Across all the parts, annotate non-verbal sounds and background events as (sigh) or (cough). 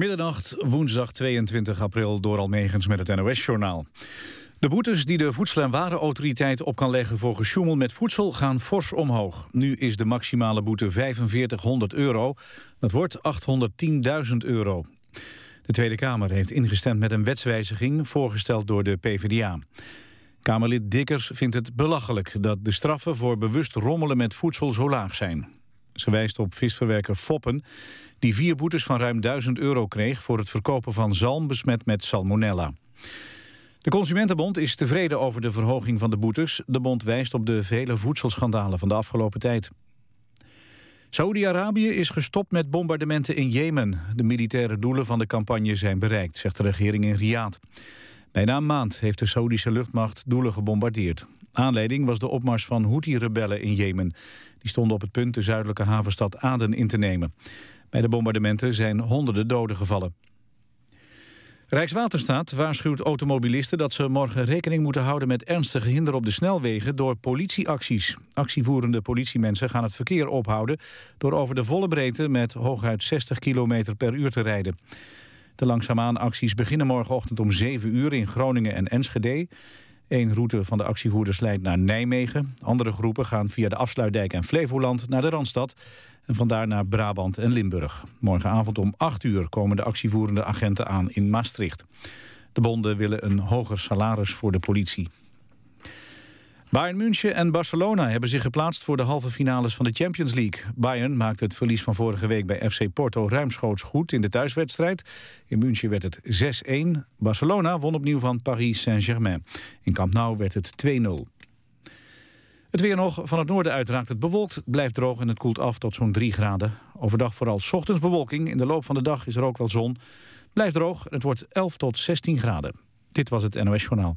Middernacht, woensdag 22 april, door Almegens met het NOS-journaal. De boetes die de Voedsel- en Warenautoriteit op kan leggen voor gesjoemel met voedsel gaan fors omhoog. Nu is de maximale boete 4500 euro. Dat wordt 810.000 euro. De Tweede Kamer heeft ingestemd met een wetswijziging voorgesteld door de PvdA. Kamerlid Dikkers vindt het belachelijk dat de straffen voor bewust rommelen met voedsel zo laag zijn. Ze wijst op visverwerker Foppen, die vier boetes van ruim 1000 euro kreeg... voor het verkopen van zalm besmet met salmonella. De Consumentenbond is tevreden over de verhoging van de boetes. De bond wijst op de vele voedselschandalen van de afgelopen tijd. Saoedi-Arabië is gestopt met bombardementen in Jemen. De militaire doelen van de campagne zijn bereikt, zegt de regering in Riyadh. Bijna een maand heeft de Saoedische luchtmacht doelen gebombardeerd. Aanleiding was de opmars van Houthi-rebellen in Jemen. Die stonden op het punt de zuidelijke havenstad Aden in te nemen. Bij de bombardementen zijn honderden doden gevallen. Rijkswaterstaat waarschuwt automobilisten dat ze morgen rekening moeten houden met ernstige hinder op de snelwegen door politieacties. Actievoerende politiemensen gaan het verkeer ophouden door over de volle breedte met hooguit 60 km per uur te rijden. De langzaamaan acties beginnen morgenochtend om 7 uur in Groningen en Enschede. Eén route van de actievoerders leidt naar Nijmegen. Andere groepen gaan via de Afsluitdijk en Flevoland naar de Randstad. En vandaar naar Brabant en Limburg. Morgenavond om 8 uur komen de actievoerende agenten aan in Maastricht. De bonden willen een hoger salaris voor de politie. Bayern München en Barcelona hebben zich geplaatst voor de halve finales van de Champions League. Bayern maakte het verlies van vorige week bij FC Porto ruimschoots goed in de thuiswedstrijd. In München werd het 6-1. Barcelona won opnieuw van Paris Saint-Germain. In Camp Nou werd het 2-0. Het weer nog. Van het noorden uit raakt het bewolkt. Blijft droog en het koelt af tot zo'n 3 graden. Overdag vooral ochtends bewolking. In de loop van de dag is er ook wel zon. Blijft droog en het wordt 11 tot 16 graden. Dit was het NOS Journaal.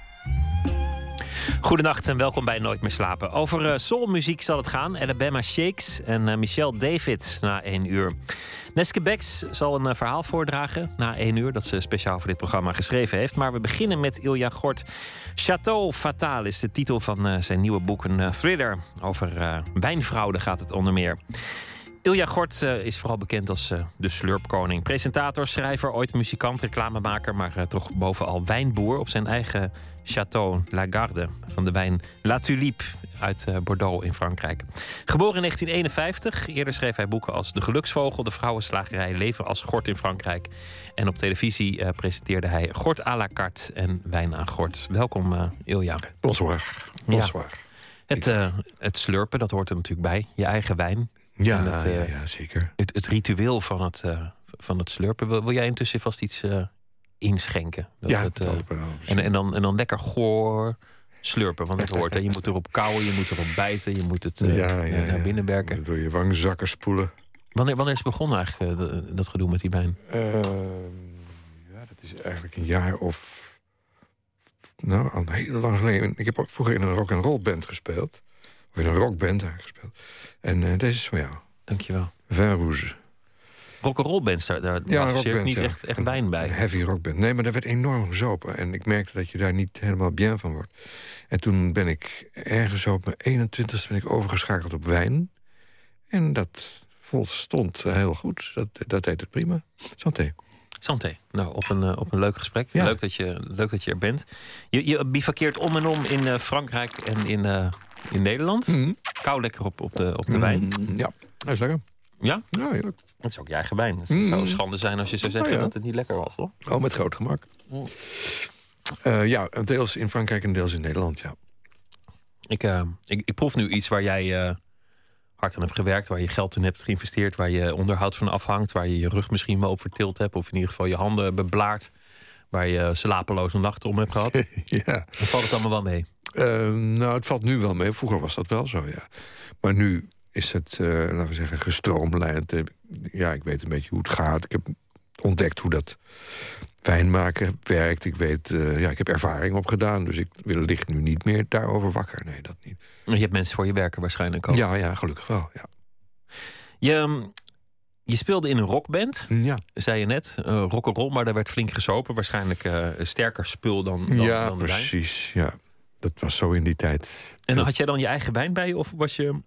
Goedenacht en welkom bij Nooit meer slapen. Over uh, soulmuziek zal het gaan. Alabama Shakes en uh, Michelle David na één uur. Neske Becks zal een uh, verhaal voordragen na één uur... dat ze speciaal voor dit programma geschreven heeft. Maar we beginnen met Ilja Gort. Chateau Fatal is de titel van zijn nieuwe boek. Een thriller over wijnfraude gaat het onder meer. Ilja Gort is vooral bekend als de slurpkoning. Presentator, schrijver, ooit muzikant, reclamemaker... maar toch bovenal wijnboer op zijn eigen Château Lagarde... van de wijn La Tulipe uit Bordeaux in Frankrijk. Geboren in 1951. Eerder schreef hij boeken als De Geluksvogel... De Vrouwenslagerij, Leven als Gort in Frankrijk. En op televisie presenteerde hij Gort à la carte en Wijn aan Gort. Welkom, Ilja. Bonsoir. Bonsoir. Ja. Het, het slurpen, dat hoort er natuurlijk bij. Je eigen wijn. Ja, het, uh, ja, zeker. Het, het, ritueel van het, uh, van het slurpen. Wil, wil, jij intussen vast iets uh, inschenken? Dat ja, het, dat en, en, dan, en dan lekker goor slurpen. Want het hoort. Hè. Je moet erop kauwen, je moet erop bijten, je moet het ja, ja, naar binnen werken. Door je wangzakken spoelen. Wanneer, wanneer is het begonnen eigenlijk, dat gedoe met die wijn? Ehm, ja, dat is eigenlijk een jaar of... Nou, al heel lang geleden. Ik heb vroeger in een rock and roll band gespeeld. Of in een rockband gespeeld. En uh, deze is voor jou. Dankjewel. Vin Rouge. Rock'n'roll bands, daar, daar ja, was rockband, niet ja. echt, echt wijn bij. Een heavy rockband. Nee, maar daar werd enorm gezopen. En ik merkte dat je daar niet helemaal bien van wordt. En toen ben ik ergens op mijn 21ste ben ik overgeschakeld op wijn. En dat volstond heel goed. Dat, dat deed het prima. Santé. Santé. Nou, op een, uh, op een leuk gesprek. Ja. Leuk, dat je, leuk dat je er bent. Je, je bivakkeert om en om in uh, Frankrijk en in, uh, in Nederland. Mm. Kou lekker op, op de, op de wijn. Mm, ja, dat is lekker. Ja? Ja. Dat is ook je eigen wijn. Het Mm. zou schande zijn als je zou zeggen Oh, ja. dat het niet lekker was, toch? Oh, met groot gemak. Mm. Uh, ja, deels in Frankrijk en deels in Nederland, ja. Ik, uh, ik, ik proef nu iets waar jij uh, hard aan hebt gewerkt, waar je geld in hebt geïnvesteerd, waar je onderhoud van afhangt, waar je je rug misschien wel op vertild hebt, of in ieder geval je handen beblaard, waar je slapeloze nachten om hebt gehad. (laughs) ja. Dan valt het allemaal wel mee. Nou, het valt nu wel mee. Vroeger was dat wel zo, ja. Maar nu is het, uh, laten we zeggen, gestroomlijnd. Ja, ik weet een beetje hoe het gaat. Ik heb ontdekt hoe dat wijn maken werkt. Ik weet, uh, ja, ik heb ervaring opgedaan. Dus ik lig nu niet meer daarover wakker. Nee, dat niet. Je hebt mensen voor je werken waarschijnlijk ook. Ja, ja, gelukkig wel, ja. Je, Je speelde in een rockband, Ja, zei je net. Uh, rock'n'roll, maar daar werd flink gesopen. Waarschijnlijk uh, een sterker spul dan, dan, ja dan precies. Ja, dat was zo in die tijd. En had jij dan je eigen wijn bij je? Of was je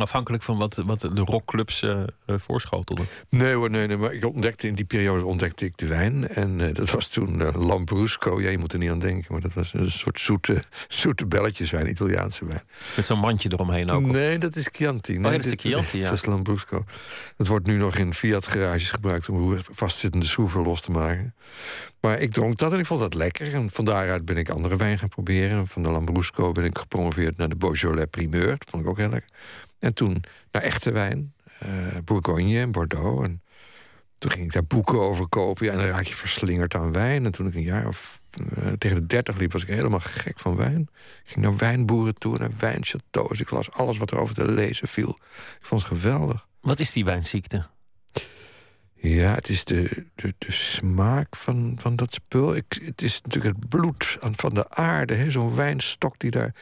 afhankelijk van wat, wat de rockclubs uh, voorschotelden? Nee hoor, nee, nee. Maar ik ontdekte in die periode ontdekte ik de wijn. En uh, dat was toen uh, Lambrusco. Ja, je moet er niet aan denken. Maar dat was een soort zoete, (laughs) zoete belletjeswijn, Italiaanse wijn. Met zo'n mandje eromheen ook? Nee, dat is Chianti. Nee, oh, ja, dat is de Chianti, ja. Dat is Lambrusco. Dat wordt nu nog in Fiat-garages gebruikt... om vastzittende schroeven los te maken. Maar ik dronk dat en ik vond dat lekker. En van daaruit ben ik andere wijn gaan proberen. Van de Lambrusco ben ik gepromoveerd naar de Beaujolais Primeur. Dat vond ik ook heel lekker. En toen naar echte wijn, uh, Bourgogne en Bordeaux. En toen ging ik daar boeken over kopen. En dan raak je verslingerd aan wijn. En toen ik een jaar of uh, tegen de dertig liep, was ik helemaal gek van wijn. Ik ging naar wijnboeren toe, naar wijnchateaus. Ik las alles wat er over te lezen viel. Ik vond het geweldig. Wat is die wijnziekte? Ja, het is de, de, de smaak van, van dat spul. Ik, het is natuurlijk het bloed van de aarde. Zo'n wijnstok die daar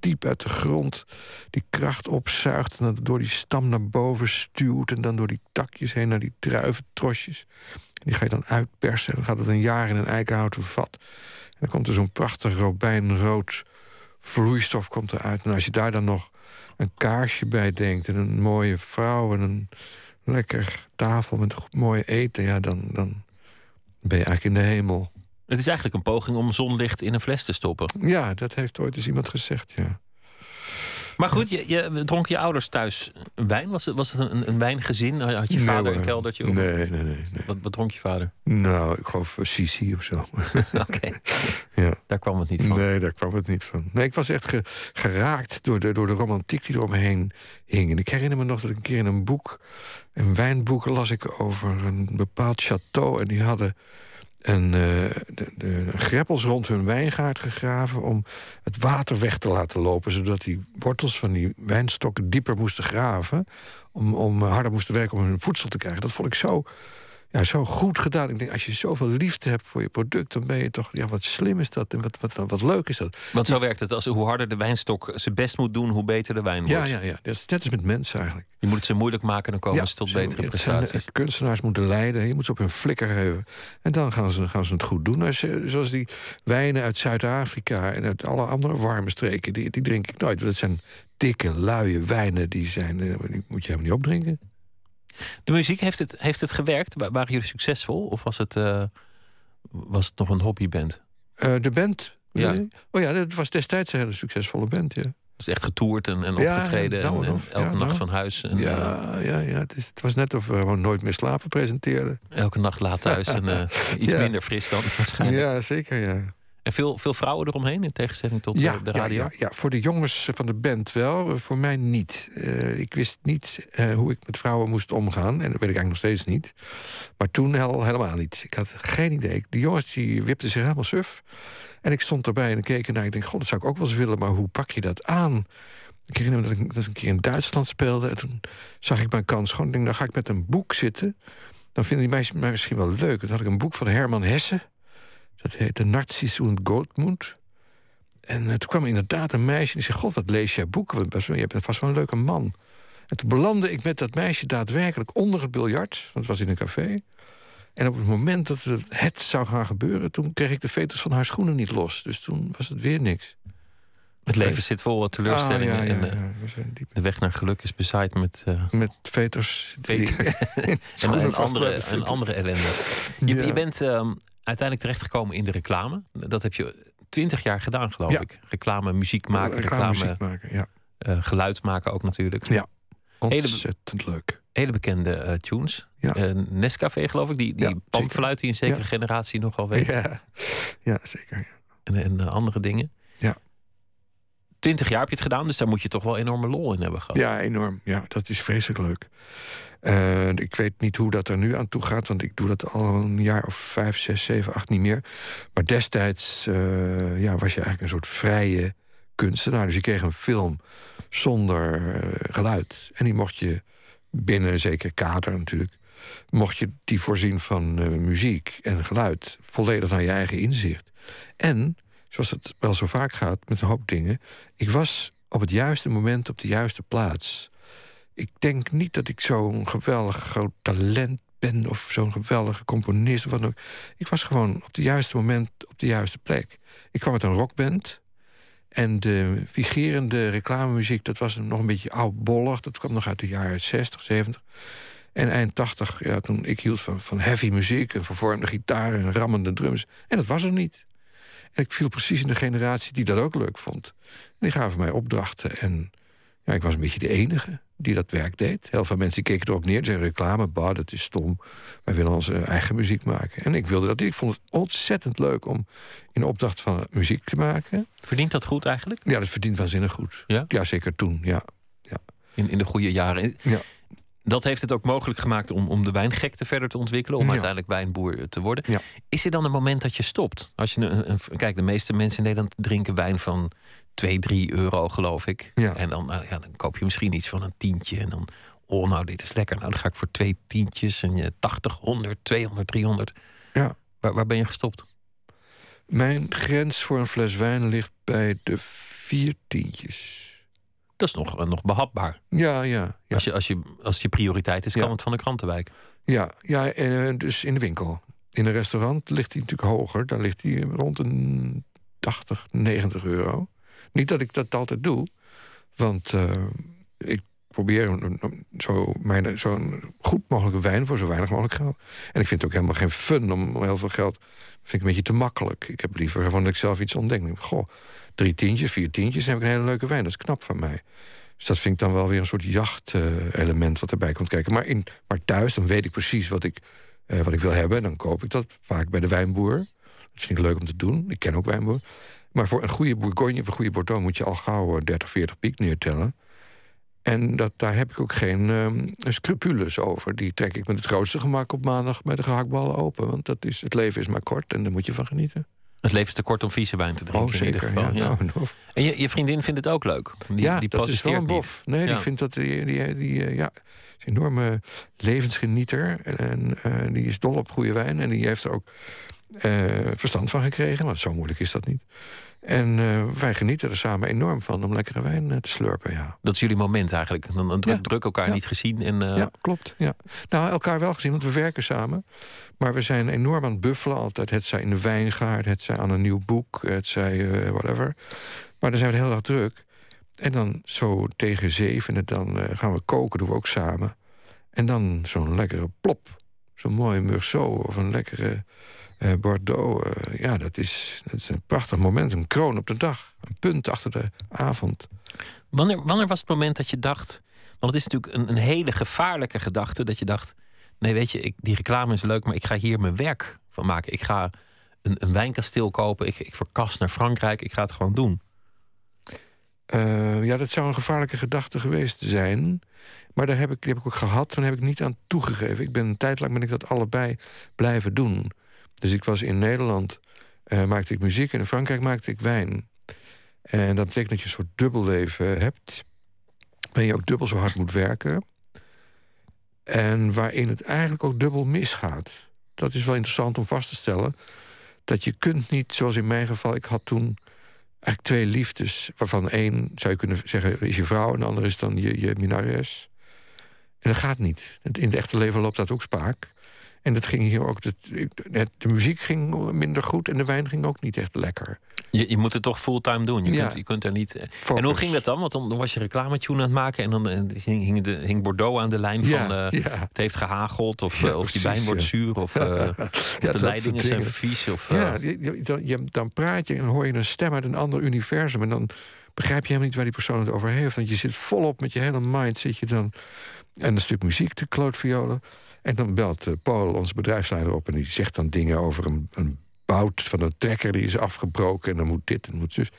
diep uit de grond die kracht opzuigt... en dan door die stam naar boven stuwt... en dan door die takjes heen naar die druiventrosjes. En die ga je dan uitpersen en dan gaat het een jaar in een eikenhouten vat. En dan komt er zo'n prachtig robijnrood vloeistof komt eruit. En als je daar dan nog een kaarsje bij denkt... en een mooie vrouw en een lekker tafel met goed mooie eten... ja, dan, dan ben je eigenlijk in de hemel. Het is eigenlijk een poging om zonlicht in een fles te stoppen. Ja, dat heeft ooit eens iemand gezegd, ja. Maar goed, je, je dronk je ouders thuis wijn? Was het, was het een, een wijngezin? Had je vader nee, een keldertje? Nee, nee, nee. nee. Wat, wat, dronk je vader? Nou, ik geloof Sisi of zo. (laughs) Oké, okay. (laughs) ja. daar kwam het niet van. Nee, daar kwam het niet van. Nee, ik was echt ge, geraakt door de, door de romantiek die eromheen hing. En ik herinner me nog dat ik een keer in een boek, een wijnboek, las ik over een bepaald château. En die hadden en, uh, de, de, greppels rond hun wijngaard gegraven... om het water weg te laten lopen... zodat die wortels van die wijnstokken dieper moesten graven... om, om harder moesten werken om hun voedsel te krijgen. Dat vond ik zo, ja, zo goed gedaan. Ik denk, als je zoveel liefde hebt voor je product... dan ben je toch, ja, wat slim is dat en wat, wat, wat leuk is dat. Want zo werkt het. Als, hoe harder de wijnstok zijn best moet doen... hoe beter de wijn wordt. Ja, ja, ja. Dat is net als met mensen eigenlijk. Je moet het ze moeilijk maken, dan komen ja, ze tot betere prestaties. Zijn, kunstenaars moeten leiden, je moet ze op hun flikker geven. En dan gaan ze, gaan ze het goed doen. Als, zoals die wijnen uit Zuid-Afrika en uit alle andere warme streken... die, die drink ik nooit. Dat zijn dikke, luie wijnen, die, zijn, die moet je helemaal niet opdrinken. De muziek, heeft het, heeft het gewerkt? Waren jullie succesvol? Of was het, uh, was het nog een hobbyband? Uh, de band? Ja. Oh ja, dat was destijds een hele succesvolle band, ja. Dus echt getoerd en, en opgetreden ja, nou, en, elke ja, nacht nou. van huis. En, ja, ja, ja het, is, het was net of we gewoon nooit meer slapen presenteerden. Elke nacht laat thuis en uh, (laughs) iets minder fris dan waarschijnlijk. Ja, zeker, ja. En veel, veel vrouwen eromheen in tegenstelling tot ja, eh, de ja, radio? Ja, ja, voor de jongens van de band wel, voor mij niet. Eh, ik wist niet eh, hoe ik met vrouwen moest omgaan. En dat weet ik eigenlijk nog steeds niet. Maar toen hel- helemaal niet. Ik had geen idee. Die jongens die wipten zich helemaal suf. En ik stond erbij en ik keek ernaar. Ik denk, god, dat zou ik ook wel eens willen. Maar hoe pak je dat aan? Ik herinner me dat ik, dat ik een keer in Duitsland speelde. En toen zag ik mijn kans gewoon. Ik denk, dan ga ik met een boek zitten. Dan vinden die meisjes mij misschien wel leuk. Toen had ik een boek van Herman Hesse. Dat heette Nazis und Goldmund. En eh, toen kwam er inderdaad een meisje die zei... God, wat lees jij boeken? Je bent vast wel een leuke man. En toen belandde ik met dat meisje daadwerkelijk onder het biljart. Want het was in een café. En op het moment dat het, zou gaan gebeuren... toen kreeg ik de veters van haar schoenen niet los. Dus toen was het weer niks. Het leven zit vol teleurstellingen. Ah, ja, ja, ja, de weg naar geluk is bezaaid met eh, Met veters. veters (laughs) (laughs) en, en, andere, en andere ellende. Je, je bent ehm, uiteindelijk terechtgekomen in de reclame. Dat heb je twintig jaar gedaan, geloof Ja. ik. Reclame, muziek maken, reclame, muziek maken, ja. eh, geluid maken ook natuurlijk. Ja. Hele- Ontzettend leuk. Hele bekende eh, tunes. Ja. Eh, Nescafé, geloof ik. Die, die Ja, pampfluit die een zekere generatie nog wel weet. Ja, ja zeker. En, en andere dingen. Ja. Twintig jaar heb je het gedaan, dus daar moet je toch wel enorme lol in hebben gehad. Ja, enorm. Ja, dat is vreselijk leuk. Eh, ik weet niet hoe dat er nu aan toe gaat, want ik doe dat al een jaar of vijf, zes, zeven, acht niet meer. Maar destijds eh, ja, was je eigenlijk een soort vrije kunstenaar. Dus je kreeg een film zonder eh, geluid. En die mocht je binnen een zeker kader natuurlijk. Mocht je die voorzien van muziek en geluid. Volledig naar je eigen inzicht. En, zoals het wel zo vaak gaat met een hoop dingen. Ik was op het juiste moment op de juiste plaats. Ik denk niet dat ik zo'n geweldig groot talent ben of zo'n geweldige componist of wat ook. Ik was gewoon op het juiste moment op de juiste plek. Ik kwam uit een rockband. En de vigerende reclamemuziek, dat was nog een beetje oudbollig. Dat kwam nog uit de jaren 60, 70. En eind 80, ja, toen ik hield van, van heavy muziek... en vervormde gitaren en rammende drums. En dat was er niet. En ik viel precies in de generatie die dat ook leuk vond. En die gaven mij opdrachten. En ja, ik was een beetje de enige die dat werk deed. Heel veel mensen keken erop neer. Zeiden reclame, bah, dat is stom. Wij willen onze eigen muziek maken. En ik wilde dat. Ik vond het ontzettend leuk om in opdracht van muziek te maken. Verdient dat goed eigenlijk? Ja, dat verdient waanzinnig goed. Ja? Ja, zeker toen, ja. ja. In, in de goede jaren. Ja. Dat heeft het ook mogelijk gemaakt om, om de wijngekte verder te ontwikkelen. Om Ja. uiteindelijk wijnboer te worden. Ja. Is er dan een moment dat je stopt? Als je een, een- kijk, de meeste mensen in Nederland drinken wijn van 2, 3 euro, geloof ik. Ja. En dan, nou ja, dan koop je misschien iets van een tientje. En dan, oh, nou, dit is lekker. Nou, dan ga ik voor twee tientjes. En je 80, 100, 200, 300. Ja. Waar, waar ben je gestopt? Mijn grens voor een fles wijn ligt bij de vier tientjes. Dat is nog, eh, nog behapbaar. Ja, ja, ja. Als, je, als, je, als je prioriteit is, kan Ja. het van de krantenwijk. Ja, ja en, eh, dus in de winkel. In een restaurant ligt hij natuurlijk hoger. Daar ligt hij rond een 80, 90 euro. Niet dat ik dat altijd doe. Want eh, ik probeer een- zo mijn- zo'n goed mogelijke wijn voor zo weinig mogelijk geld. En ik vind het ook helemaal geen fun om heel veel geld. vind ik een beetje te makkelijk. Ik heb liever gewoon dat ik zelf iets ontdek. Goh, drie tientjes, vier tientjes, dan heb ik een hele leuke wijn. Dat is knap van mij. Dus dat vind ik dan wel weer een soort jacht-element wat erbij komt kijken. Maar, in, maar thuis, dan weet ik precies wat ik, eh, wat ik wil hebben. Dan koop ik dat vaak bij de wijnboer. Dat vind ik leuk om te doen. Ik ken ook wijnboer. Maar voor een goede Bourgogne of een goede Bordeaux moet je al gauw eh, 30, 40 piek neertellen. En dat, daar heb ik ook geen ehm, scrupules over. Die trek ik met het grootste gemak op maandag bij de gehaktballen open. Want dat is, het leven is maar kort en daar moet je van genieten. Het leven is te kort om vieze wijn te drinken. oh, in ieder zeker. geval. ja, ja. nou, of- En je, je vriendin vindt het ook leuk. Die, ja, die dat is wel een bof. Nee, Ja. die vindt dat die, die, die, eh, ja, is een enorme levensgenieter. En eh, die is dol op goede wijn. En die heeft er ook eh, verstand van gekregen. Want zo moeilijk is dat niet. En eh, wij genieten er samen enorm van om lekkere wijn eh, te slurpen. Ja. Dat is jullie moment eigenlijk. Dan, dan druk, Ja. druk elkaar Ja. niet gezien. En, ja, klopt. Ja. Nou, elkaar wel gezien, want we werken samen. Maar we zijn enorm aan het buffelen altijd. Het zij in de wijngaard, het zij aan een nieuw boek, het zij whatever. Maar dan zijn we de hele dag druk. En dan zo tegen zevenen, dan gaan we koken, doen we ook samen. En dan zo'n lekkere plop. Zo'n mooie Meursault of een lekkere eh, Bordeaux. eh, ja, dat is, dat is een prachtig moment. Een kroon op de dag. Een punt achter de avond. Wanneer, wanneer was het moment dat je dacht... Want het is natuurlijk een, een hele gevaarlijke gedachte... dat je dacht, nee weet je, ik, die reclame is leuk... maar ik ga hier mijn werk van maken. Ik ga een, een wijnkasteel kopen. Ik, ik verkast naar Frankrijk. Ik ga het gewoon doen. Eh, ja, dat zou een gevaarlijke gedachte geweest zijn. Maar daar heb ik, die heb ik ook gehad en heb ik niet aan toegegeven. Ik ben een tijd lang ben ik dat allebei blijven doen. Dus ik was in Nederland, eh, maakte ik muziek en in Frankrijk maakte ik wijn. En dat betekent dat je een soort dubbelleven hebt. Waarin je ook dubbel zo hard moet werken. En waarin het eigenlijk ook dubbel misgaat. Dat is wel interessant om vast te stellen. Dat je kunt niet, zoals in mijn geval, ik had toen eigenlijk twee liefdes. Waarvan één, zou je kunnen zeggen, is je vrouw... en de andere is dan je, je minares. En dat gaat niet. In het echte leven loopt dat ook spaak. En dat ging hier ook... De, de, muziek ging minder goed en de wijn ging ook niet echt lekker. Je, je moet het toch fulltime doen. Je, Ja. kunt, je kunt er niet... eh, Focus. En hoe ging dat dan? Want dan, dan was je reclametune aan het maken... en dan eh, hing, hing, de, hing Bordeaux aan de lijn Ja, van... eh, ja. Het heeft gehageld, of, of die precies, wijn wordt zuur... of, eh, (laughs) of de leidingen zijn vies. Of, Ja, je, je- dan praat je en hoor je een stem uit een ander universum. En dan begrijp je helemaal niet waar die persoon het over heeft. Want je zit volop met je hele mind. Zit je dan, en een stuk muziek te klootviolen. En dan belt eh, Paul, onze bedrijfsleider, op. En die zegt dan dingen over een, een bout van een trekker die is afgebroken. En dan moet dit en moet zus.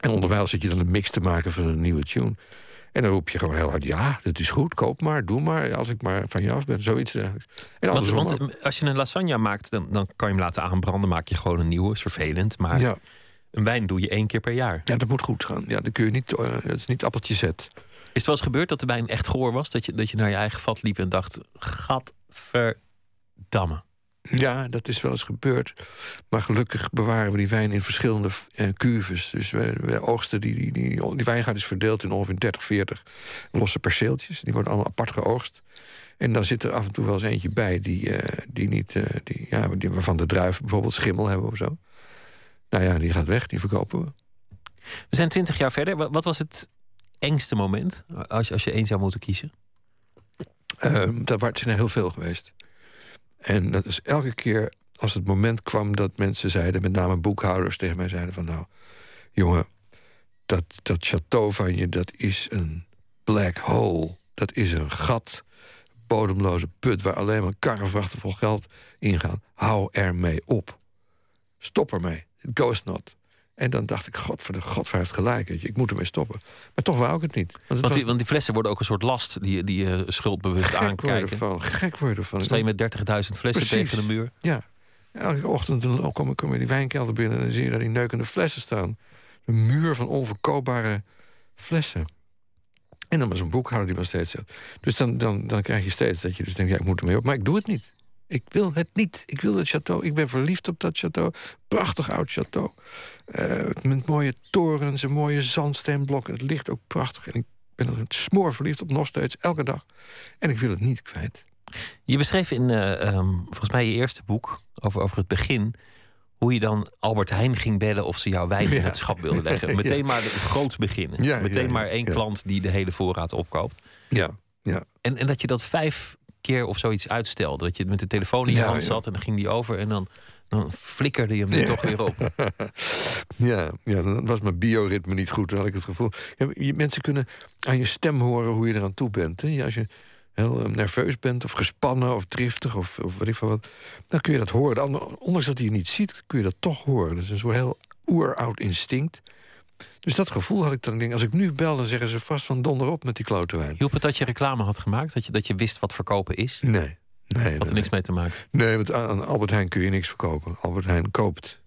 En onderwijl zit je dan een mix te maken van een nieuwe tune. En dan roep je gewoon heel hard: ja, dat is goed, koop maar, doe maar. Als ik maar van je af ben, zoiets. dergelijks. En want, want eh, als je een lasagne maakt, dan, dan kan je hem laten aanbranden. Maak je gewoon een nieuwe, is vervelend. Maar ja. een wijn doe je één keer per jaar. Ja, dat moet goed gaan. Ja, dan kun je niet, eh, het is niet appeltje zet. Is het wel eens gebeurd dat de wijn echt goor was? Dat je, dat je naar je eigen vat liep en dacht: Gadverdamme. Ja, dat is wel eens gebeurd. Maar gelukkig bewaren we die wijn in verschillende cuves. Dus we, we oogsten die, die, die, die wijngaard is verdeeld in ongeveer 30, 40 losse perceeltjes. Die worden allemaal apart geoogst. En dan zit er af en toe wel eens eentje bij die, uh, die niet, uh, die, ja, die, waarvan de druiven bijvoorbeeld schimmel hebben of zo. Nou ja, die gaat weg, die verkopen we. We zijn twintig jaar verder. Wat was het engste moment als je, als je één zou moeten kiezen? Uh, daar zijn er heel veel geweest. En dat is elke keer als het moment kwam dat mensen zeiden, met name boekhouders tegen mij zeiden van nou, jongen, dat, dat château van je, dat is een black hole. Dat is een gat, bodemloze put waar alleen maar karrenvrachten vol geld ingaan. Hou ermee op. Stop ermee. It goes not. En dan dacht ik, god voor de god heeft gelijk. Weet je, ik moet ermee stoppen. Maar toch wou ik het niet. Want, want, die, want die, flessen worden ook een soort last die, die je schuldbewust gek aankijken. Worden van, gek worden van. Sta je met 30.000 flessen Precies. tegen de muur? Ja. Elke ochtend dan kom ik, kom in die wijnkelder binnen en dan zie je daar die neukende flessen staan. Een muur van onverkoopbare flessen. En dan was een boekhouder die maar steeds. Dus dan, dan, dan krijg je steeds dat je dus denkt, ja, ik moet ermee op. Maar ik doe het niet. Ik wil het niet. Ik wil het château. Ik ben verliefd op dat château. Prachtig oud château. Uh, met mooie torens en mooie zandsteenblokken. Het ligt ook prachtig. En ik ben er smoor verliefd op nog steeds, elke dag. En ik wil het niet kwijt. Je beschreef in uh, um, volgens mij je eerste boek over, over het begin hoe je dan Albert Heijn ging bellen of ze jouw wijn in het schap wilden leggen. Meteen maar het groot beginnen. Ja, Meteen maar één klant die de hele voorraad opkoopt. Ja, ja. En, en dat je dat vijf keer of zoiets uitstelde. Dat je met de telefoon in je hand zat en dan ging die over en dan, dan flikkerde je hem er toch weer op. (laughs) ja, ja, dan was mijn bioritme niet goed, dan had ik het gevoel. Ja, mensen kunnen aan je stem horen hoe je eraan toe bent. Hè? Ja, als je heel eh, nerveus bent of gespannen of driftig of, of weet ik veel wat, dan kun je dat horen. Dan, ondanks dat hij je niet ziet, kun je dat toch horen. Dat is een soort heel oeroud instinct. Dus dat gevoel had ik dan. Denk, als ik nu bel, dan zeggen ze vast van donder op met die klote wijn. Hielp het dat je reclame had gemaakt? Dat je, dat je wist wat verkopen is? Nee. nee had er niks mee te maken? Nee, want aan Albert Heijn kun je niks verkopen. Albert Heijn koopt.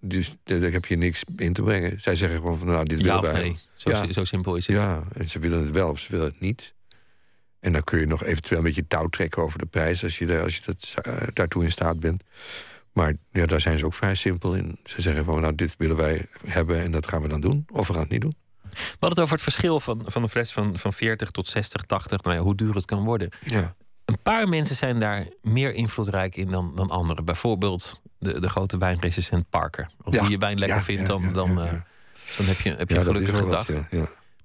Dus daar heb je niks in te brengen. Zij zeggen gewoon van nou, dit willen wij. Nee. Zo, ja. zo simpel is het. Ja, en ze willen het wel of ze willen het niet. En dan kun je nog eventueel een beetje touw trekken over de prijs... als je, als je dat, uh, daartoe in staat bent. Maar ja, daar zijn ze ook vrij simpel in. Ze zeggen van, nou, dit willen wij hebben en dat gaan we dan doen. Of we gaan het niet doen. We hadden het over het verschil van, van een fles van, van 40 tot 60, 80. Nou ja, hoe duur het kan worden. Ja. Een paar mensen zijn daar meer invloedrijk in dan, dan anderen. Bijvoorbeeld de, de grote wijnresistent Parker. Als ja. die je wijn lekker vindt, dan, dan, uh, dan heb je, heb je een gelukkige dag.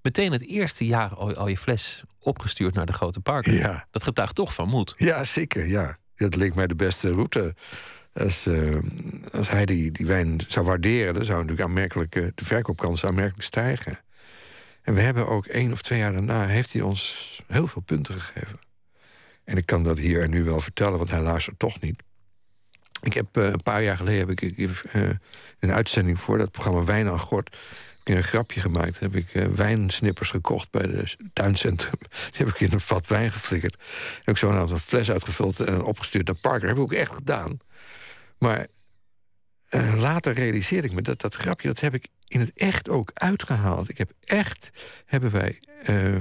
Meteen het eerste jaar al, al, je fles opgestuurd naar de grote Parker. Ja. Dat getuigt toch van moed. Ja, zeker. Ja. Dat leek mij de beste route. Als, uh, als hij die, wijn zou waarderen, dan zou natuurlijk aanmerkelijk, uh, de verkoopkans aanmerkelijk stijgen. En we hebben ook één of twee jaar daarna heeft hij ons heel veel punten gegeven. En ik kan dat hier en nu wel vertellen, want hij luistert toch niet. Ik heb uh, een paar jaar geleden heb ik een uitzending voor dat programma Wijn aan Gort een grapje gemaakt. Heb ik wijnsnippers gekocht bij het tuincentrum. (laughs) Die heb ik in een vat wijn geflikkerd. Heb ik zo een fles uitgevuld en opgestuurd naar Parker. Heb ik ook echt gedaan. Maar uh, later realiseerde ik me dat dat grapje, dat heb ik in het echt ook uitgehaald. Ik heb echt, hebben wij uh,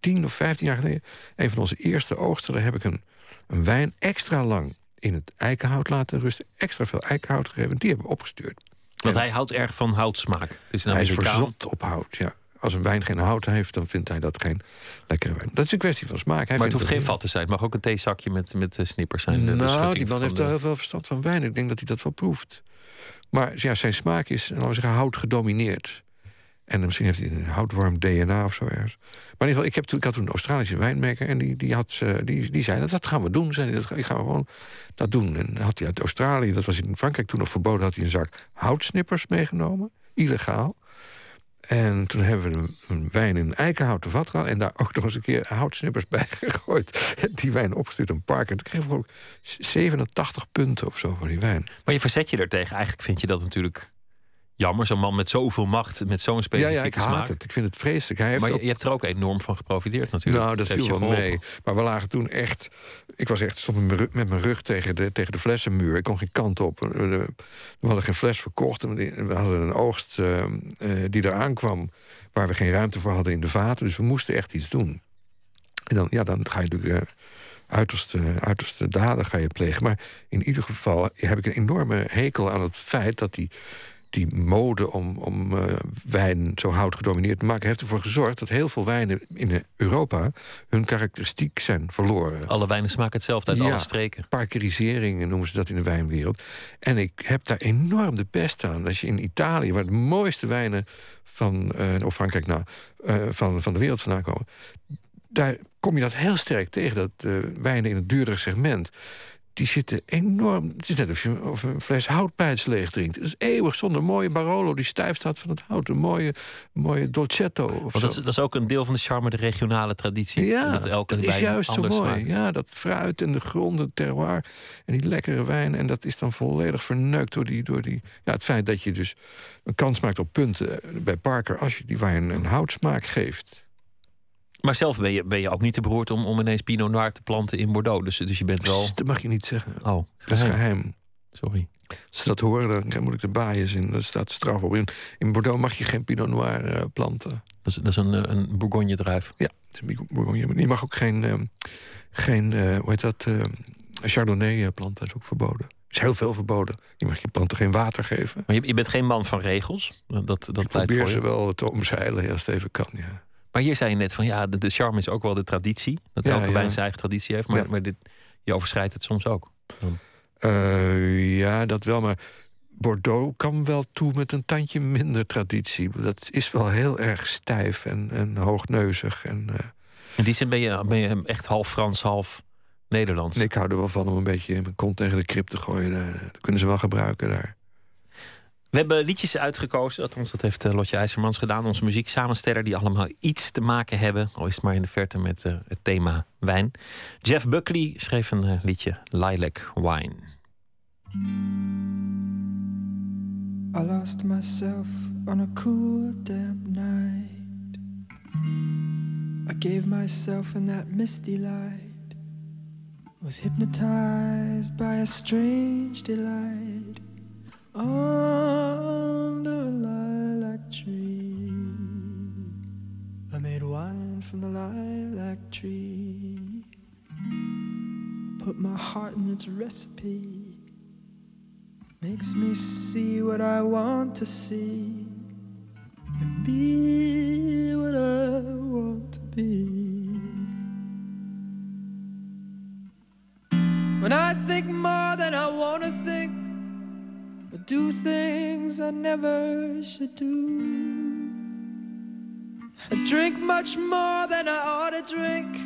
tien of vijftien jaar geleden, een van onze eerste oogsten, daar heb ik een, een wijn extra lang in het eikenhout laten rusten. Extra veel eikenhout gegeven. Die hebben we opgestuurd. Want hij houdt erg van houtsmaak. Dus hij is verzot op hout, ja. Als een wijn geen hout heeft, dan vindt hij dat geen lekkere wijn. Dat is een kwestie van smaak. Hij maar het hoeft geen vat te zijn. Het mag ook een theezakje met, met eh, snippers zijn. Nou, die man heeft heel veel verstand van wijn. Ik denk dat hij dat wel proeft. Maar ja, zijn smaak is, laten we zeggen, hout gedomineerd. En misschien heeft hij een houtwarm DNA of zo ergens. Maar in ieder geval, ik, heb toen, ik had toen een Australische wijnmaker... en die, die, had, uh, die, die zei, dat gaan we doen. Zei, dat, ik ga gewoon dat doen. En had hij uit Australië, dat was in Frankrijk toen nog verboden... had hij een zak houtsnippers meegenomen, illegaal. En toen hebben we een, wijn in een eikenhouten vat gehad... en daar ook nog eens een keer houtsnippers bij (laughs) gegooid. Die wijn opgestuurd een park. En toen kregen we ook 87 punten of zo voor die wijn. Maar je verzet je er tegen. Eigenlijk vind je dat natuurlijk jammer. Zo'n man met zoveel macht, met zo'n specifieke ja, ja, ik haat het. Ik vind het vreselijk. Hij heeft maar je, hebt er ook enorm van geprofiteerd natuurlijk. Nou, dat viel wel mee. Maar we lagen toen echt... Ik was echt stond met mijn rug tegen de, tegen de flessenmuur. Ik kon geen kant op. We hadden geen fles verkocht. We hadden een oogst uh, die eraan kwam... waar we geen ruimte voor hadden in de vaten. Dus we moesten echt iets doen. En dan, ja, dan ga je natuurlijk... Uh, uiterste, uiterste daden ga je plegen. Maar in ieder geval heb ik een enorme hekel aan het feit dat die die mode om, om uh, wijn zo hout gedomineerd te maken... heeft ervoor gezorgd dat heel veel wijnen in Europa... hun karakteristiek zijn verloren. Alle wijnen smaken hetzelfde uit alle streken. Parkerisering noemen ze dat in de wijnwereld. En ik heb daar enorm de pest aan. Als je in Italië, waar de mooiste wijnen van... Uh, of Frankrijk nou, uh, van, van de wereld vandaan komen... daar kom je dat heel sterk tegen, dat wijnen in het duurdere segment die zitten enorm... Het is net of je of een fles houtpijts leeg drinkt. Het is eeuwig zonder mooie Barolo die stijf staat van het hout. Een mooie, mooie Dolcetto. Of dat, is, dat is ook een deel van de charme, de regionale traditie. Ja, dat, elke dat is juist zo mooi. Ja, dat fruit en de grond, het terroir en die lekkere wijn. En dat is dan volledig verneukt door, die, door die, ja, het feit dat je dus een kans maakt op punten bij Parker... als je die wijn een houtsmaak geeft. Maar zelf ben je, ben je ook niet te beroerd om, om ineens Pinot Noir te planten in Bordeaux. Dus, dus je bent wel... dat mag je niet zeggen. Oh, dat is geheim. Sorry. Als ze dat horen, dan moet ik de baaiers in. Daar staat straf op. In, in Bordeaux mag je geen Pinot Noir uh, planten. Dat is, dat is een, eh, een Bourgogne-druif. Ja, het is een Bourgogne. Je mag ook geen, uh, geen uh, hoe heet dat, Chardonnay planten. Dat is ook verboden. Er is heel veel verboden. Je mag je planten geen water geven. Maar je, je bent geen man van regels? Dat, dat ik probeer ze wel te omzeilen als het even kan, ja. Maar hier zei je net van ja, de, de charme is ook wel de traditie. Dat elke wijn zijn eigen traditie heeft. Maar, maar dit, je overschrijdt het soms ook. Uh, ja, dat wel. Maar Bordeaux kan wel toe met een tandje minder traditie. Dat is wel heel erg stijf en, en hoogneuzig. En, uh... In die zin ben je, ben je echt half Frans, half Nederlands. ik hou er wel van om een beetje mijn kont tegen de krip te gooien. Dat kunnen ze wel gebruiken daar. We hebben liedjes uitgekozen, althans dat heeft eh, Lotje IJzermans gedaan, onze muzieksamensteller, die allemaal iets te maken hebben, al is het maar in de verte met uh, het thema wijn. Jeff Buckley schreef een uh, liedje Lilac Wine. I lost myself on a cool damp night. I gave myself in that misty light. Was hypnotized by a strange delight. Under a lilac tree. I made wine from the lilac tree. Put my heart in its recipe. Makes me see what I want to see and be what I want to be. When I think more than I want to think do things I never should do. I drink much more than I ought to drink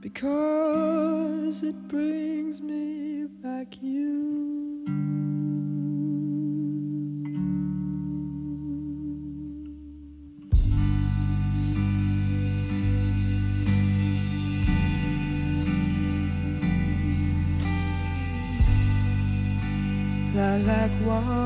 because it brings me back you. Lilac wine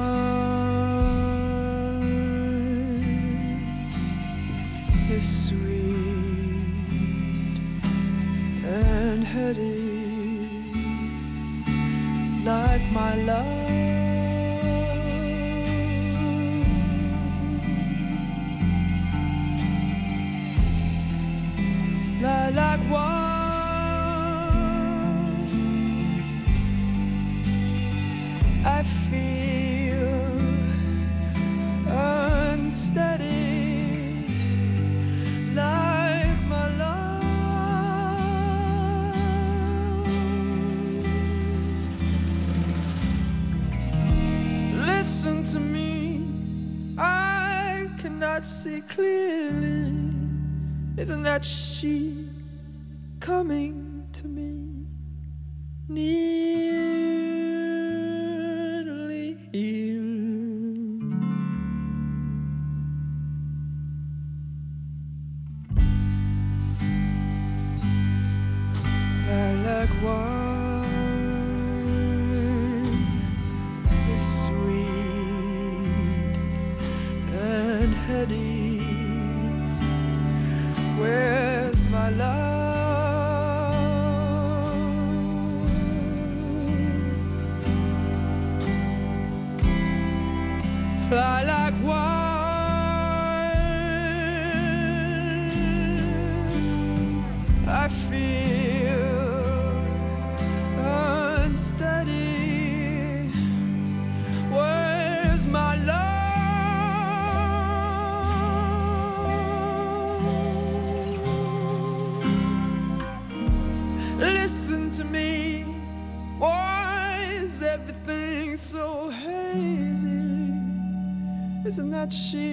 she?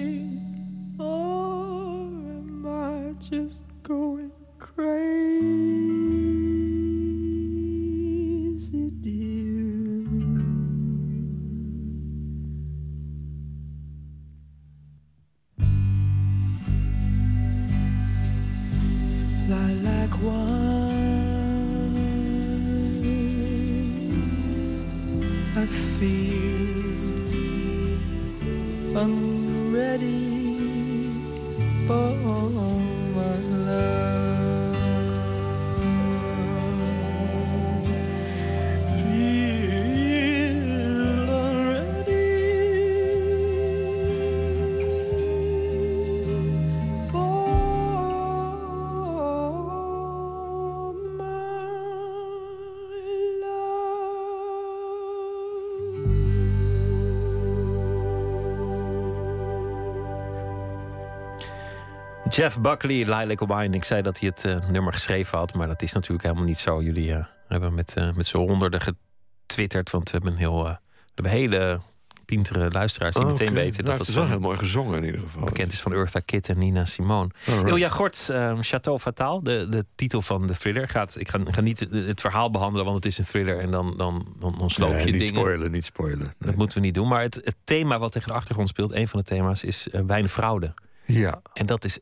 Jeff Buckley, Lilac Wine. Ik zei dat hij het eh, nummer geschreven had, maar dat is natuurlijk helemaal niet zo. Jullie eh, hebben met, eh, met z'n honderden getwitterd, want we hebben een heel, we hebben hele pintere luisteraars die Oh, meteen weten Nou, dat het dat is wel heel mooi gezongen in ieder geval. bekend is van Eartha Kitt en Nina Simone. Alright. Ilja Gort, eh, Chateau Fataal, de, de titel van de thriller. Gaat, ik ga, ga niet het, verhaal behandelen, want het is een thriller en dan, dan, dan, dan sloop Nee, je niet dingen. spoilen, niet spoilen. Nee. Dat moeten we niet doen. Maar het, het thema wat tegen de achtergrond speelt, een van de thema's, is wijnfraude. Ja, En dat is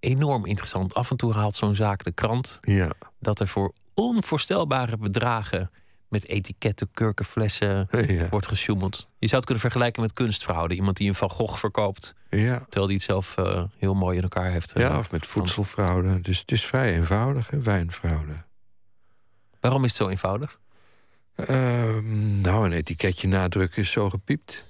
enorm interessant. Af en toe haalt zo'n zaak de krant ja, dat er voor onvoorstelbare bedragen met etiketten, kurkenflessen ja, wordt gesjoemeld. Je zou het kunnen vergelijken met kunstfraude. Iemand die een Van Gogh verkoopt, ja. terwijl hij het zelf eh, heel mooi in elkaar heeft. eh. Ja, of met voedselfraude. Dus het is vrij eenvoudig, hè, wijnfraude. Waarom is het zo eenvoudig? Ehm, nou, een etiketje nadrukken is zo gepiept.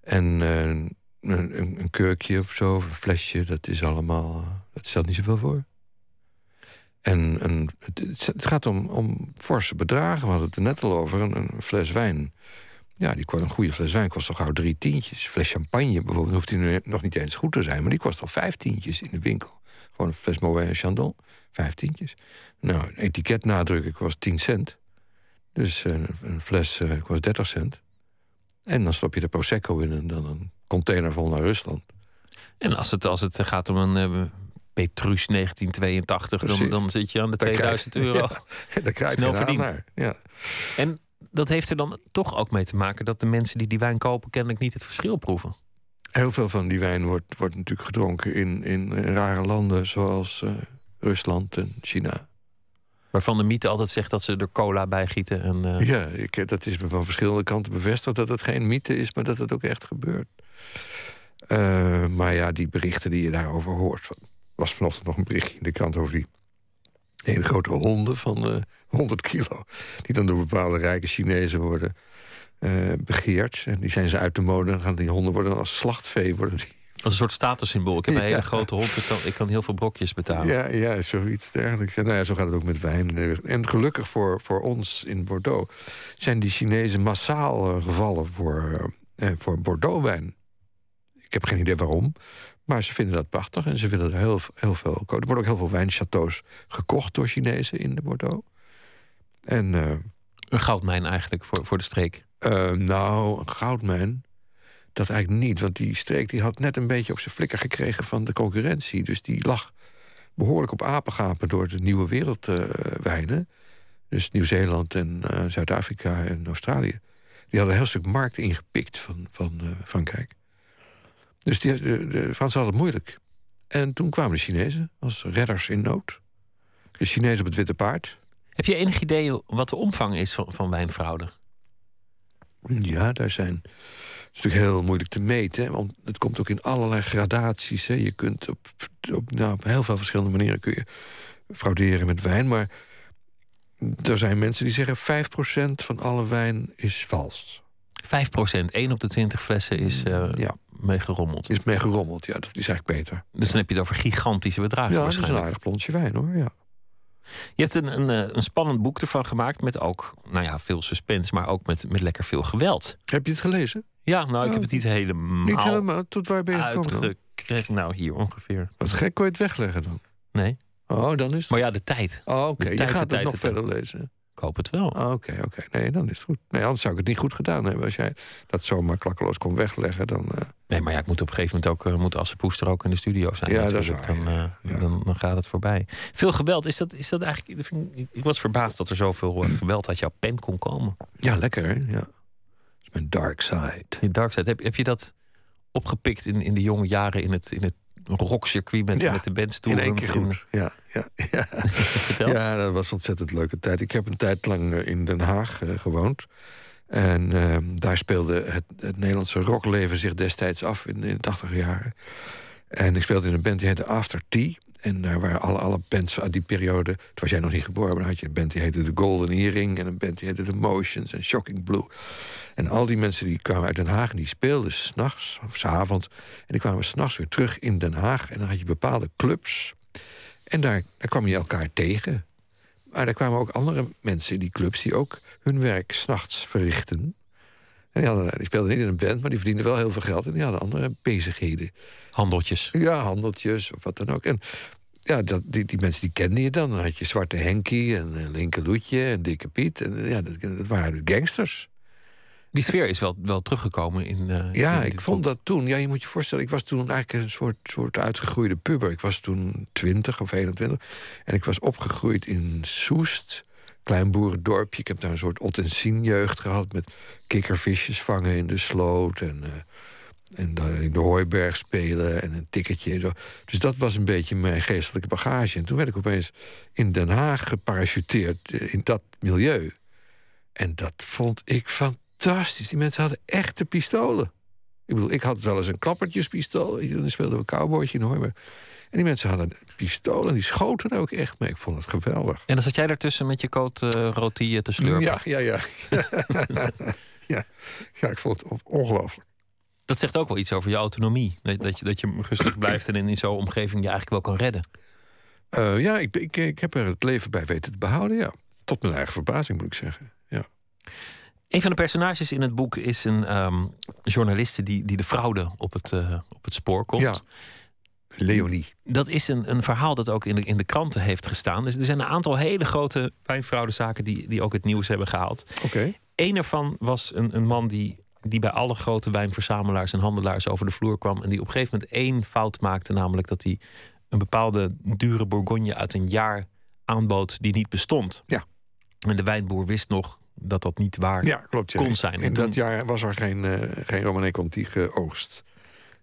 En eh, een, een, een kurkje of zo, een flesje, dat is allemaal. dat stelt niet zoveel voor. En een, het, gaat om, om forse bedragen. We hadden het er net al over. Een, een fles wijn. Ja, die, een goede fles wijn kost al gauw drie tientjes. Een fles champagne bijvoorbeeld hoeft die nu nog niet eens goed te zijn, maar die kost al vijf tientjes in de winkel. Gewoon een fles Moet Chandon, vijf tientjes. Nou, een etiket nadrukken kost 10 cent. Dus eh, een fles eh, kost 30 cent. En dan stop je de Prosecco in en dan een container vol naar Rusland. En als het, als het gaat om een eh, Petrus 1982, dan, dan zit je aan de Daar krijg- 2000 euro. (laughs) Ja, daar krijg je Snel verdiend. naar. Ja. En dat heeft er dan toch ook mee te maken dat de mensen die die wijn kopen kennelijk niet het verschil proeven. Heel veel van die wijn wordt, wordt natuurlijk gedronken in, in, in rare landen zoals eh, Rusland en China. Waarvan de mythe altijd zegt dat ze er cola bij gieten. En, eh, Ja, ik, dat is me van verschillende kanten bevestigd dat het geen mythe is, maar dat het ook echt gebeurt. Eh, maar ja, die berichten die je daarover hoort. Van, was vanochtend nog een berichtje in de krant over die hele grote honden van eh 100 kilo. Die dan door bepaalde rijke Chinezen worden eh, begeerd. En die zijn ze uit de mode. Dan gaan die honden worden als slachtvee. Worden die. Als een soort statussymbool. Ik heb een (laughs) hele grote hond, ik kan, ik kan heel veel brokjes betalen. Ja, ja, zoiets dergelijks. Nou ja, zo gaat het ook met wijn. En gelukkig voor, voor ons in Bordeaux zijn die Chinezen massaal gevallen voor, voor Bordeaux-wijn. Ik heb geen idee waarom, maar ze vinden dat prachtig en ze willen er heel, heel veel kopen. Er worden ook heel veel wijnchateaus gekocht door Chinezen in de Bordeaux. En eh, Een goudmijn eigenlijk voor, voor de streek. eh, nou, een goudmijn. Dat eigenlijk niet, want die streek die had net een beetje op zijn flikker gekregen van de concurrentie. Dus die lag behoorlijk op apengapen door de nieuwe wereldwijnen. dus Nieuw-Zeeland en eh, Zuid-Afrika en Australië. Die hadden een heel stuk markt ingepikt van, van Frankrijk. Dus die, de, de Fransen hadden het moeilijk. En toen kwamen de Chinezen als redders in nood. De Chinezen op het witte paard. Heb je enig idee wat de omvang is van, van wijnfraude? Ja, daar zijn. Het is natuurlijk heel moeilijk te meten, hè, want het komt ook in allerlei gradaties. Hè. Je kunt op, op, nou, op heel veel verschillende manieren kun je frauderen met wijn. Maar er zijn mensen die zeggen 5% van alle wijn is vals. 5 procent, 1 op de 20 flessen is eh Ja, mee gerommeld. is mee gerommeld. Ja, dat is eigenlijk beter. Dus dan heb je het over gigantische bedragen Ja, dat is een waarschijnlijk. aardig plonsje wijn hoor. Ja. Je hebt een, een, eh, een spannend boek ervan gemaakt met ook nou ja, veel suspense, maar ook met, met lekker veel geweld. Heb je het gelezen? Ja, nou, ik Ja, heb het niet helemaal, Niet helemaal. Tot waar ben je uitgekregen. Nou, hier ongeveer. Wat gek, kon je het wegleggen dan? Nee. Oh, dan is het... Maar ja, de tijd. Oh, oké. Je gaat het tijd, nog de verder lezen. Ik hoop het wel. Oh, Oké, oké. Nee, dan is het goed. Nee, anders zou ik het niet goed gedaan hebben. Als jij dat zomaar klakkeloos kon wegleggen, dan... eh, Nee, maar ja, ik moet op een gegeven moment ook... Uh, moet Assepoester ook in de studio zijn. Ja, dat is natuurlijk. waar, dan, ja. dan, dan gaat het voorbij. Veel geweld. Is dat, is dat eigenlijk... ik, ik was verbaasd dat er zoveel geweld uit jouw pen kon komen. Ja, lekker hè? Ja. Dat is mijn dark side. Je dark side. Heb, heb je dat opgepikt in, in de jonge jaren in het, in het rockcircuit met, Ja, met de bands In één keer goed. Ja, ja, ja. (laughs) Ja, dat was een ontzettend leuke tijd. Ik heb een tijd lang eh, in Den Haag uh, gewoond. En uh, daar speelde het, het, Nederlandse rockleven zich destijds af in, in de tachtig jaren. En ik speelde in een band die heette After Tea. En daar waren alle, alle bands uit die periode. Toen was jij nog niet geboren, maar dan had je een band die heette The Golden Earring. En een band die heette The Motions en Shocking Blue. En al die mensen die kwamen uit Den Haag en die speelden s'nachts of s'avonds. En die kwamen s'nachts weer terug in Den Haag. En dan had je bepaalde clubs. En daar, daar kwam je elkaar tegen. Maar er kwamen ook andere mensen in die clubs die ook hun werk s'nachts verrichten. En die, hadden, die speelden niet in een band, maar die verdienden wel heel veel geld. En die hadden andere bezigheden. Handeltjes. Ja, handeltjes of wat dan ook. En ja, dat, die, die mensen die kende je dan. Dan had je Zwarte Henkie en uh, Linke Loetje en Dikke Piet. En ja, dat, dat waren gangsters. Die sfeer is wel, wel teruggekomen in. Uh, ja, in ik vond dat toen. Ja, je moet je voorstellen, ik was toen eigenlijk een soort, soort uitgegroeide puber. Ik was toen 20 of 21. En ik was opgegroeid in Soest. Klein boerendorpje. Ik heb daar een soort Ottensien jeugd gehad. Met kikkervisjes vangen in de sloot. En, uh, en in de hooiberg spelen. En een tikketje. En zo. Dus dat was een beetje mijn geestelijke bagage. En toen werd ik opeens in Den Haag geparachuteerd. In dat milieu. En dat vond ik fantastisch fantastisch. Die mensen hadden echte pistolen. Ik bedoel, ik had wel eens een klappertjespistool. Dan speelden we cowboytje in Hooiberg. En die mensen hadden pistolen, die schoten er ook echt mee. Ik vond het geweldig. En dan zat jij daartussen met je coat uh, rotille te slurpen? Ja, ja, ja. (laughs) ja. ja, ik vond het ongelooflijk. Dat zegt ook wel iets over je autonomie. Dat, dat, je, dat je rustig blijft en in zo'n omgeving je eigenlijk wel kan redden. Uh, ja, ik, ik, ik heb er het leven bij weten te behouden, ja. Tot mijn eigen verbazing, moet ik zeggen. Ja. Een van de personages in het boek is een um, journaliste die, die de fraude op het, uh, op het spoor komt. Ja. Leonie. Dat is een, een verhaal dat ook in de, in de kranten heeft gestaan. Dus er zijn een aantal hele grote wijnfraudezaken die, die ook het nieuws hebben gehaald. Oké. Okay. Eén ervan was een, een man die, die bij alle grote wijnverzamelaars en handelaars over de vloer kwam. En die op een gegeven moment één fout maakte, namelijk dat hij een bepaalde dure Bourgogne uit een jaar aanbood die niet bestond. Ja. En de wijnboer wist nog dat dat niet waar ja, klopt, ja. kon zijn. In dat jaar was er geen, uh, geen geoogst.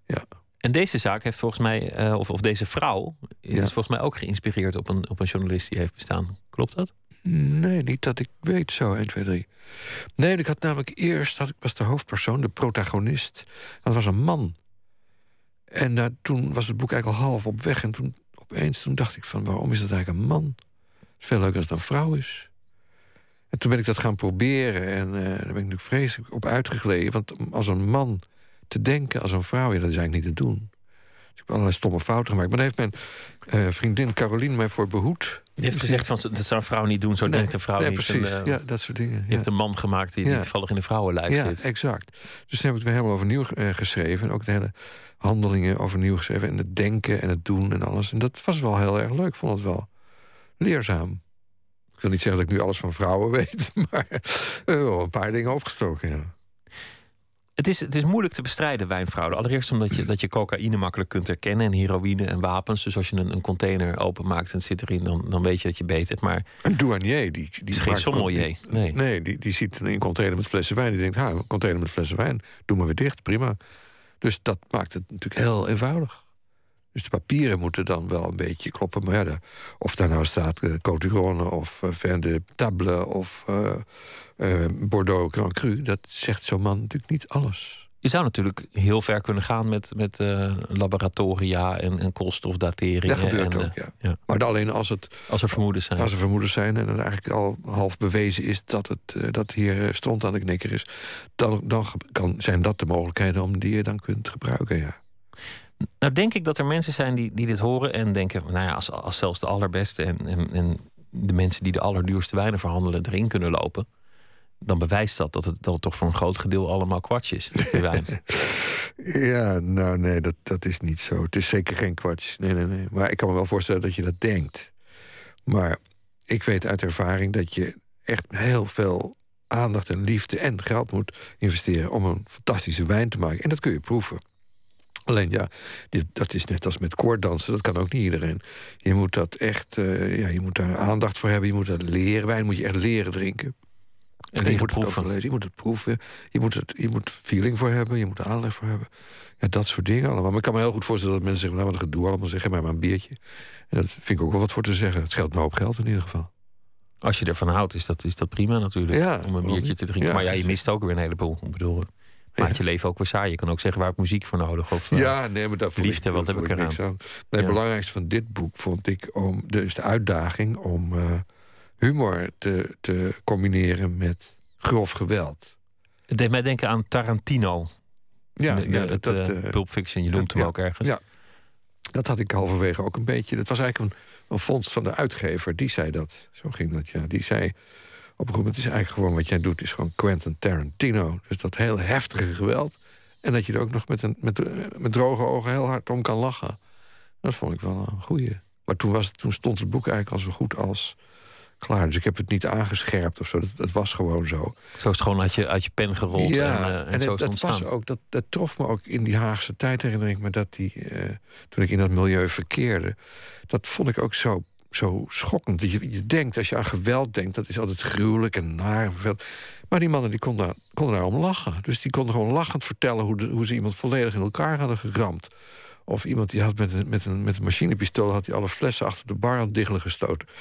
Ja. En deze zaak heeft volgens mij, uh, of, of deze vrouw, is Ja. volgens mij ook geïnspireerd op een, op een journalist die heeft bestaan. Klopt dat? Nee, niet dat ik weet zo, 1, 2, 3. Nee, ik had namelijk eerst, had, ik was de hoofdpersoon, de protagonist. Dat was een man. En uh, toen was het boek eigenlijk al half op weg. En toen opeens toen dacht ik van, waarom is dat eigenlijk een man? Het is veel leuker als het een vrouw is. En toen ben ik dat gaan proberen. En uh, daar ben ik natuurlijk vreselijk op uitgegleden. Want als een man te denken als een vrouw, ja, dat is eigenlijk niet te doen. Dus ik heb allerlei stomme fouten gemaakt. Maar daar heeft mijn uh, vriendin Caroline mij voor behoed. Die heeft gezegd van dat zou een vrouw niet doen, zo Nee, denkt een vrouw nee, niet. precies. En, uh, ja, dat soort dingen. Je Ja. hebt een man gemaakt die, die Ja. toevallig in de vrouwenlijf Ja, zit. exact. Dus toen heb ik het weer helemaal overnieuw eh, geschreven. En ook de hele handelingen overnieuw geschreven. En het denken en het doen en alles. En dat was wel heel erg leuk. Ik vond het wel leerzaam. Wil niet zeggen dat ik nu alles van vrouwen (laughs) weet. Maar eh, wel een paar dingen opgestoken, ja. Het is, het is moeilijk te bestrijden, wijnfraude. Allereerst omdat je, dat je cocaïne makkelijk kunt herkennen... en heroïne en wapens. Dus als je een, een container openmaakt en het zit erin... Dan, dan weet je dat je beet hebt. Maar Een douanier, die, die is geen sommelier, nee. Nee, die, die ziet een container met flessen wijn. Die denkt, ha, een container met flessen wijn. Doe maar weer dicht, prima. Dus dat maakt het natuurlijk heel eenvoudig. Dus de papieren moeten dan wel een beetje kloppen. Maar ja, de- of daar nou staat uh, of uh, Vin de Table of eh, Bordeaux Grand Cru... dat zegt zo'n man natuurlijk niet alles. je zou natuurlijk heel ver kunnen gaan met, met laboratoria en, en koolstofdateringen. Dat gebeurt en, ook, ja. ja. Maar alleen als het Als er vermoedens zijn. Als er vermoedens zijn en het eigenlijk al half bewezen is dat het dat hier stond aan de knikker is, dan, dan kan, zijn dat de mogelijkheden om die je dan kunt gebruiken. Ja. Nou, denk ik dat er mensen zijn die, die dit horen en denken: nou ja, als, als zelfs de allerbeste en, en, en de mensen die de allerduurste wijnen verhandelen erin kunnen lopen, dan bewijst dat dat het, dat het toch voor een groot gedeelte allemaal kwartje is. (laughs) Wijn. ja, nou nee, dat, dat is niet zo. Het is zeker geen kwartjes. Nee, nee, nee. Maar ik kan me wel voorstellen dat je dat denkt. Maar ik weet uit ervaring dat je echt heel veel aandacht en liefde en geld moet investeren om een fantastische wijn te maken. En dat kun je proeven. Alleen ja, dit, dat is net als met koorddansen, dat kan ook niet iedereen. Je moet dat echt, eh, ja, je moet daar aandacht voor hebben, je moet dat leren. Wijn moet je echt leren drinken. En je je moet het proeven. lezen, je moet het proeven, je moet, het, je moet feeling voor hebben, je moet aanleg voor hebben. Ja, dat soort dingen allemaal. Maar ik kan me heel goed voorstellen dat mensen zeggen, nou wat een gedoe allemaal, zeg maar maar een biertje. En dat vind ik ook wel wat voor te zeggen. Het scheelt een hoop geld in ieder geval. Als je ervan houdt, is dat, is dat prima natuurlijk. Ja, om een biertje te drinken. Ja, maar ja, je mist ook weer een heleboel. Ik bedoel, maakt je leven ook weer saai. Je kan ook zeggen, waar ik muziek voor nodig? Of, eh, Ja, nee, maar dat liefde, ik, wat heb ik niks eraan? aan. Nee, Het belangrijkste van dit boek vond ik om, dus de uitdaging om eh, humor te, te combineren met grof geweld. Het deed mij denken aan Tarantino. Ja, ja dat, het, dat, eh, Pulp Fiction, je noemt hem ja, ook ergens. ja. dat had ik halverwege ook een beetje. Dat was eigenlijk een, een vondst van de uitgever. Die zei dat. Zo ging dat, ja. Die zei op een gegeven moment... het is eigenlijk gewoon wat jij doet... is gewoon Quentin Tarantino. Dus dat heel heftige geweld. En dat je er ook nog met, een, met, eh, met droge ogen heel hard om kan lachen. Dat vond ik wel een goeie. Maar toen, was, toen stond het boek eigenlijk al zo goed als klaar. Dus ik heb het niet aangescherpt of zo. Dat, dat was gewoon zo. Zo is het gewoon uit je, uit je pen gerold. Ja, en, eh, en, en zo het- is het dat, was ook, dat, dat trof me ook in die Haagse tijd, herinner ik me dat die, eh, toen ik in dat milieu verkeerde. Dat vond ik ook zo, zo schokkend. Je, je denkt, als je aan geweld denkt, dat is altijd gruwelijk en naar. Maar die mannen die konden, daar- konden daarom lachen. Dus die konden gewoon lachend vertellen hoe, hoe ze iemand volledig in elkaar hadden geramd. Of iemand die had met een, met een, met een machinepistool had hij alle flessen achter de bar aan het diggelen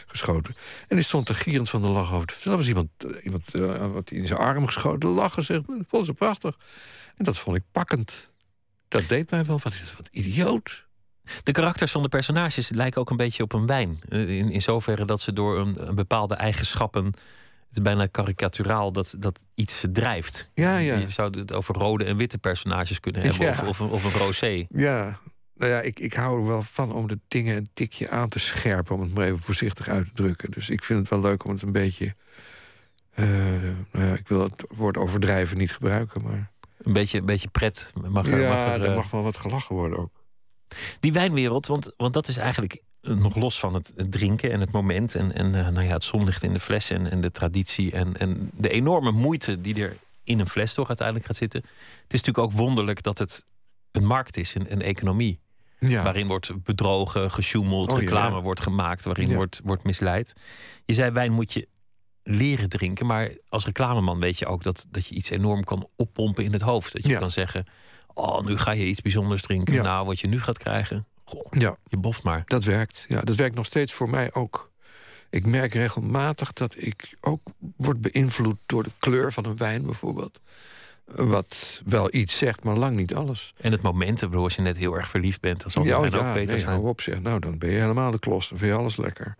geschoten. En die stond er gierend van de lach over. Er was iemand, eh, iemand eh, wat in zijn arm geschoten, lachen, zeg, vond ze prachtig. En dat vond ik pakkend. Dat deed mij wel. Wat is wat idioot. De karakters van de personages lijken ook een beetje op een wijn. Eh, In, in zoverre dat ze door een, een bepaalde eigenschappen. Het is bijna karikaturaal dat, dat iets drijft. Ja, ja. Je zou het over rode en witte personages kunnen hebben. Ja. Of, of, een- of een rosé. Ja, nou ja, ik, ik hou er wel van om de dingen een tikje aan te scherpen. Om het maar even voorzichtig uit te drukken. Dus ik vind het wel leuk om het een beetje. eh, nou ja, ik wil het woord overdrijven niet gebruiken, maar. Een beetje, een beetje pret. Mag er, ja, mag er, er eh, mag wel wat gelachen worden ook. Die wijnwereld, want, want dat is eigenlijk eh, nog los van het, drinken en het moment. En, en eh, nou ja, het zonlicht in de fles en, en de traditie. En, en de enorme moeite die er in een fles toch uiteindelijk gaat zitten. Het is natuurlijk ook wonderlijk dat het een markt is, een, een economie. Ja, Waarin wordt bedrogen, gesjoemeld, Oh, ja. reclame wordt gemaakt, waarin Ja. wordt, wordt misleid. Je zei wijn moet je leren drinken, maar als reclameman weet je ook dat, dat je iets enorm kan oppompen in het hoofd. Dat je kan zeggen, oh, nu ga je iets bijzonders drinken. Ja. Nou, wat je nu gaat krijgen, goh, ja, je boft maar. dat werkt. Ja, dat werkt nog steeds voor mij ook. Ik merk regelmatig dat ik ook word beïnvloed door de kleur van een wijn bijvoorbeeld. Wat wel iets zegt, maar lang niet alles. En het moment, ik bedoel, als je net heel erg verliefd bent, dan zal Ja, ook ja, beter nee, zijn. hou op zeg. Nou, dan ben je helemaal de klos. Dan vind je alles lekker.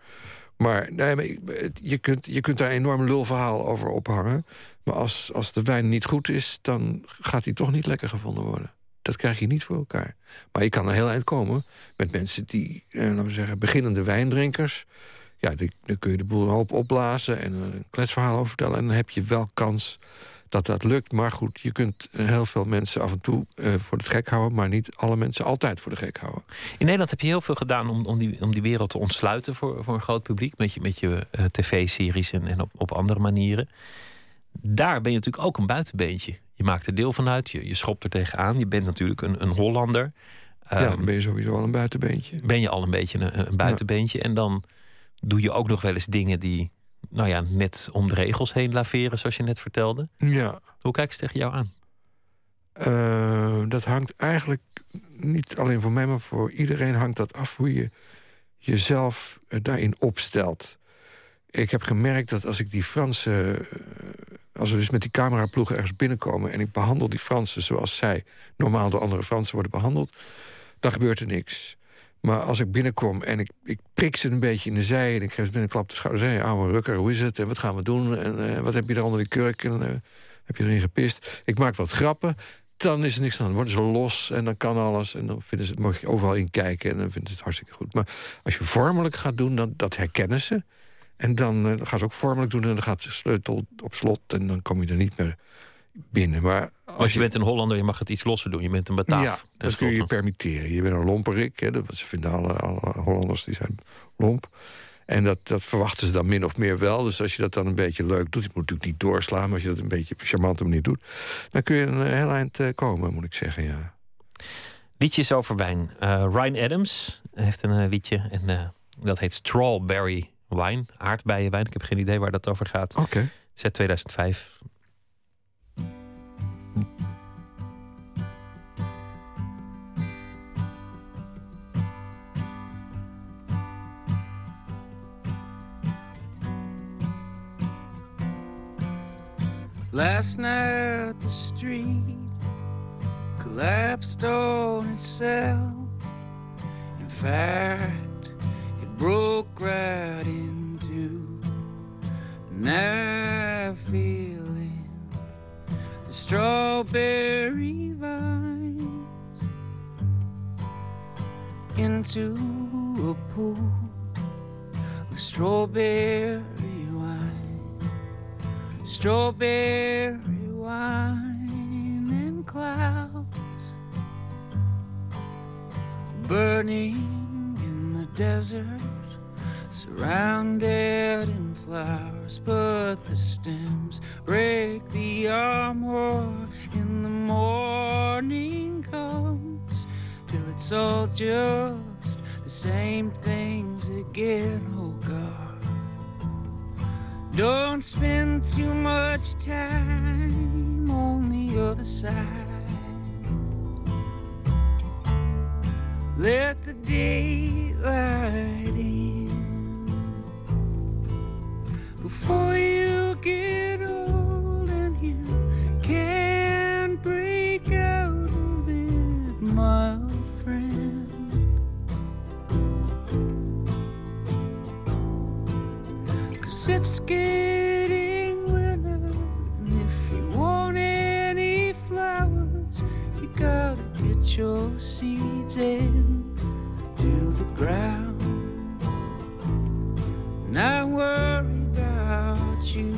Maar, nee, je, kunt, je kunt daar een enorm lulverhaal over ophangen. Maar als, als de wijn niet goed is, dan gaat die toch niet lekker gevonden worden. Dat krijg je niet voor elkaar. Maar je kan er heel eind komen met mensen die, eh, laten we zeggen, beginnende wijndrinkers. Ja, dan kun je de boel een hoop opblazen en een kletsverhaal over vertellen. En dan heb je wel kans dat dat lukt. Maar goed, je kunt heel veel mensen af en toe eh, voor de gek houden... maar niet alle mensen altijd voor de gek houden. In Nederland heb je heel veel gedaan om, om, die, om die wereld te ontsluiten voor, voor een groot publiek. Met je, met je eh, tv-series en, en op, op andere manieren. Daar ben je natuurlijk ook een buitenbeentje. Je maakt er deel van uit, je, je schopt er tegenaan. Je bent natuurlijk een, een Hollander. ja, Ehm, dan ben je sowieso al een buitenbeentje. ben je al een beetje een, een buitenbeentje. En dan doe je ook nog wel eens dingen die, nou ja, net om de regels heen laveren, zoals je net vertelde. Ja, Hoe kijken ze tegen jou aan? eh, dat hangt eigenlijk niet alleen voor mij, maar voor iedereen hangt dat af hoe je jezelf eh, daarin opstelt. Ik heb gemerkt dat als ik die Fransen, eh, als we dus met die cameraploegen ergens binnenkomen en ik behandel die Fransen zoals zij normaal door andere Fransen worden behandeld, dan gebeurt er niks. Maar als ik binnenkom en ik, ik prik ze een beetje in de zij... en ik geef ze binnen een klap de schouder... zeg ouwe rukker, hoe is het? En wat gaan we doen? En eh, wat heb je er onder die kurk? En eh, heb je erin gepist? Ik maak wat grappen. Dan is er niks aan. Dan worden ze los en dan kan alles. En dan vinden ze, mag je overal in kijken en dan vinden ze het hartstikke goed. Maar als je vormelijk gaat doen, dan, dat herkennen ze. En dan, dan gaan ze ook vormelijk doen en dan gaat de sleutel op slot... en dan kom je er niet meer binnen. Maar als Want je bent een Hollander, je mag het iets losser doen. Je bent een Bataaf. ja, dat kun je je permitteren. Je bent een lomperik. Hè, dat, ze vinden alle, alle Hollanders die zijn lomp. En dat, dat verwachten ze dan min of meer wel. Dus als je dat dan een beetje leuk doet... je moet natuurlijk niet doorslaan... maar als je dat een beetje op een charmante manier doet... dan kun je een eh, heel eind eh, komen, moet ik zeggen, ja. Liedjes over wijn. Eh, Ryan Adams heeft een liedje en dat heet Strawberry Wine. Aardbeienwijn. Ik heb geen idee waar dat over gaat. Oké. Het is uit 2005. Last night the street collapsed on itself. In fact, it broke right in two. Now feeling the strawberry vines into a pool of strawberry strawberry wine and clouds burning in the desert surrounded in flowers but the stems break the armor in the morning comes till it's all just the same things again. Oh god don't spend too much time on the other side. Let the daylight in before you get it's getting winter. And if you want any flowers, you gotta get your seeds in to the ground. Not worry about you.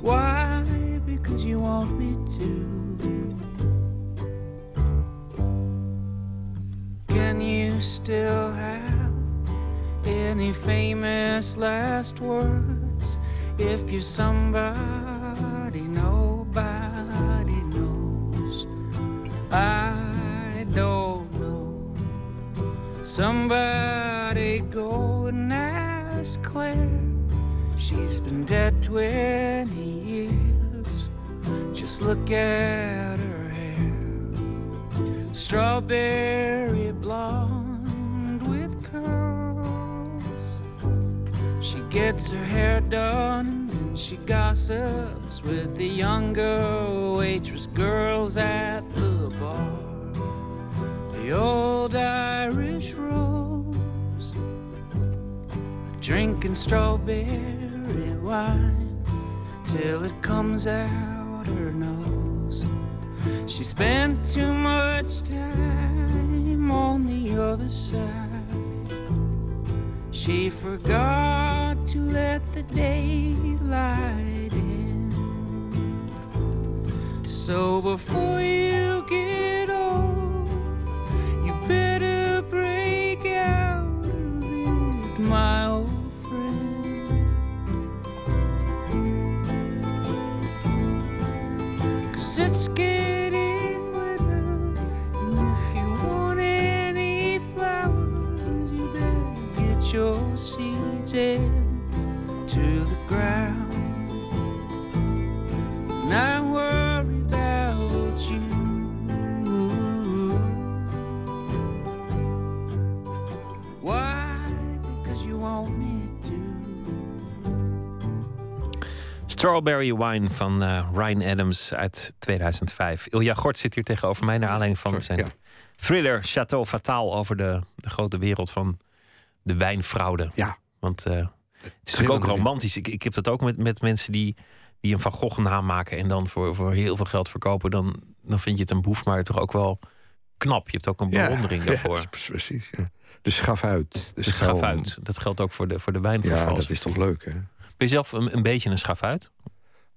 Why? Because you want still have any famous last words if you're somebody nobody knows? I don't know. Somebody go and ask Claire. She's been dead 20 years. Just look at her hair strawberry blonde gets her hair done and she gossips with the younger waitress girls at the bar. The old Irish rose, drinking strawberry wine till it comes out her nose. She spent too much time on the other side. She forgot to let the daylight in. So before you get old, you better break out of it, my old friend. Cause it's getting winter. And if you want any flowers, you better get your seeds ground. Not worry about you. Why? Because you want me to. Strawberry Wine van eh, Ryan Adams uit 2005. Ilja Gort zit hier tegenover mij naar aanleiding van Sorry, zijn ja. thriller Chateau Fataal over de, de grote wereld van de wijnfraude. Ja. Want eh, het is natuurlijk ook romantisch. Ik, ik heb dat ook met, met mensen die, die een Van Gogh namaken en dan voor, voor heel veel geld verkopen. Dan, dan vind je het een boef, maar toch ook wel knap. Je hebt ook een bewondering ja, daarvoor. Ja, precies. Ja. De schafuit. De, Dus schafuit. Dat geldt ook voor de, voor de Ja, dat is toch leuk, hè? Ben je zelf een, een beetje een schafuit?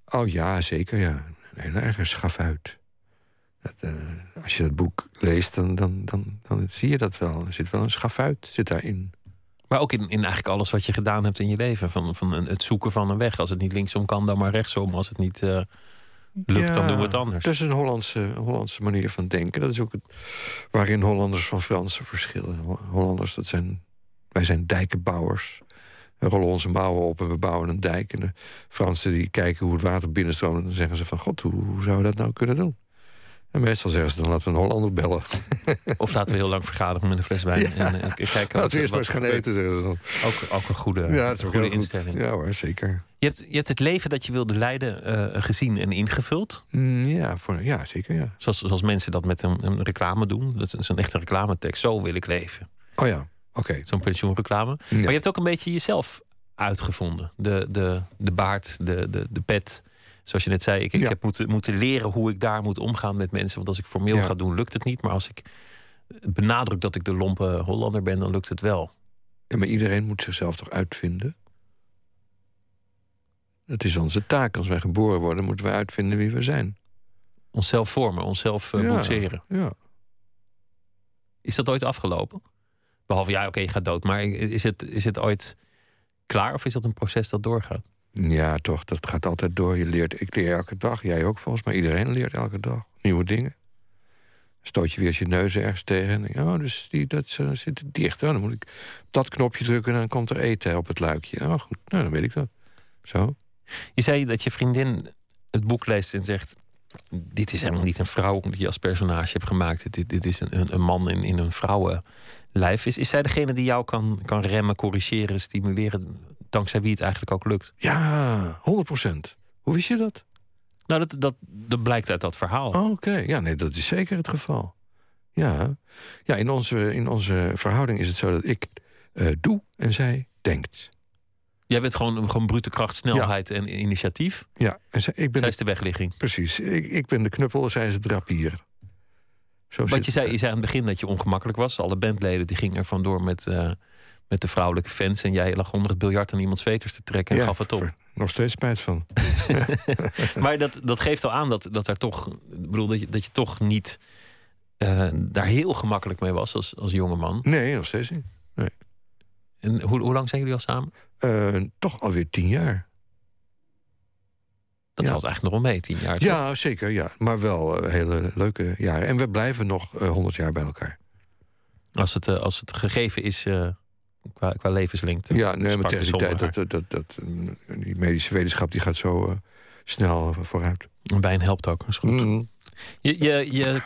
Oh ja, zeker, ja. Een heel erg een schafuit. Dat, eh, als je het boek leest, dan, dan, dan, dan zie je dat wel. Er zit wel een schafuit zit daarin. Maar ook in, in eigenlijk alles wat je gedaan hebt in je leven. Van, van het zoeken van een weg. Als het niet linksom kan, dan maar rechtsom. Als het niet eh, lukt, dan doen we het anders. Dat is een Hollandse, Hollandse manier van denken. Dat is ook het, waarin Hollanders van Fransen verschillen. Ho- Hollanders, dat zijn, wij zijn dijkenbouwers. We rollen onze mouwen op en we bouwen een dijk. En de Fransen die kijken hoe het water binnenstroomt... en dan zeggen ze van, god, hoe, hoe zou we dat nou kunnen doen? En meestal zeggen ze, dan laten we een Hollander bellen. Of laten we heel lang vergaderen met een fles wijn. Ja. En, en kijken Laten we eerst maar eens gaan eten, zeggen ze dan. Ook, ook een goede, Ja, een goede goed. instelling. Ja hoor, zeker. Je, hebt, je hebt het leven dat je wilde leiden eh, gezien en ingevuld. Mm, ja, voor, ja, zeker, ja. Zoals, zoals mensen dat met een, een reclame doen. Dat is een echte reclametekst. Zo wil ik leven. Oh ja, oké. Zo'n pensioenreclame. Maar je hebt ook een beetje jezelf uitgevonden. De, de, de baard, de, de, de pet. Zoals je net zei, ik, ik Ja. heb moeten, moeten leren hoe ik daar moet omgaan met mensen. Want als ik formeel Ja. ga doen, lukt het niet. Maar als ik benadruk dat ik de lompe Hollander ben, dan lukt het wel. Ja, maar iedereen moet zichzelf toch uitvinden? Het is onze taak. Als wij geboren worden, moeten we uitvinden wie we zijn. Onszelf vormen, onszelf uh, Ja. boetseren. Ja. Is dat ooit afgelopen? Behalve, ja, oké, je gaat dood. Maar is het, is het ooit klaar of is dat een proces dat doorgaat? Ja, toch. Dat gaat altijd door. Je leert, ik leer elke dag. Jij ook volgens mij. Iedereen leert elke dag. Nieuwe dingen. Stoot je weer je neus ergens tegen. En oh, dus die, dat zit dicht. Oh, dan moet ik dat knopje drukken en dan komt er eten op het luikje. Oh, goed. Nou, dan weet ik dat. Zo. Je zei dat je vriendin het boek leest en zegt... dit is helemaal niet een vrouw die je als personage hebt gemaakt. Dit, dit is een, een, een man in, in een vrouwenlijf. Is, is zij degene die jou kan, kan remmen, corrigeren, stimuleren... dankzij wie het eigenlijk ook lukt? Ja, 100 procent. Hoe wist je dat? Nou, dat, dat, dat blijkt uit dat verhaal. Oh, Oké, ja, nee, dat is zeker het geval. Ja, ja in, onze, in onze verhouding is het zo dat ik eh, doe en zij denkt. Jij bent gewoon, gewoon brute kracht, snelheid en initiatief. Ja, en zij, ik ben Zij is de wegligging. Precies, ik, ik ben de knuppel, zij is het drapier. Zo zit- je zei, je zei aan het begin dat je ongemakkelijk was. Alle bandleden die gingen er vandoor met, eh, met de vrouwelijke fans. En jij lag onder het biljart aan iemands veters te trekken en Ja, gaf het op. nog steeds spijt van. (laughs) (laughs) Maar dat, dat geeft al aan dat, dat, er toch, ik bedoel, dat, je, dat je toch niet eh, daar heel gemakkelijk mee was als, als jongeman. Nee, nog steeds niet. En hoe, hoe lang zijn jullie al samen? Eh, toch alweer tien jaar. Dat Ja. valt eigenlijk nog wel mee, tien jaar. toch? Ja, zeker, ja. Maar wel eh, hele leuke jaren. En we blijven nog honderd jaar bij elkaar. Als, het, als het gegeven is qua, qua levenslengte. Ja, nee, maar tegen die tijd, dat, dat, dat, dat, die medische wetenschap die gaat zo eh, snel vooruit. En wijn helpt ook, is goed. Mhm. Je, je, je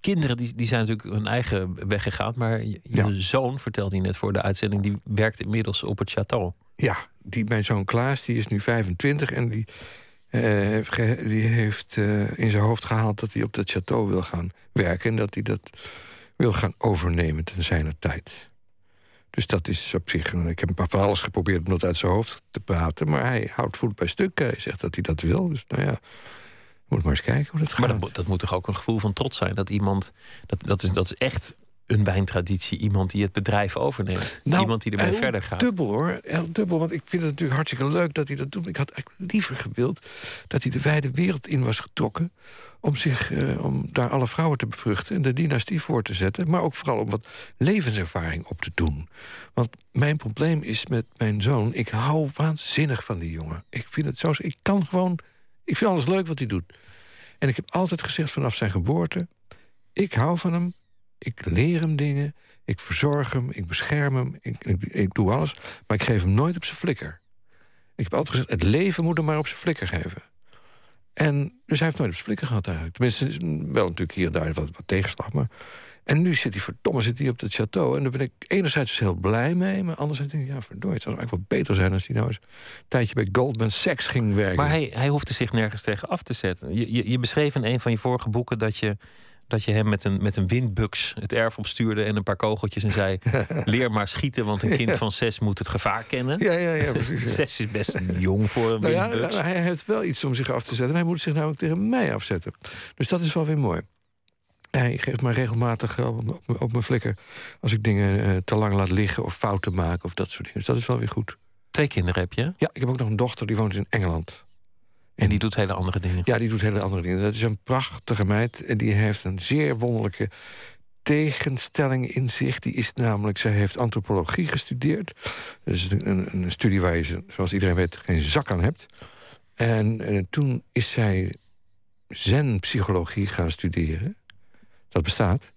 kinderen die, die zijn natuurlijk hun eigen weg gegaan. Maar je, Ja. zoon, vertelde hij net voor de uitzending... die werkt inmiddels op het château. Ja, die, mijn zoon Klaas die is nu 25 en die, eh, die heeft eh, in zijn hoofd gehaald dat hij op dat château wil gaan werken en dat hij dat wil gaan overnemen ten zijner tijd. Dus dat is op zich. Ik heb een paar van alles geprobeerd om dat uit zijn hoofd te praten, maar hij houdt voet bij stuk. Hij zegt dat hij dat wil. Dus nou ja, moet maar eens kijken hoe dat gaat. Maar dat, moet- dat moet toch ook een gevoel van trots zijn? Dat iemand, dat, dat, is, dat is echt een wijntraditie. Iemand die het bedrijf overneemt. Nou, iemand die ermee verder gaat. Dubbel hoor, heel dubbel. Want ik vind het natuurlijk hartstikke leuk dat hij dat doet. Ik had eigenlijk liever gewild dat hij de wijde wereld in was getrokken. Om, zich, eh, om daar alle vrouwen te bevruchten en de dynastie voor te zetten. Maar ook vooral om wat levenservaring op te doen. Want mijn probleem is met mijn zoon. Ik hou waanzinnig van die jongen. Ik vind het zo. Ik kan gewoon. Ik vind alles leuk wat hij doet. En ik heb altijd gezegd vanaf zijn geboorte. Ik hou van hem. Ik leer hem dingen. Ik verzorg hem. Ik bescherm hem. Ik, ik, ik doe alles. Maar ik geef hem nooit op zijn flikker. Ik heb altijd gezegd: het leven moet hem maar op zijn flikker geven. En dus hij heeft nooit op zijn flikker gehad eigenlijk. Tenminste, wel natuurlijk hier en daar wat, wat tegenslag. Maar... En nu zit hij, verdomme, zit hij op het château. En daar ben ik enerzijds dus heel blij mee. Maar anderzijds denk ik, ja, verdorie, het zou eigenlijk wel beter zijn... als hij nou eens een tijdje bij Goldman Sachs ging werken. Maar hij, hij hoefde zich nergens tegen af te zetten. Je, je, je beschreef in een van je vorige boeken dat je, dat je hem met een, met een windbuks het erf opstuurde en een paar kogeltjes en zei: (laughs) Leer maar schieten, want een kind van zes moet het gevaar kennen. Ja, ja, ja, precies. ja. (laughs) Zes is best jong voor een Nou ja, windbuks. nou, hij heeft wel iets om zich af te zetten. Maar hij moet zich namelijk tegen mij afzetten. Dus dat is wel weer mooi. Hij geeft mij regelmatig op, op, mijn- op mijn flikker... als ik dingen eh, te lang laat liggen of fouten maak of dat soort dingen. Dus dat is wel weer goed. Twee kinderen heb je. Ja, ik heb ook nog een dochter die woont in Engeland. En die doet hele andere dingen. Ja, die doet hele andere dingen. Dat is een prachtige meid. En die heeft een zeer wonderlijke tegenstelling in zich. Die is namelijk, zij heeft antropologie gestudeerd. Dus een, een, studie waar je, zoals iedereen weet, geen zak aan hebt. En, en toen is zij zen-psychologie gaan studeren. Dat bestaat.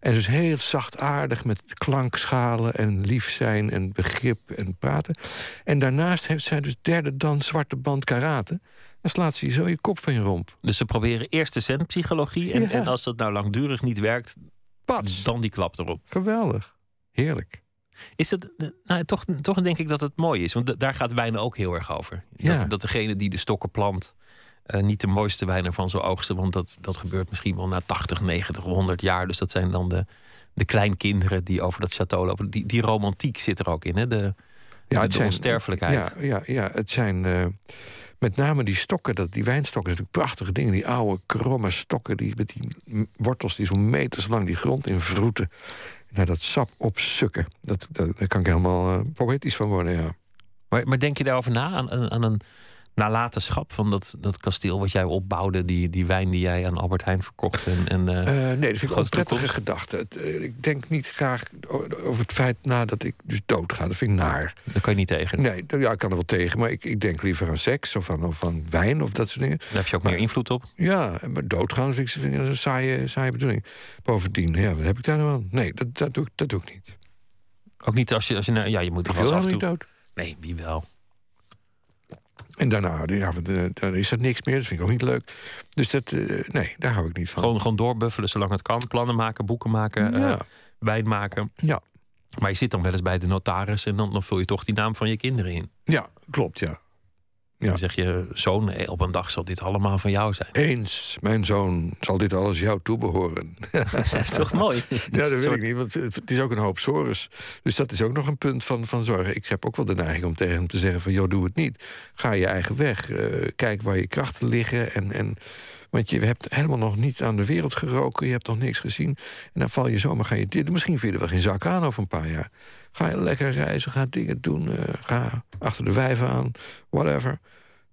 En dus heel zachtaardig met klankschalen en lief zijn en begrip en praten. En daarnaast heeft zij dus derde dan zwarte band karate. Dan slaat ze je zo je kop van je romp. Dus ze proberen eerst de zen-psychologie. En, Ja. en als dat nou langdurig niet werkt, Pats. dan die klap erop. Geweldig. Heerlijk. Is het, nou, toch, toch denk ik dat het mooi is. Want daar gaat wijnen ook heel erg over. Ja. Dat, dat degene die de stokken plant... eh, niet de mooiste wijnen van zijn oogsten. Want dat, dat gebeurt misschien wel na 80, 90, 100 jaar. Dus dat zijn dan de, de kleinkinderen die over dat château lopen. Die, die romantiek zit er ook in. Hè? De, Ja, de onsterfelijkheid. Ja, ja, ja het zijn eh, met name die stokken, dat, die wijnstokken, zijn natuurlijk prachtige dingen. Die oude, kromme stokken die met die wortels die zo'n meters lang die grond in vroeten. En daar dat sap opsukken. Dat, dat, daar kan ik helemaal eh, poëtisch van worden, ja. Maar, maar denk je daarover na? Aan, aan een nalatenschap van dat, dat kasteel wat jij opbouwde? Die, die wijn die jij aan Albert Heijn verkocht? En, en, eh, Eh, nee, dat vind ik een prettige gedachte. Het, eh, ik denk niet graag over het feit na dat ik dus doodga. Dat vind ik naar. Daar kan je niet tegen. Nee, nou ja, ik kan er wel tegen, maar ik, ik denk liever aan seks of aan, of aan wijn of dat soort dingen. Daar heb je ook meer invloed op. Ja, maar doodgaan vind ik, vind ik een saaie, saaie bedoeling. Bovendien, ja, wat heb ik daar nou aan? Nee, dat, dat, doe, ik- dat doe ik niet. Ook niet als je, als je nou- ja, je moet er wel af en toe. dood. Nee, wie wel? En daarna, ja, daar is er niks meer. Dat vind ik ook niet leuk. Dus dat, eh, nee, daar hou ik niet van. Gewoon, gewoon doorbuffelen zolang het kan. Plannen maken, boeken maken, Ja. eh, wijn maken. Ja. Maar je zit dan wel eens bij de notaris en dan, dan vul je toch die naam van je kinderen in. Ja, klopt, ja. Ja. Dan zeg je, zoon, eh, op een dag zal dit allemaal van jou zijn. Eens, mijn zoon, zal dit alles jou toebehoren. (laughs) Dat is toch mooi? (laughs) Ja, dat weet ik niet, want het is ook een hoop sores. Dus dat is ook nog een punt van, van zorgen. Ik heb ook wel de neiging om tegen hem te zeggen van... joh, doe het niet. Ga je eigen weg. Eh, kijk waar je krachten liggen. En, en, want je hebt helemaal nog niet aan de wereld geroken. Je hebt nog niks gezien. En dan val je zomaar, ga je dit. Misschien vind je er wel geen zak aan over een paar jaar. Ga je lekker reizen, ga dingen doen. eh, ga achter de wijven aan, whatever.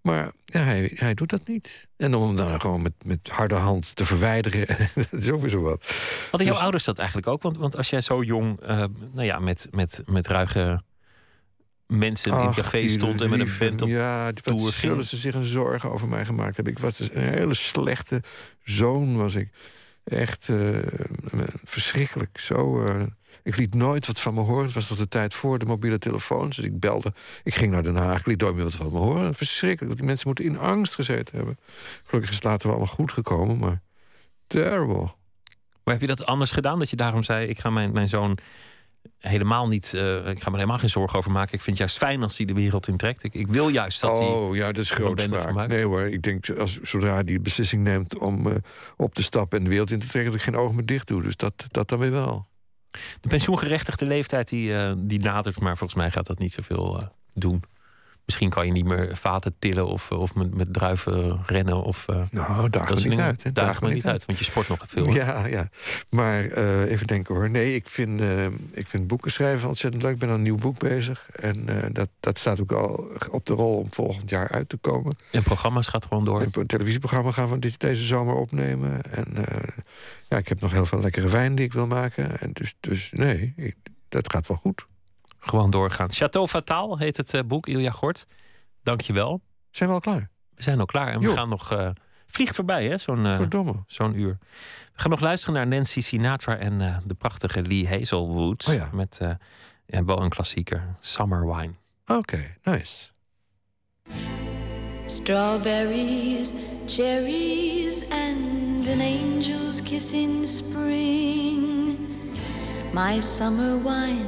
Maar ja, hij, hij doet dat niet. En om hem dan gewoon met, met harde hand te verwijderen... (laughs) dat is zo wat. Hadden jouw Dus- ouders dat eigenlijk ook? Want, want als jij zo jong, eh, nou ja, met, met, met ruige mensen in een café stond en met een band op Ja, die- tour zullen ze zich een zorgen over mij gemaakt hebben. Ik was dus een hele slechte zoon, was ik. Echt eh, verschrikkelijk. Zo, ik liet nooit wat van me horen. Het was nog de tijd voor de mobiele telefoons. Dus ik belde. Ik ging naar Den Haag. Ik liet nooit meer wat van me horen. Verschrikkelijk. Want die mensen moeten in angst gezeten hebben. Gelukkig is het later wel allemaal goed gekomen. Maar terrible. Maar heb je dat anders gedaan? Dat je daarom zei: ik ga mijn, mijn zoon helemaal niet. eh, ik ga me er helemaal geen zorgen over maken. Ik vind het juist fijn als hij de wereld intrekt. Ik, ik wil juist dat hij. oh ja, dat is grootspraak. maakt. Nee hoor, ik denk als, zodra hij die beslissing neemt om eh, op te stappen en de wereld in te trekken, dat ik geen oog meer dicht doe. Dus dat, dat dan weer wel. De pensioengerechtigde leeftijd die, eh, die nadert, maar volgens mij gaat dat niet zoveel eh, doen. Misschien kan je niet meer vaten tillen of, of met, met druiven rennen. Of, eh, Nou, daag me niet uit. hè. Daag me niet uit, want je sport nog veel. Ja, ja. Maar eh, even denken hoor. Nee, ik vind, eh, ik vind boeken schrijven ontzettend leuk. Ik ben aan een nieuw boek bezig. En eh, dat, dat staat ook al op de rol om volgend jaar uit te komen. En programma's gaat gewoon door. Een televisieprogramma gaan we dit, deze zomer opnemen. En eh, ja, ik heb nog heel veel lekkere wijn die ik wil maken. En dus, dus nee, ik- dat gaat wel goed. Gewoon doorgaan. Château Fataal heet het eh, boek, Ilja Gort. Dank je wel. Zijn we al klaar? We zijn al klaar en we gaan nog... eh, vliegt voorbij, hè? Zo'n eh, Verdomme. zo'n uur. We gaan nog luisteren naar Nancy Sinatra en eh, de prachtige Lee Hazelwood. Oh ja. Met eh, ja, wel een klassieker, Summer Wine. Oké, nice. Strawberries, cherries, and an angel's kiss in spring. My summer wine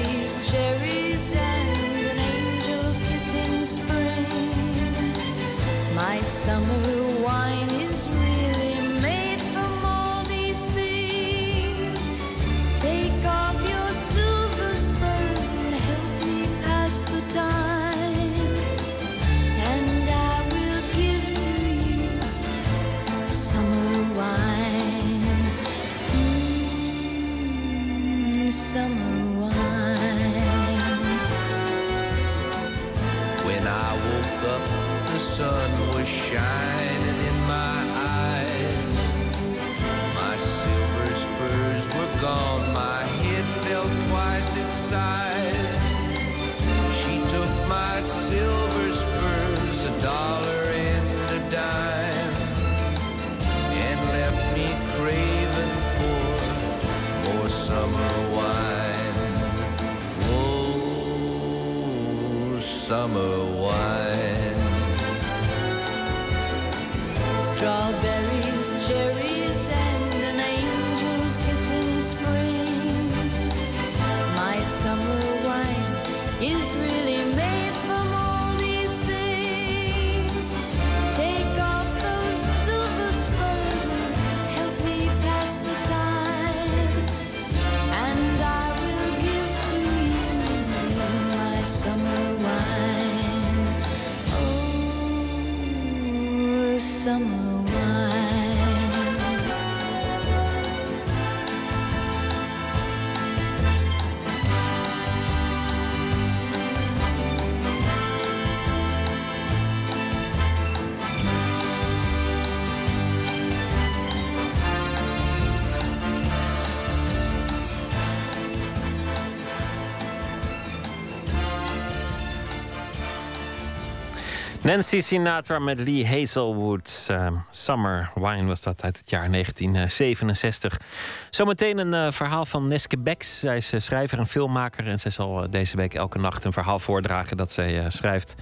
My summer wine Nancy Sinatra met Lee Hazelwood. Eh, Summer Wine was dat uit het jaar 1967. Zometeen een eh, verhaal van Neske Becks. Zij is eh, schrijver en filmmaker. En zij zal deze week elke nacht een verhaal voordragen dat zij schrijft.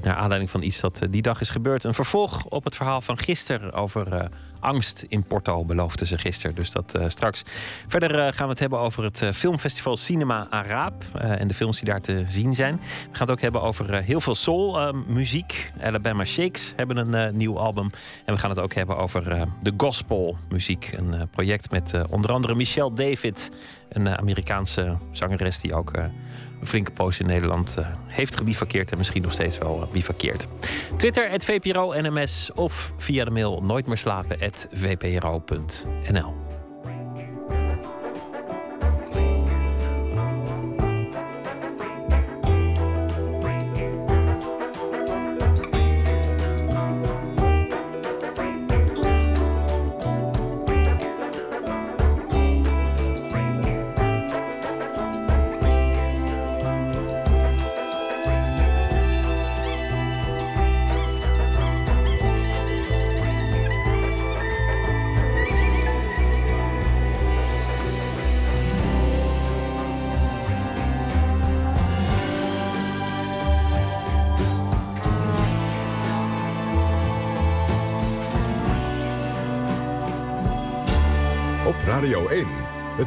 naar aanleiding van iets dat die dag is gebeurd. Een vervolg op het verhaal van gisteren over angst in Porto, beloofde ze gisteren. Dus dat straks. Verder gaan we het hebben over het filmfestival Cinema Araab. en de films die daar te zien zijn. We gaan het ook hebben over heel veel soul muziek. Alabama Shakes hebben een nieuw album. En we gaan het ook hebben over de gospelmuziek. Een project met onder andere Michelle David. Een Amerikaanse zangeres die ook een flinke poos in Nederland heeft gebivakkeerd. En misschien nog steeds wel bivakkeert. Twitter, het VPRO NMS. Of via de mail nooit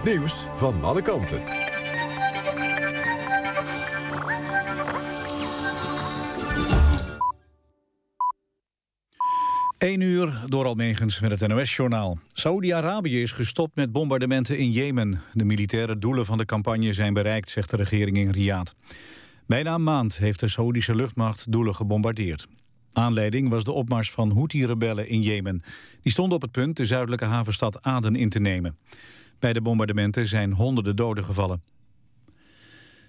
Nieuws van alle kanten. 1 uur door Almegens met het NOS-journaal. Saoedi-Arabië is gestopt met bombardementen in Jemen. De militaire doelen van de campagne zijn bereikt, zegt de regering in Riyadh. Bijna een maand heeft de Saoedische luchtmacht doelen gebombardeerd. Aanleiding was de opmars van Houthi-rebellen in Jemen. Die stonden op het punt de zuidelijke havenstad Aden in te nemen. Bij de bombardementen zijn honderden doden gevallen.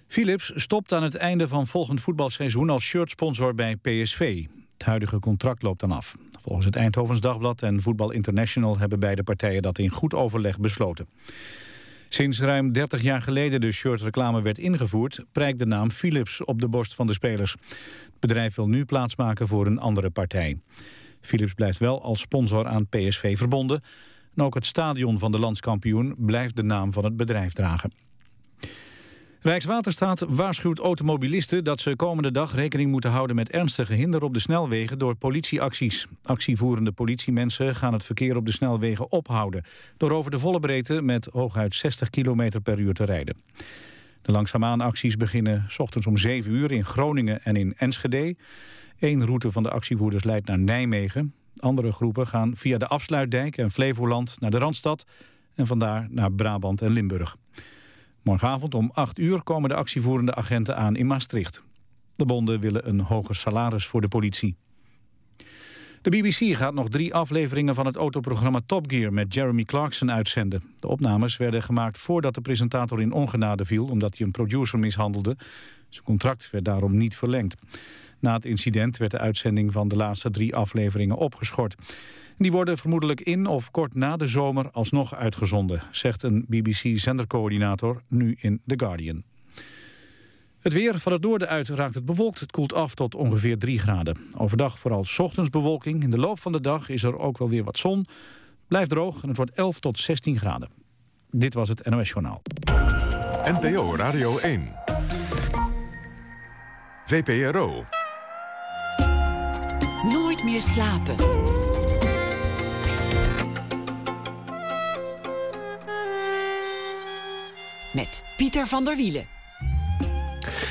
Philips stopt aan het einde van volgend voetbalseizoen als shirtsponsor bij PSV. Het huidige contract loopt dan af. Volgens het Eindhovens Dagblad en Voetbal International... hebben beide partijen dat in goed overleg besloten. Sinds ruim 30 jaar geleden de shirtreclame werd ingevoerd... prijkt de naam Philips op de borst van de spelers. Het bedrijf wil nu plaatsmaken voor een andere partij. Philips blijft wel als sponsor aan PSV verbonden. En ook het stadion van de landskampioen blijft de naam van het bedrijf dragen. Rijkswaterstaat waarschuwt automobilisten dat ze komende dag rekening moeten houden met ernstige hinder op de snelwegen door politieacties. Actievoerende politiemensen gaan het verkeer op de snelwegen ophouden door over de volle breedte met hooguit 60 km per uur te rijden. De langzaamaan acties beginnen s ochtends om 7 uur in Groningen en in Enschede. Eén route van de actievoerders leidt naar Nijmegen. Andere groepen gaan via de Afsluitdijk en Flevoland naar de Randstad en vandaar naar Brabant en Limburg. Morgenavond om 8 uur komen de actievoerende agenten aan in Maastricht. De bonden willen een hoger salaris voor de politie. De BBC gaat nog drie afleveringen van het autoprogramma Top Gear met Jeremy Clarkson uitzenden. De opnames werden gemaakt voordat de presentator in ongenade viel omdat hij een producer mishandelde. Zijn contract werd daarom niet verlengd. Na het incident werd de uitzending van de laatste drie afleveringen opgeschort. Die worden vermoedelijk in of kort na de zomer alsnog uitgezonden, zegt een BBC-zendercoördinator nu in The Guardian. Het weer van het noorden uit raakt het bewolkt. Het koelt af tot ongeveer 3 graden. Overdag vooral ochtends bewolking. In de loop van de dag is er ook wel weer wat zon. Blijft droog en het wordt 11 tot 16 graden. Dit was het NOS Journaal. NPO Radio 1. VPRO. Meer slapen. met Pieter van der Wielen.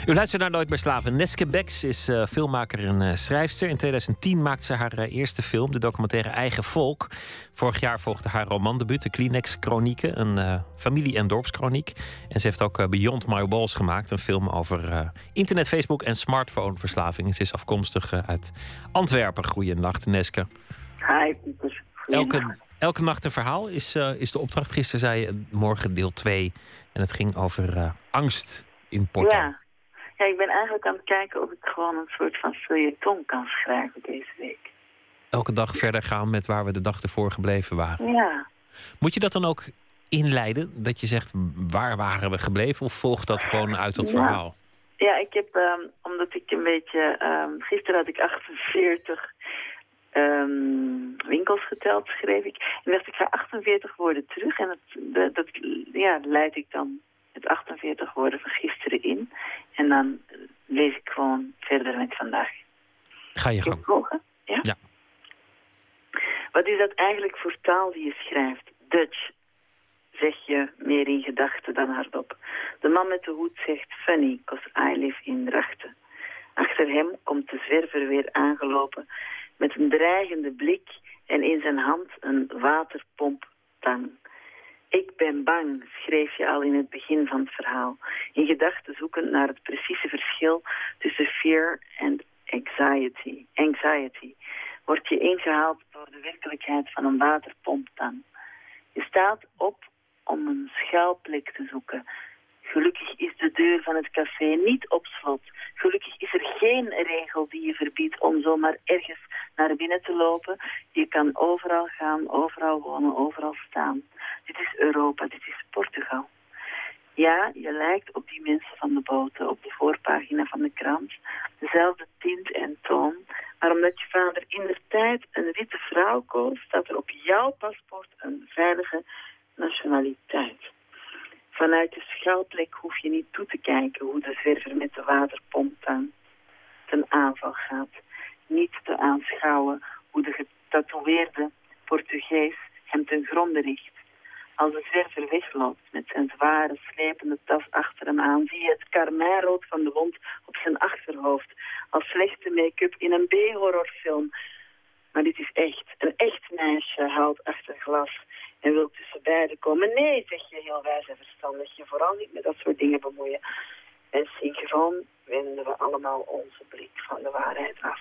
U luistert naar Nooit meer slapen. Neske Becks is uh, filmmaker en uh, schrijfster. In 2010 maakte ze haar uh, eerste film, de documentaire Eigen Volk. Vorig jaar volgde haar romandebuut, de Kleenex Chronieken, een familie- en dorpskroniek. En ze heeft ook Beyond My Walls gemaakt, een film over internet, Facebook en smartphoneverslaving. Ze is afkomstig uit Antwerpen. Goeienacht, Neske. Hi. Elke, elke nacht een verhaal is, is de opdracht. Gisteren zei je morgen deel 2 en het ging over angst in Porto. Ja. Ja, ik ben eigenlijk aan het kijken of ik gewoon een soort van feuilleton kan schrijven deze week. Elke dag verder gaan met waar we de dag ervoor gebleven waren. Ja. Moet je dat dan ook inleiden? Dat je zegt, waar waren we gebleven? Of volgt dat gewoon uit dat Ja. verhaal? Ja, ik heb, ehm, omdat ik een beetje... ehm, gisteren had ik 48 ehm, winkels geteld, schreef ik. En dacht ik ga 48 woorden terug. En dat, dat, dat ja, leid ik dan het 48 woorden van gisteren in. En dan lees ik gewoon verder met vandaag. Ga je gang. Ja? Ja. Wat is dat eigenlijk voor taal die je schrijft? Dutch, zeg je meer in gedachten dan hardop. De man met de hoed zegt funny, cause I live in Drachten. Achter hem komt de zwerver weer aangelopen met een dreigende blik en in zijn hand een waterpomptang. Ik ben bang, schreef je al in het begin van het verhaal. In gedachten zoekend naar het precieze verschil tussen fear en anxiety. Anxiety. Word je ingehaald door de werkelijkheid van een waterpomptang. Je staat op om een schuilplek te zoeken. Gelukkig is de deur van het café niet op slot. Gelukkig is er geen regel die je verbiedt om zomaar ergens naar binnen te lopen. Je kan overal gaan, overal wonen, overal staan. Dit is Europa, dit is Portugal. Ja, je lijkt op die mensen van de boten, op de voorpagina van de krant. Dezelfde tint en toon. Maar omdat je vader in de tijd een witte vrouw koos, staat er op jouw paspoort een veilige nationaliteit. Vanuit de schuilplek hoef je niet toe te kijken hoe de zwerver met de waterpomp aan ten aanval gaat. Niet te aanschouwen hoe de getatoeëerde Portugees hem ten gronde richt. Als de zwerver wegloopt met zijn zware, slepende tas achter hem aan, zie je het karmijnrood van de wond op zijn achterhoofd. Als slechte make-up in een B-horrorfilm. Maar dit is echt. Een echt meisje haalt achter glas en wil tussen beiden komen. Nee, zeg je heel wijs en verstandig. Je vooral niet met dat soort dingen bemoeien. En synchroon wenden we allemaal onze blik van de waarheid af.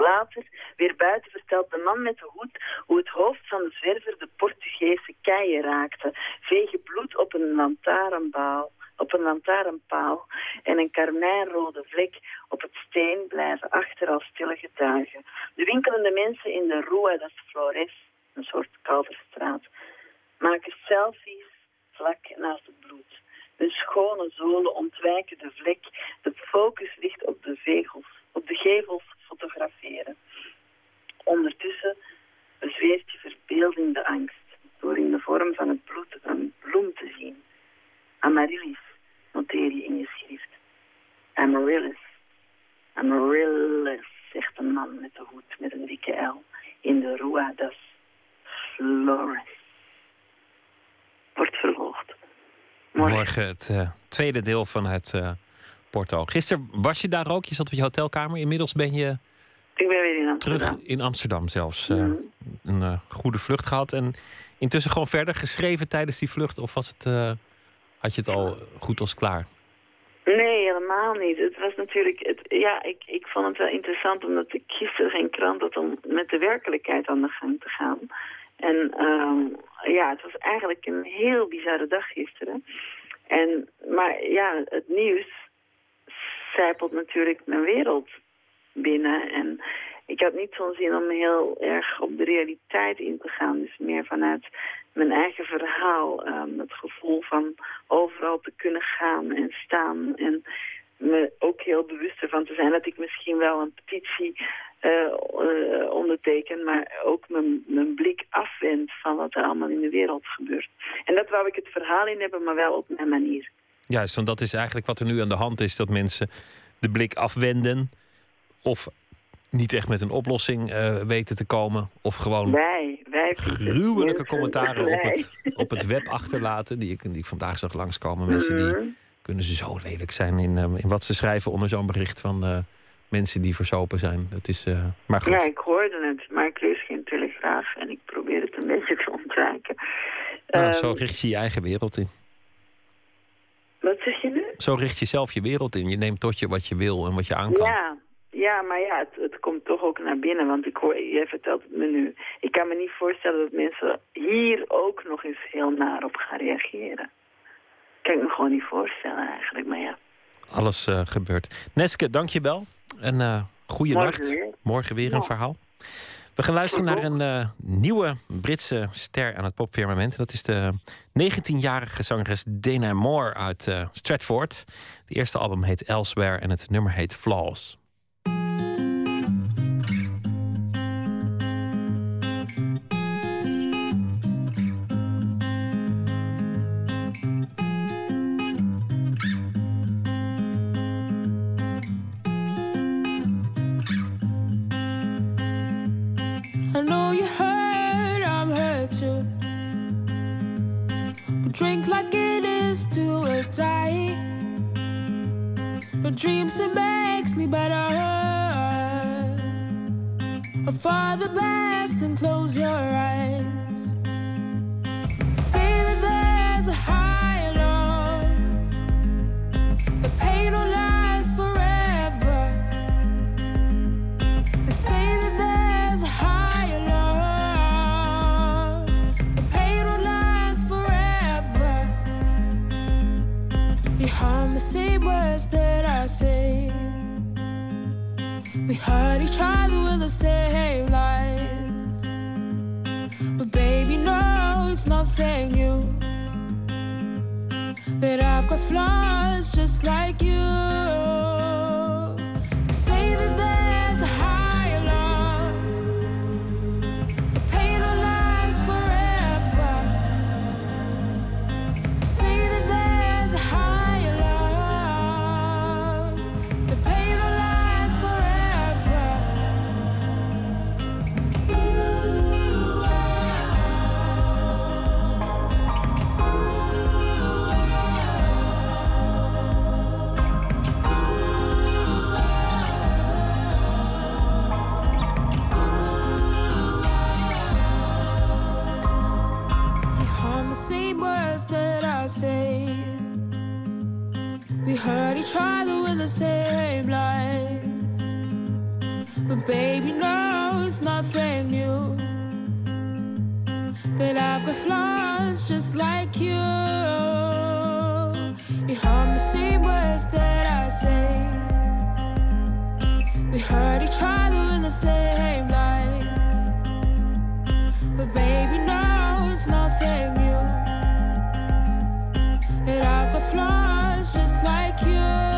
Later, weer buiten, vertelt de man met de hoed hoe het hoofd van de zwerver de Portugese keien raakte. Vegen bloed op een lantaarnpaal, op een lantaarnpaal en een karmijnrode vlek op het steen blijven achter als stille getuigen. De winkelende mensen in de Rua das Flores, een soort kalverstraat, maken selfies vlak naast het bloed. Hun schone zolen ontwijken de vlek. De focus ligt op de, vegels, op de gevels fotograferen. Ondertussen bezweert je verbeelding de angst door in de vorm van het bloed een bloem te zien. Amaryllis, noteer je in je schrift. Amaryllis. Amaryllis, zegt een man met de hoed met een dikke L in de Rua das Flores. Wordt vervolgd. Morgen, het uh, tweede deel van het uh, Porto. Gisteren was je daar ook, je zat op je hotelkamer. Inmiddels ben je ik ben weer in Amsterdam. terug in Amsterdam zelfs. Uh, mm. Een goede vlucht gehad. En intussen gewoon verder geschreven tijdens die vlucht? Of was het, had je het al goed als klaar? Nee, helemaal niet. Het was natuurlijk, het, ja, ik, ik vond het wel interessant omdat ik gisteren geen krant had om met de werkelijkheid aan de gang te gaan. En um, ja, het was eigenlijk een heel bizarre dag gisteren. En, maar ja, het nieuws zijpelt natuurlijk mijn wereld binnen. En ik had niet zo'n zin om heel erg op de realiteit in te gaan. Dus meer vanuit mijn eigen verhaal. Um, het gevoel van overal te kunnen gaan en staan. En me ook heel bewust ervan te zijn dat ik misschien wel een petitie uh, onderteken, maar ook mijn, mijn blik afwend van wat er allemaal in de wereld gebeurt. En dat wou ik het verhaal in hebben, maar wel op mijn manier. Juist, want dat is eigenlijk wat er nu aan de hand is, dat mensen de blik afwenden of niet echt met een oplossing uh, weten te komen. Of gewoon wij, wij gruwelijke commentaren op het, (laughs) op het web achterlaten. Die ik, die ik vandaag zag langskomen. Mensen die Mhm. kunnen ze zo lelijk zijn in, uh, in wat ze schrijven onder zo'n bericht van uh, mensen die verzopen zijn. Dat is, maar goed. Ja, ik hoorde het, maar ik lees geen telegraaf en ik probeer het een beetje te ontwijken. Nou, Um, zo richt je je eigen wereld in. Wat zeg je nu? Zo richt je zelf je wereld in. Je neemt tot je wat je wil en wat je aan kan. Ja, ja, maar ja, het, het komt toch ook naar binnen. Want ik hoor, jij vertelt het me nu. Ik kan me niet voorstellen dat mensen hier ook nog eens heel naar op gaan reageren. Kan ik me gewoon niet voorstellen eigenlijk, maar ja. Alles uh, gebeurt. Neske, dank je wel. En uh, goede Morgen nacht. weer. Morgen weer een Ja. verhaal. We gaan luisteren naar een uh, nieuwe Britse ster aan het popfirmament. Dat is de 19-jarige zangeres Dana Moore uit uh, Stratford. Het eerste album heet Elsewhere en het nummer heet Flaws. It is do or die. No dreams that makes me better. Or for the best and close your eyes. We hurt each other with the same lies. But baby, no, it's nothing new. That I've got flaws just like you. Say that say. We hurt each other with the same lies. But baby, no, it's nothing new. That I've got flaws just like you. You hum the same words that I say. We hurt each other in the same lies. But baby, no, it's nothing new. And I've got flaws just like you.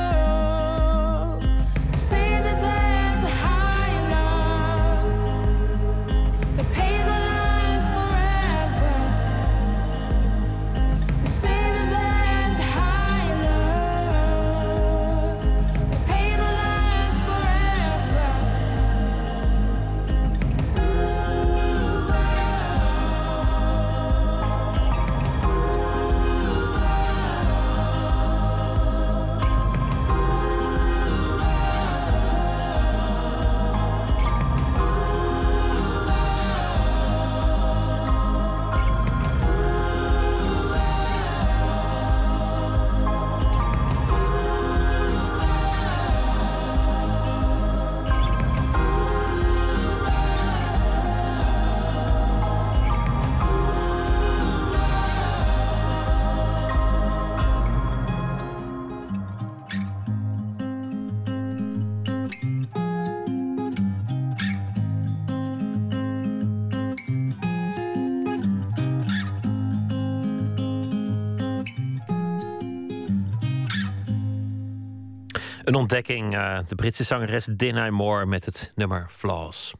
Een ontdekking, eh, de Britse zangeres Dinah Moore met het nummer Flaws.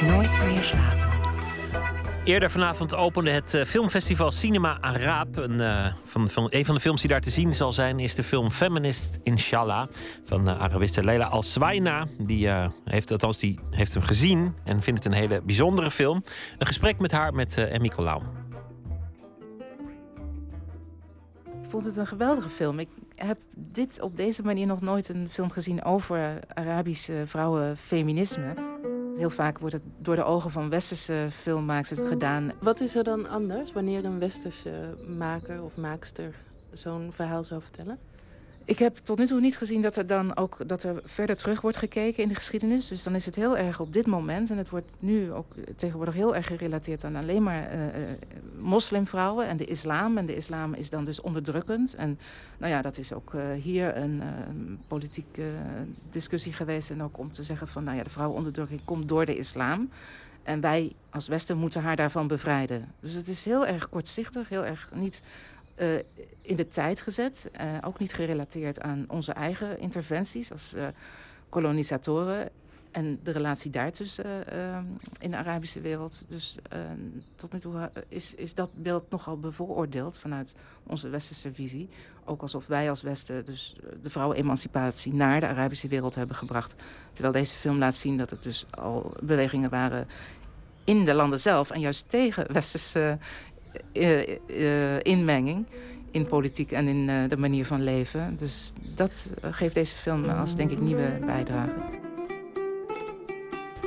Nooit meer slapen. Eerder vanavond opende het eh, filmfestival Cinema Araab. Een, eh, van, van, een van de films die daar te zien zal zijn is de film Feminist Inshallah van uh, Arabiste Leila Al-Swaina. Die, heeft, althans, die heeft hem gezien en vindt het een hele bijzondere film. Een gesprek met haar met Emmy Colau. Vond het een geweldige film. Ik heb dit op deze manier nog nooit een film gezien over Arabische vrouwenfeminisme. Heel vaak wordt het door de ogen van westerse filmmakers gedaan. Wat is er dan anders wanneer een westerse maker of maakster zo'n verhaal zou vertellen? Ik heb tot nu toe niet gezien dat er dan ook dat er verder terug wordt gekeken in de geschiedenis. Dus dan is het heel erg op dit moment. En het wordt nu ook tegenwoordig heel erg gerelateerd aan alleen maar uh, moslimvrouwen en de islam. En de islam is dan dus onderdrukkend. En nou ja, dat is ook uh, hier een politieke discussie geweest. En ook om te zeggen van nou ja, de vrouwenonderdrukking komt door de islam. En wij als Westen moeten haar daarvan bevrijden. Dus het is heel erg kortzichtig, heel erg niet in de tijd gezet. Uh, ook niet gerelateerd aan onze eigen interventies als uh, kolonisatoren. En de relatie daartussen in de Arabische wereld. Dus tot nu toe is, is dat beeld nogal bevooroordeeld vanuit onze westerse visie. Ook alsof wij als Westen dus de vrouwenemancipatie naar de Arabische wereld hebben gebracht. Terwijl deze film laat zien dat het dus al bewegingen waren in de landen zelf. En juist tegen westerse inmenging in politiek en in uh, de manier van leven. Dus dat geeft deze film als, denk ik, nieuwe bijdrage.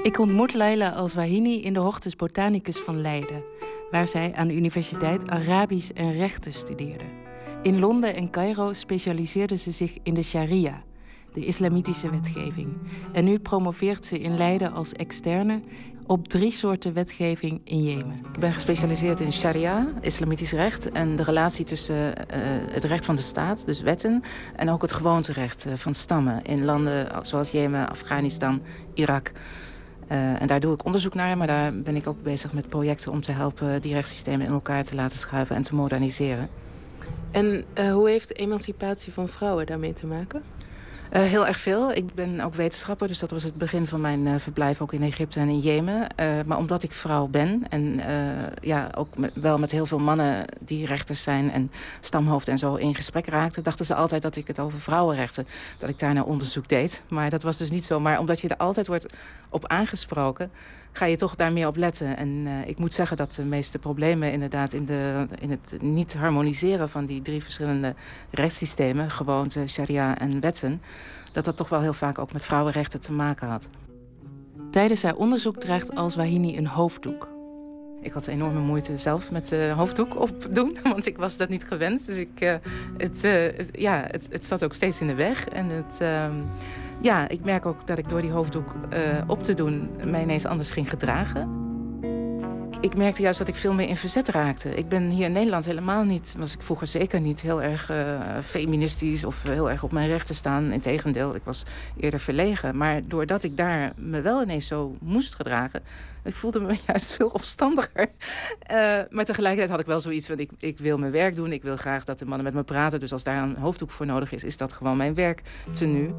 Ik ontmoet Laila Al-Zwahini in de Hortus Botanicus van Leiden... waar zij aan de Universiteit Arabisch en Rechten studeerde. In Londen en Cairo specialiseerde ze zich in de sharia... de islamitische wetgeving. En nu promoveert ze in Leiden als externe op drie soorten wetgeving in Jemen. Ik ben gespecialiseerd in sharia, islamitisch recht... en de relatie tussen uh, het recht van de staat, dus wetten... en ook het gewoonterecht uh, van stammen in landen zoals Jemen, Afghanistan, Irak... Uh, en daar doe ik onderzoek naar, maar daar ben ik ook bezig met projecten... om te helpen die rechtssystemen in elkaar te laten schuiven en te moderniseren. En hoe heeft emancipatie van vrouwen daarmee te maken? Uh, heel erg veel. Ik ben ook wetenschapper, dus dat was het begin van mijn uh, verblijf ook in Egypte en in Jemen. Uh, maar omdat ik vrouw ben en ja, ook wel met heel veel mannen die rechters zijn en stamhoofd en zo in gesprek raakten, dachten ze altijd dat ik het over vrouwenrechten, dat ik daar naar onderzoek deed. Maar dat was dus niet zo. Maar omdat je er altijd wordt op aangesproken, ga je toch daar meer op letten. En ik moet zeggen dat de meeste problemen inderdaad in, de, in het niet harmoniseren van die drie verschillende rechtssystemen, gewoonte, sharia en wetten, dat dat toch wel heel vaak ook met vrouwenrechten te maken had. Tijdens haar onderzoek draagt Al-Zwahini een hoofddoek. Ik had enorme moeite zelf met de hoofddoek opdoen, (laughs) want ik was dat niet gewend. Dus ik, uh, het, uh, het, ja, het, het zat ook steeds in de weg. En het, uh, ja, ik merk ook dat ik door die hoofddoek op te doen mij ineens anders ging gedragen ik merkte juist dat ik veel meer in verzet raakte. Ik ben hier in Nederland helemaal niet, was ik vroeger zeker niet heel erg uh, feministisch of heel erg op mijn rechten staan. Integendeel, ik was eerder verlegen. Maar doordat ik daar me wel ineens zo moest gedragen, ik voelde me (laughs) juist veel opstandiger. Uh, maar tegelijkertijd had ik wel zoiets van: ik, ik wil mijn werk doen. Ik wil graag dat de mannen met me praten. Dus als daar een hoofddoek voor nodig is, is dat gewoon mijn werk nu.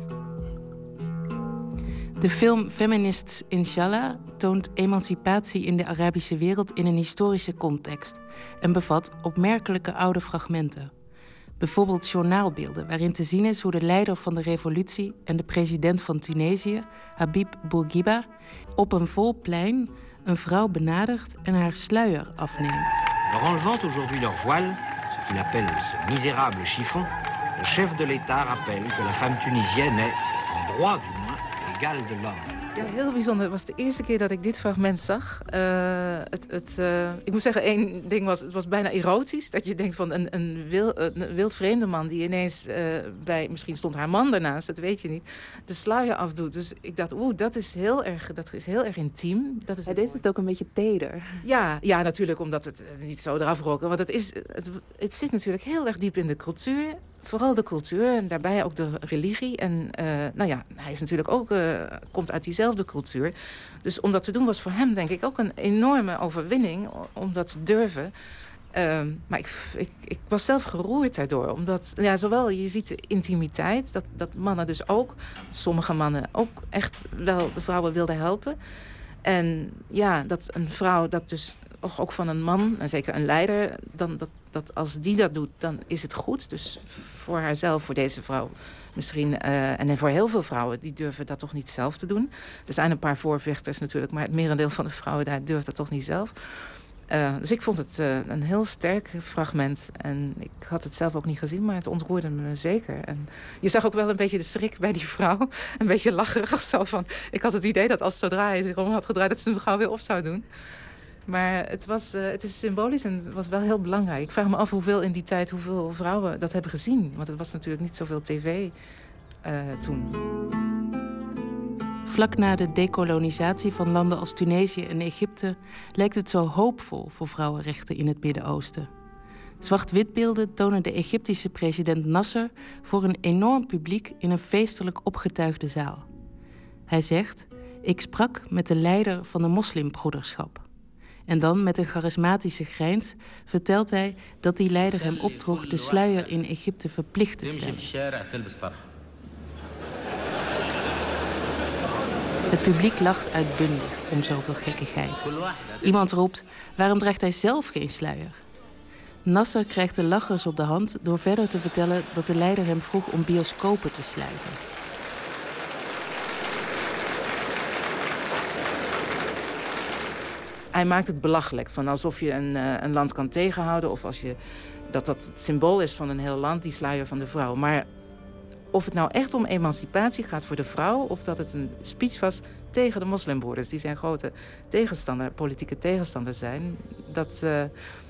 De film Feminists Inshallah toont emancipatie in de Arabische wereld in een historische context en bevat opmerkelijke oude fragmenten. Bijvoorbeeld journaalbeelden waarin te zien is hoe de leider van de revolutie en de president van Tunesië, Habib Bourguiba, op een vol plein een vrouw benadert en haar sluier afneemt. Enlevant aujourd'hui leur voile, ce qu'il appelle ce misérable chiffon, le chef de l'État rappelle que la femme tunisienne est, en droit égale de l'homme. Ja, heel bijzonder. Het was de eerste keer dat ik dit fragment zag. Uh, het, het, uh, ik moet zeggen, één ding was, het was bijna erotisch. Dat je denkt van een, een, wil, een wild vreemde man die ineens uh, bij, misschien stond haar man daarnaast, dat weet je niet, de sluier afdoet. Dus ik dacht, oeh, dat is heel erg, dat is heel erg intiem. Dat is ja, dit is het ook een beetje teder. Ja, ja, natuurlijk, omdat het niet zo eraf roken. Want het, is, het, het zit natuurlijk heel erg diep in de cultuur vooral de cultuur en daarbij ook de religie. En uh, nou ja, hij is natuurlijk ook, uh, komt uit diezelfde cultuur. Dus om dat te doen was voor hem denk ik ook een enorme overwinning om dat te durven. Uh, maar ik, ik, ik, was zelf geroerd daardoor. Omdat, ja, zowel je ziet de intimiteit, dat, dat mannen dus ook, sommige mannen ook echt wel de vrouwen wilden helpen. En ja, dat een vrouw dat dus ook van een man, en zeker een leider, dan dat, dat als die dat doet, dan is het goed. Dus voor haarzelf, voor deze vrouw misschien, uh, en voor heel veel vrouwen, die durven dat toch niet zelf te doen. Er zijn een paar voorvechters natuurlijk, maar het merendeel van de vrouwen daar durft dat toch niet zelf. Uh, dus ik vond het uh, een heel sterk fragment. En ik had het zelf ook niet gezien, maar het ontroerde me zeker. En je zag ook wel een beetje de schrik bij die vrouw. Een beetje lacherig (laughs) zo van... Ik had het idee dat als zodra hij zich om had gedraaid... dat ze hem gauw weer op zou doen. Maar het, was, uh, het is symbolisch en het was wel heel belangrijk. Ik vraag me af hoeveel in die tijd, hoeveel vrouwen dat hebben gezien. Want het was natuurlijk niet zoveel tv uh, toen. Vlak na de dekolonisatie van landen als Tunesië en Egypte lijkt het zo hoopvol voor vrouwenrechten in het Midden-Oosten. Zwart-witbeelden tonen de Egyptische president Nasser voor een enorm publiek in een feestelijk opgetuigde zaal. Hij zegt: Ik sprak met de leider van de moslimbroederschap. En dan met een charismatische grijns vertelt hij dat die leider hem opdroeg de sluier in Egypte verplicht te stellen. Het publiek lacht uitbundig om zoveel gekkigheid. Iemand roept: waarom draagt hij zelf geen sluier? Nasser krijgt de lachers op de hand door verder te vertellen dat de leider hem vroeg om bioscopen te sluiten. Hij maakt het belachelijk. Van alsof je een, uh, een land kan tegenhouden. Of als je, dat dat het symbool is van een heel land, die sluier van de vrouw. Maar of het nou echt om emancipatie gaat voor de vrouw... of dat het een speech was tegen de moslimbroeders... die zijn grote tegenstander, politieke tegenstander zijn... dat... Uh,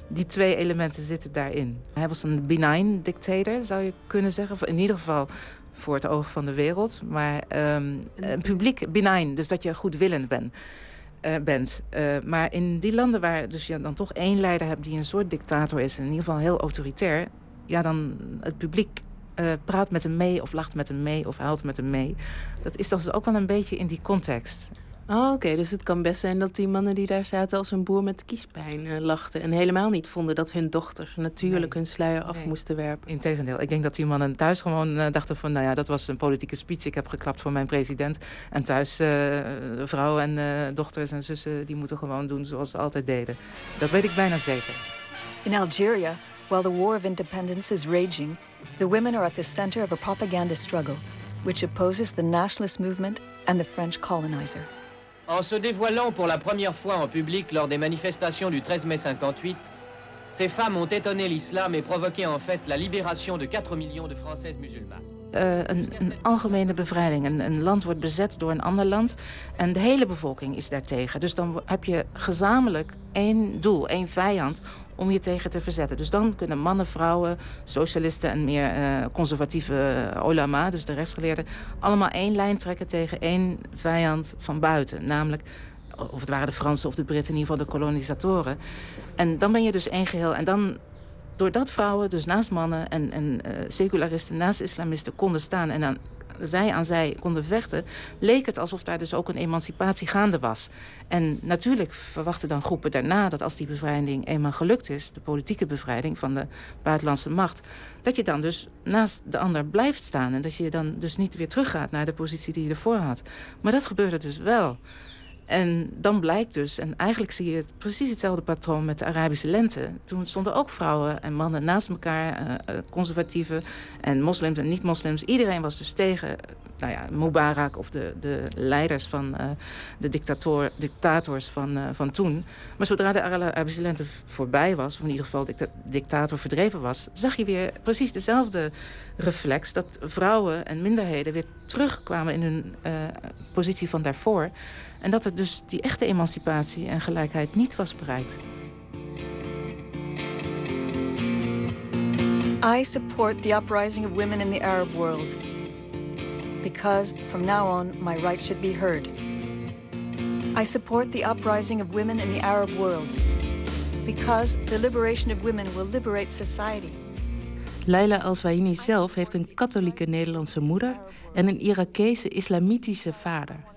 die twee elementen zitten daarin. Hij was een benign dictator, zou je kunnen zeggen. In ieder geval voor het oog van de wereld. Maar um, een publiek benign, dus dat je goedwillend bent. Uh, bent. Uh, maar in die landen waar dus je dan toch één leider hebt die een soort dictator is, in ieder geval heel autoritair, ja, dan het publiek uh, praat met hem mee of lacht met hem mee of huilt met hem mee. Dat is dus ook wel een beetje in die context. Oh, oké. Dus het kan best zijn dat die mannen die daar zaten als een boer met kiespijn uh, lachten. En helemaal niet vonden dat hun dochters natuurlijk hun sluier af moesten werpen. Integendeel. Ik denk dat die mannen thuis gewoon uh, dachten van... nou ja, dat was een politieke speech. Ik heb geklapt voor mijn president. En thuis uh, vrouwen en dochters en zussen... die moeten gewoon doen zoals ze altijd deden. Dat weet ik bijna zeker. In Algeria, while the war of independence is raging... the women are at the center of a propaganda struggle... which opposes the nationalist movement and the French colonizer. En se dévoilant pour la première fois en public lors des manifestations du 13 mai 58, Ces femmes ont étonné l'islam et provoqué en fait la libération de 4 millions de Françaises musulmanes. eh, een, een algemene bevrijding. Een, een land wordt bezet door een ander land en de hele bevolking is daartegen. Dus dan heb je gezamenlijk één doel, één vijand om je tegen te verzetten. Dus dan kunnen mannen, vrouwen, socialisten en meer eh, conservatieve uh, olama, dus de rechtsgeleerden, allemaal één lijn trekken tegen één vijand van buiten. Namelijk, of het waren de Fransen of de Britten, in ieder geval de kolonisatoren. En dan ben je dus één geheel. En dan doordat vrouwen dus naast mannen en, en uh, secularisten naast islamisten konden staan en aan, zij aan zij konden vechten, leek het alsof daar dus ook een emancipatie gaande was. En natuurlijk verwachten dan groepen daarna dat als die bevrijding eenmaal gelukt is, de politieke bevrijding van de buitenlandse macht, dat je dan dus naast de ander blijft staan en dat je dan dus niet weer teruggaat naar de positie die je ervoor had. Maar dat gebeurde dus wel. En dan blijkt dus, en eigenlijk zie je precies hetzelfde patroon met de Arabische lente. Toen stonden ook vrouwen en mannen naast elkaar, uh, conservatieven en moslims en niet-moslims. Iedereen was dus tegen nou ja, Mubarak of de, de leiders van de dictator, dictators van, van toen. Maar zodra de Arabische lente voorbij was, of in ieder geval de dicta dictator verdreven was, zag je weer precies dezelfde reflex dat vrouwen en minderheden weer terugkwamen in hun positie van daarvoor. En dat er dus die echte emancipatie en gelijkheid niet was bereikt. I support the uprising of women in the Arab world. Because from now on, my rights should be heard. I support the uprising of women in the Arab world. Because the liberation of women will liberate society. Laila Al-Zwaini zelf heeft een katholieke Nederlandse moeder en een Irakese islamitische vader.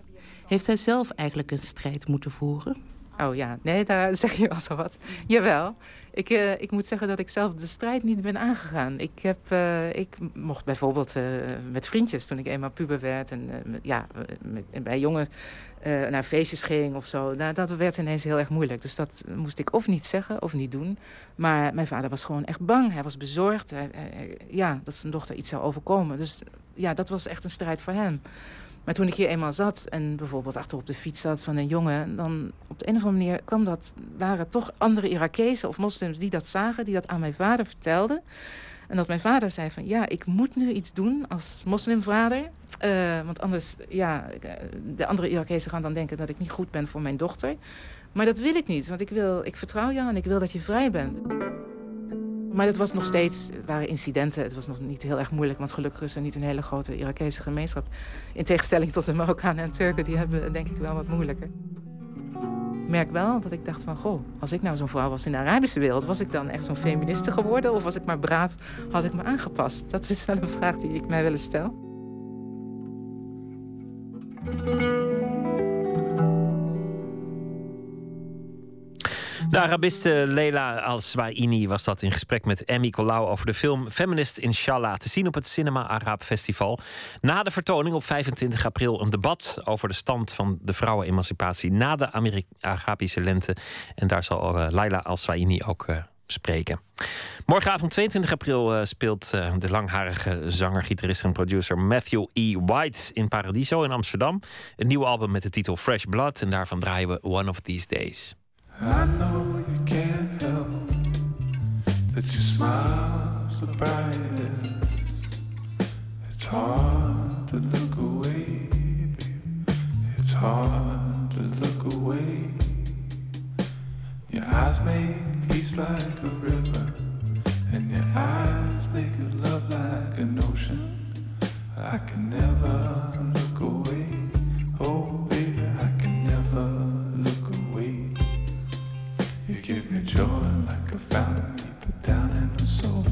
Heeft zij zelf eigenlijk een strijd moeten voeren? Oh ja, nee, daar (laughs) zeg je wel zo wat. Jawel. Ik, uh, ik moet zeggen dat ik zelf de strijd niet ben aangegaan. Ik, heb, uh, ik mocht bijvoorbeeld uh, met vriendjes, toen ik eenmaal puber werd... en ja, met, bij jongens naar feestjes ging of zo... Nou, dat werd ineens heel erg moeilijk. Dus dat moest ik of niet zeggen of niet doen. Maar mijn vader was gewoon echt bang. Hij was bezorgd. Hij, ja, dat zijn dochter iets zou overkomen. Dus ja, dat was echt een strijd voor hem. Maar toen ik hier eenmaal zat en bijvoorbeeld achter op de fiets zat van een jongen, dan op de een of andere manier kwam dat, waren toch andere Irakezen of moslims die dat zagen, die dat aan mijn vader vertelden. En dat mijn vader zei van ja, ik moet nu iets doen als moslimvader. Uh, want anders, ja, de andere Irakezen gaan dan denken dat ik niet goed ben voor mijn dochter. Maar dat wil ik niet, want ik, wil, ik vertrouw jou en ik wil dat je vrij bent. Maar het was nog steeds, het waren incidenten. Het was nog niet heel erg moeilijk, want gelukkig is er niet een hele grote Irakese gemeenschap. In tegenstelling tot de Marokkanen en Turken, die hebben denk ik wel wat moeilijker. Ik merk wel dat ik dacht van, goh, als ik nou zo'n vrouw was in de Arabische wereld, was ik dan echt zo'n feministe geworden? Of was ik maar braaf, had ik me aangepast? Dat is wel een vraag die ik mij wel eens stel. De Arabiste Leila Al-Swaini was dat in gesprek met Emmy Colau over de film Feminist Inshallah. Te zien op het Cinema Arab Festival. Na de vertoning op 25 april een debat over de stand van de vrouwenemancipatie na de Arabische lente. En daar zal uh, Leila Al-Swaini ook uh, spreken. Morgenavond 22 april uh, speelt de langharige zanger, gitarist en producer Matthew E. White in Paradiso in Amsterdam. Een nieuw album met de titel Fresh Blood en daarvan draaien we One of These Days. I know you can't help that your smile's the brightest. It's hard to look away, baby. It's hard to look away. Your eyes make peace like a river, and your eyes make love like an ocean. I can never joy like a fountain deep down in my soul.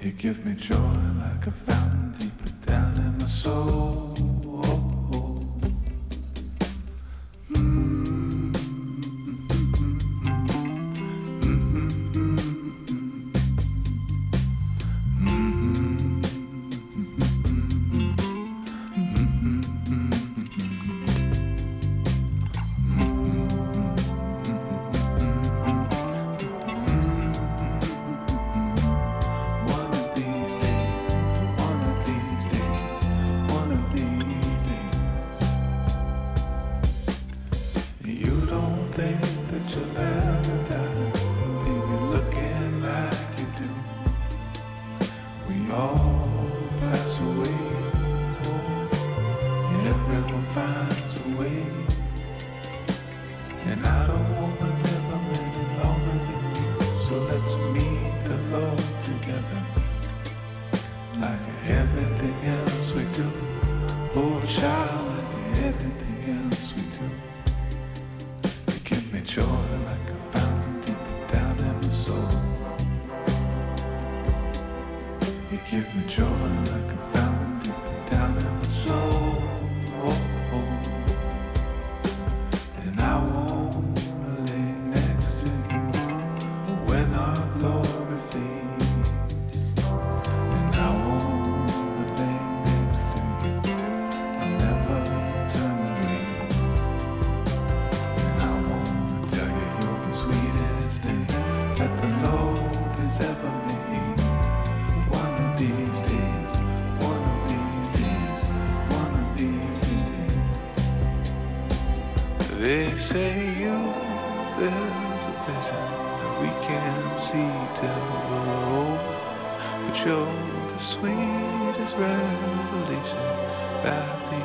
You give me joy like a fountain deep down in my soul.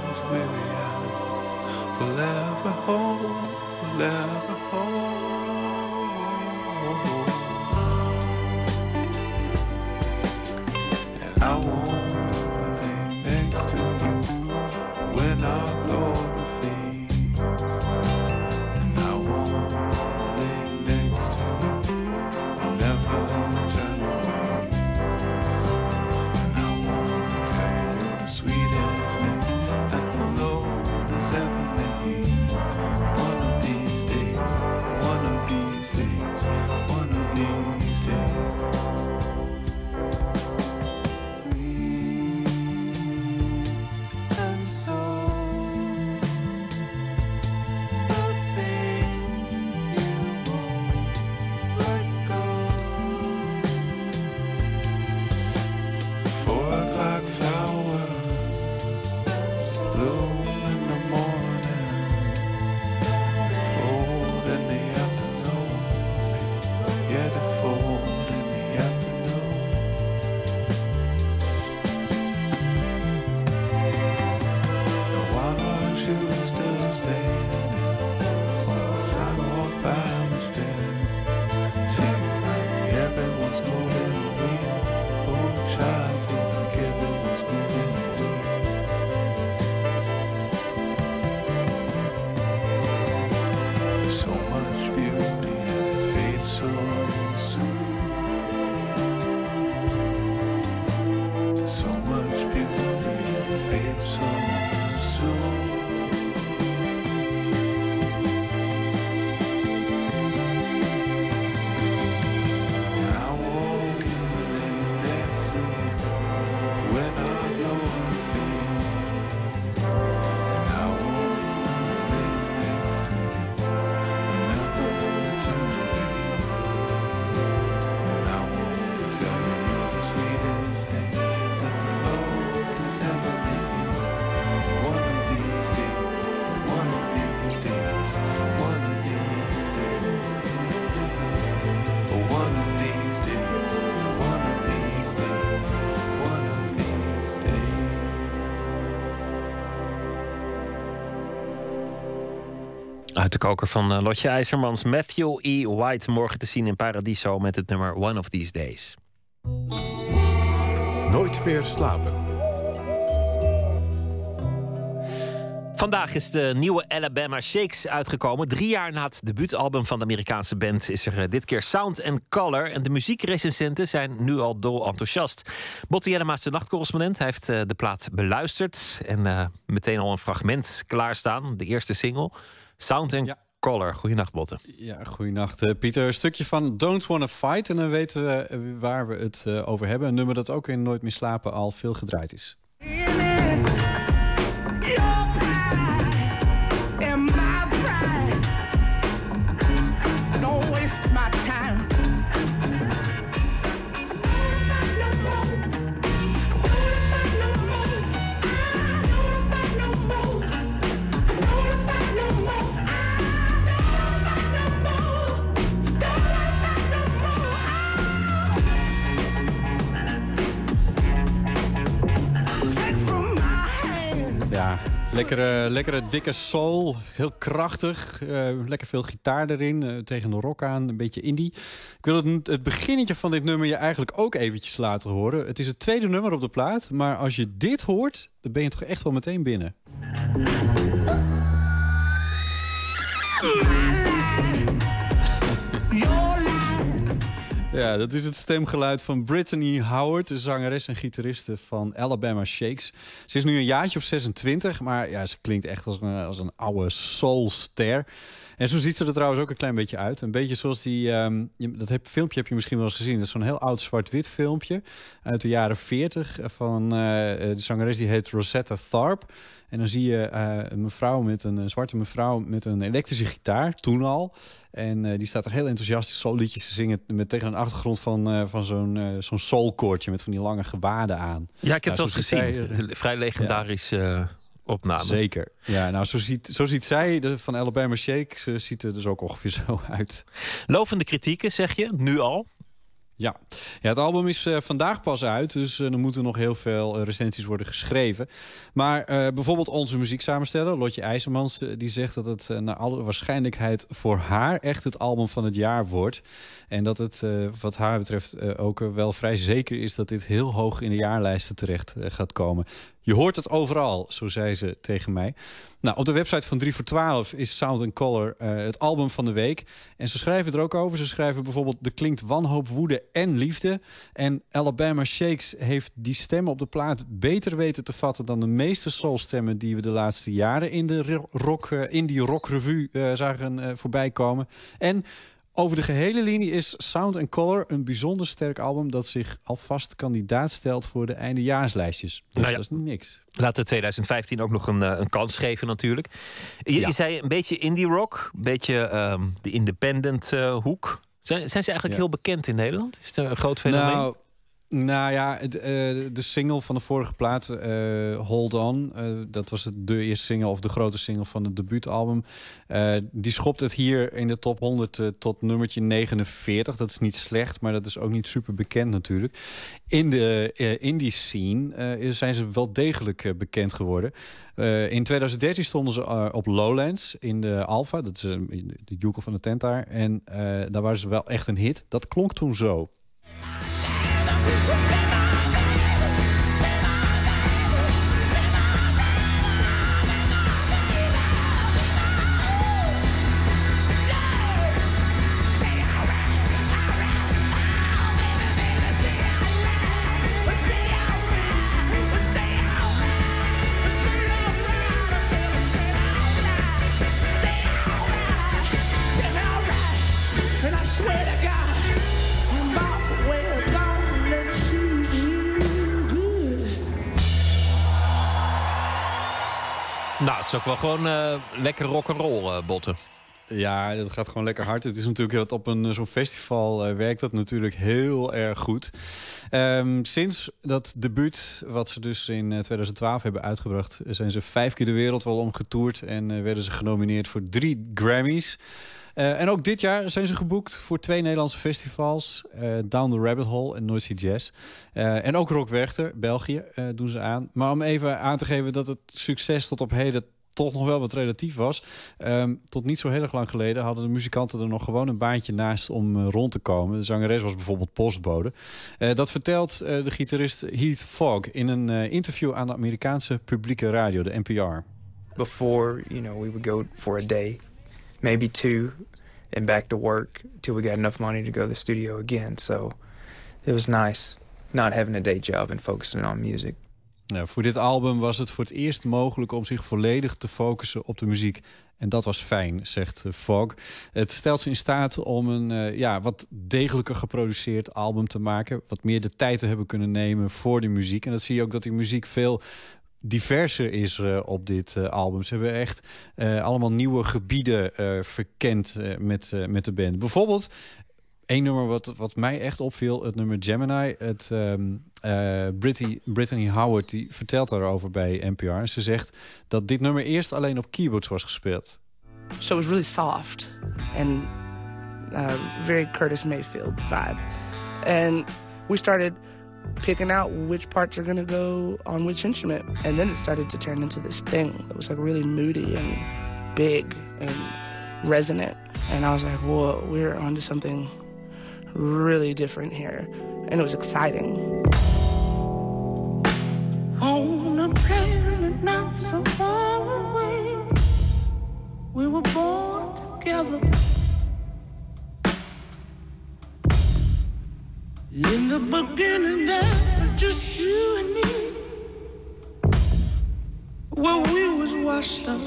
these weary hours will ever hold, will ever hold. koker van eh, Lotje IJzermans. Matthew E. White morgen te zien in Paradiso met het nummer One of These Days. Nooit meer slapen. Vandaag is de nieuwe Alabama Shakes uitgekomen. Drie jaar na het debuutalbum van de Amerikaanse band is er eh, dit keer Sound and Color. En de muziekrecensenten zijn nu al dol enthousiast. Botte, Jellema is de nachtcorrespondent. Hij heeft eh, de plaat beluisterd en eh, meteen al een fragment klaarstaan. De eerste single, Sound and. Color. Goedenacht, Botte. Ja, goeienacht, Pieter. Een stukje van Don't Wanna Fight. En dan weten we waar we het over hebben. Een nummer dat ook in Nooit meer slapen al veel gedraaid is. Lekkere, lekkere dikke soul, heel krachtig. eh, lekker veel gitaar erin, eh, tegen de rock aan, een beetje indie. Ik wil het, het beginnetje van dit nummer je eigenlijk ook eventjes laten horen. Het is het tweede nummer op de plaat, maar als je dit hoort... dan ben je toch echt wel meteen binnen. Ja, dat is het stemgeluid van Brittany Howard, de zangeres en gitariste van Alabama Shakes. Ze is nu een jaartje of 26, maar ja, ze klinkt echt als een, als een oude soulster. En zo ziet ze er trouwens ook een klein beetje uit. Een beetje zoals die, ehm, dat heb, filmpje heb je misschien wel eens gezien. Dat is zo'n heel oud zwart-wit filmpje uit de jaren 40 van eh, de zangeres die heet Rosetta Tharpe. En dan zie je eh, een mevrouw met een, een zwarte mevrouw met een elektrische gitaar, toen al. En eh, die staat er heel enthousiast soulliedjes te zingen... Met, tegen een achtergrond van, eh, van zo'n eh, zo'n soulkoortje met van die lange gewaden aan. Ja, ik heb Nou, het wel eens zo gezien. zij Vrij legendarische eh, opname. Zeker. Ja, nou, zo ziet, zo ziet zij de, van Alabama Shake. Ze ziet er dus ook ongeveer (laughs) zo uit. Lovende kritieken, zeg je, nu al? Ja. ja, het album is eh, vandaag pas uit, dus eh, er moeten nog heel veel eh, recensies worden geschreven. Maar eh, bijvoorbeeld onze muzieksamensteller, Lotje IJzermans, die zegt dat het naar alle waarschijnlijkheid voor haar echt het album van het jaar wordt. En dat het eh, wat haar betreft ook wel vrij zeker is dat dit heel hoog in de jaarlijsten terecht gaat komen. Je hoort het overal, zo zei ze tegen mij. Nou, op de website van 3 voor 12 is Sound Color eh, het album van de week. En ze schrijven er ook over. Ze schrijven bijvoorbeeld... Er klinkt wanhoop, woede en liefde. En Alabama Shakes heeft die stemmen op de plaat beter weten te vatten... dan de meeste soulstemmen die we de laatste jaren... in, de ro- rock, eh, in die rockrevue eh, zagen voorbij komen. En... Over de gehele linie is Sound and Color een bijzonder sterk album... dat zich alvast kandidaat stelt voor de eindejaarslijstjes. Dus Nou ja. dat is niet niks. Laten we 2015 ook nog een, eh, een kans geven natuurlijk. Je, Ja. je zei een beetje indie rock, een beetje ehm, de independent eh, hoek. Zijn, zijn ze eigenlijk Ja. heel bekend in Nederland? Is het een groot fenomeen? Nou, nou ja, het, eh, de single van de vorige plaat, eh, Hold On... eh, dat was de eerste single of de grote single van het debuutalbum. Die schopt het hier in de top 100 eh, tot nummertje 49. Dat is niet slecht, maar dat is ook niet super bekend natuurlijk. In de indie scene zijn ze wel degelijk bekend geworden. In 2013 stonden ze op Lowlands in de Alpha. Dat is de joekel van de tent daar. En daar waren ze wel echt een hit. Dat klonk toen zo. And wel gewoon eh, lekker rock'n'roll, eh botten. Ja, dat gaat gewoon lekker hard. Het is natuurlijk dat op een eh, zo'n festival werkt dat natuurlijk heel erg goed. Ehm, sinds dat debuut, wat ze dus in eh, 2012 hebben uitgebracht, zijn ze vijf keer de wereld wel omgetoerd en werden ze genomineerd voor drie Grammys. En ook dit jaar zijn ze geboekt voor twee Nederlandse festivals. Down the Rabbit Hole en Noisy Jazz. En ook Rock Werchter, België, doen ze aan. Maar om even aan te geven dat het succes tot op heden toch nog wel wat relatief was. Ehm, tot niet zo heel erg lang geleden hadden de muzikanten er nog gewoon een baantje naast om eh, rond te komen. De zangeres was bijvoorbeeld postbode. Eh, dat vertelt eh, de gitarist Heath Fogg in een interview aan de Amerikaanse publieke radio, de NPR. before you know we would go for a day maybe two and back to work till we got enough money to go to the studio again so it was nice not having a day job and focusing on music Nou, voor dit album was het voor het eerst mogelijk om zich volledig te focussen op de muziek. En dat was fijn, zegt eh, Fogg. Het stelt ze in staat om een eh, ja, wat degelijker geproduceerd album te maken. Wat meer de tijd te hebben kunnen nemen voor de muziek. En dat zie je ook dat die muziek veel diverser is eh, op dit album. Ze hebben echt allemaal nieuwe gebieden verkend met, met de band. Bijvoorbeeld Eén nummer wat, wat mij echt opviel, het nummer Gemini. Het, ehm eh, Brittany, Brittany Howard die vertelt daarover bij NPR. En ze zegt dat dit nummer eerst alleen op keyboards was gespeeld. So it was really soft and uh, very Curtis Mayfield vibe. And we started picking out which parts are gonna go on which instrument. And then it started to turn into this thing that was like really moody and big and resonant. And I was like, whoa, we're onto something really different here. And it was exciting. On a planet not so far away, we were born together. In the beginning, there just you and me. We was washed up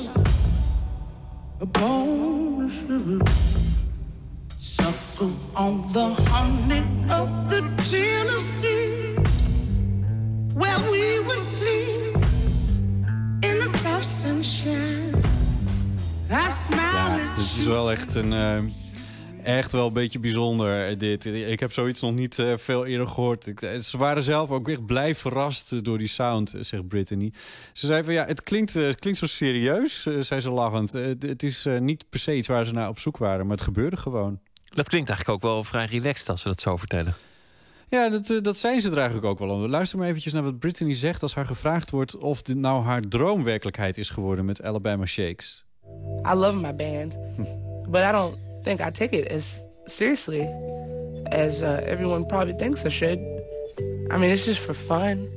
upon the river. On the honey of the Tennessee. Where we were asleep in the soft sunshine. Ja, dit is wel echt een. eh, echt wel een beetje bijzonder, eh, dit. Ik heb zoiets nog niet eh, veel eerder gehoord. Ik, ze waren zelf ook echt blij verrast door die sound, zegt Brittany. Ze zei van ja, het klinkt, het klinkt zo serieus, zei ze lachend. Het is niet per se iets waar ze naar op zoek waren, maar het gebeurde gewoon. Dat klinkt eigenlijk ook wel vrij relaxed als we dat zo vertellen. Ja, dat, eh, dat zijn ze er eigenlijk ook wel om. Luister maar eventjes naar wat Brittany zegt als haar gevraagd wordt of dit nou haar droomwerkelijkheid is geworden met Alabama Shakes. I love my band, but I don't think I take it as seriously as uh, everyone probably thinks I should. I mean, it's just for fun,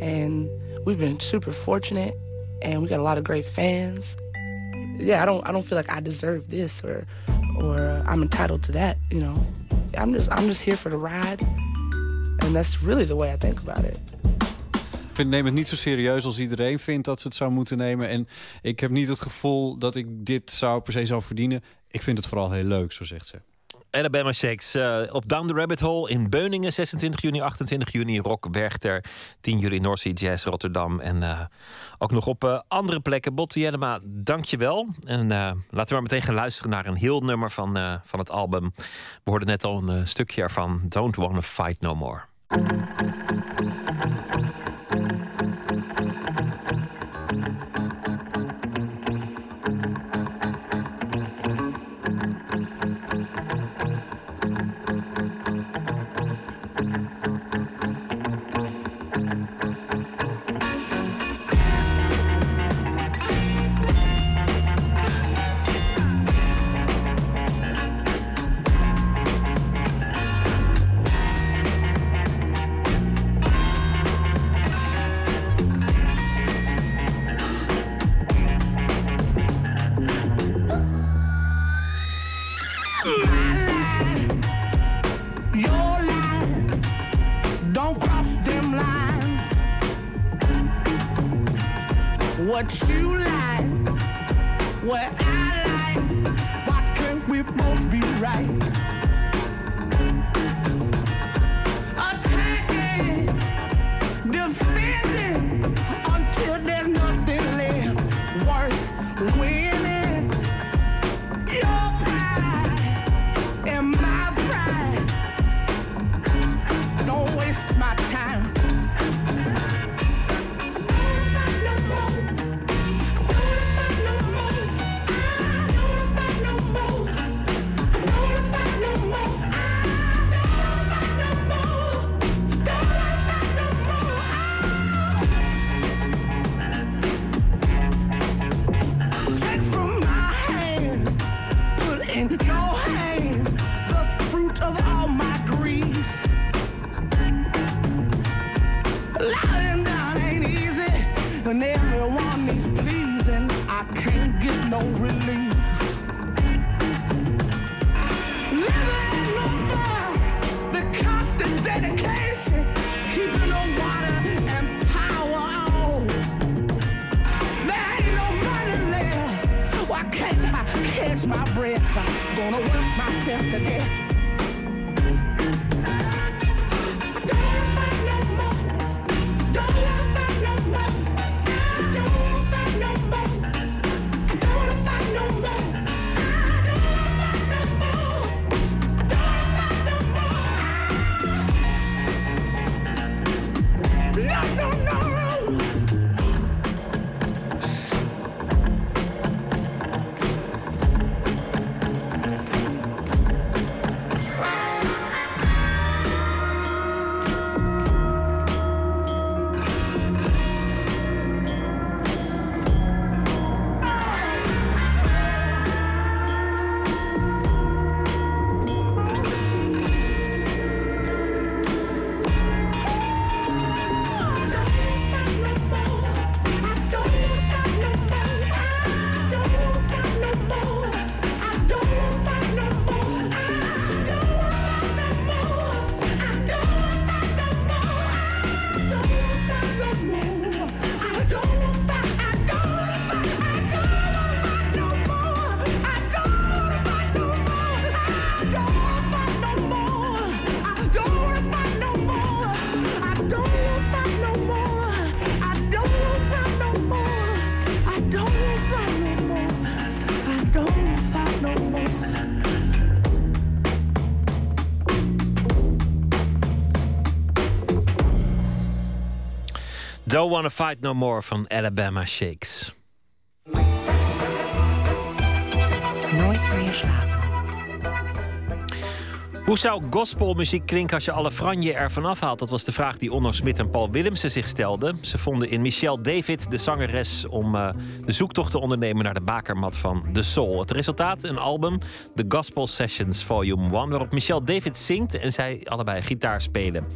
and we've been super fortunate, and we got a lot of great fans. Yeah, I don't, I don't feel like I deserve this or, or I'm entitled to that. You know, I'm just, I'm just here for the ride, and that's really the way I think about it. Ik neem het niet zo serieus als iedereen vindt dat ze het zou moeten nemen. En ik heb niet het gevoel dat ik dit zou per se zou verdienen. Ik vind het vooral heel leuk, zo zegt ze. Alabama Shakes eh, op Down the Rabbit Hole in Beuningen. 26 juni, 28 juni Rock Werchter. 10 juli North Jazz Rotterdam. En eh, ook nog op eh, andere plekken. Botte Jellema, dank je wel. En laten we maar meteen gaan luisteren naar een heel nummer van, van het album. We hoorden net al een stukje ervan. Don't Wanna Fight No More. Don't Wanna Fight No More van Alabama Shakes. Zou gospelmuziek klinken als je alle franje ervan afhaalt? Dat was de vraag die Onno Smit en Paul Willemsen zich stelden. Ze vonden in Michelle David de zangeres om uh, de zoektocht te ondernemen naar de bakermat van The Soul. Het resultaat, een album, The Gospel Sessions Volume 1, waarop Michelle David zingt en zij allebei gitaar spelen.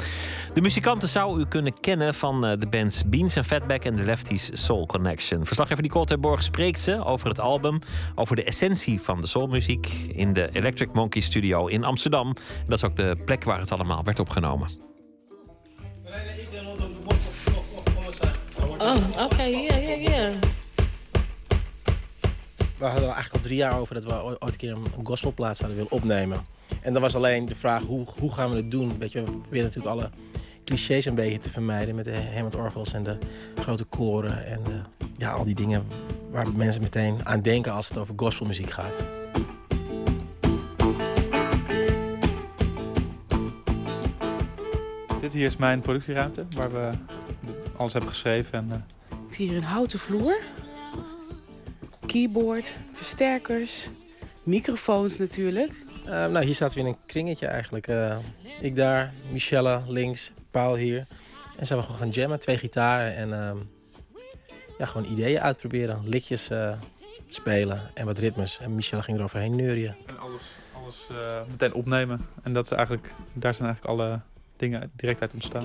De muzikanten zou u kunnen kennen van uh, de bands Beans en Fatback en de Lefties Soul Connection. Verslaggever Nicole Terborg spreekt ze over het album, over de essentie van de soulmuziek in de Electric Monkey Studio in Amsterdam. Dat is ook de plek waar het allemaal werd opgenomen. Oh, oké, okay, ja, ja, ja. We hadden er eigenlijk al drie jaar over dat we ooit een keer een gospelplaat zouden willen opnemen. En dan was alleen de vraag, hoe, hoe gaan we het doen? Weet je, we proberen natuurlijk alle clichés een beetje te vermijden... met de Hammond-orgels en de grote koren en de, ja, al die dingen... waar mensen meteen aan denken als het over gospelmuziek gaat. Dit hier is mijn productieruimte, waar we alles hebben geschreven. En, uh... Ik zie hier een houten vloer. Keyboard, versterkers, microfoons natuurlijk. Uh, nou, hier staat weer een kringetje eigenlijk. Uh, ik daar, Michelle links, Paul hier. En zijn we gewoon gaan jammen, twee gitaren en ja, gewoon ideeën uitproberen. Liedjes spelen en wat ritmes. En Michelle ging er overheen neurien. En alles, alles meteen opnemen. En dat is eigenlijk, daar zijn eigenlijk alle dingen direct uit ontstaan.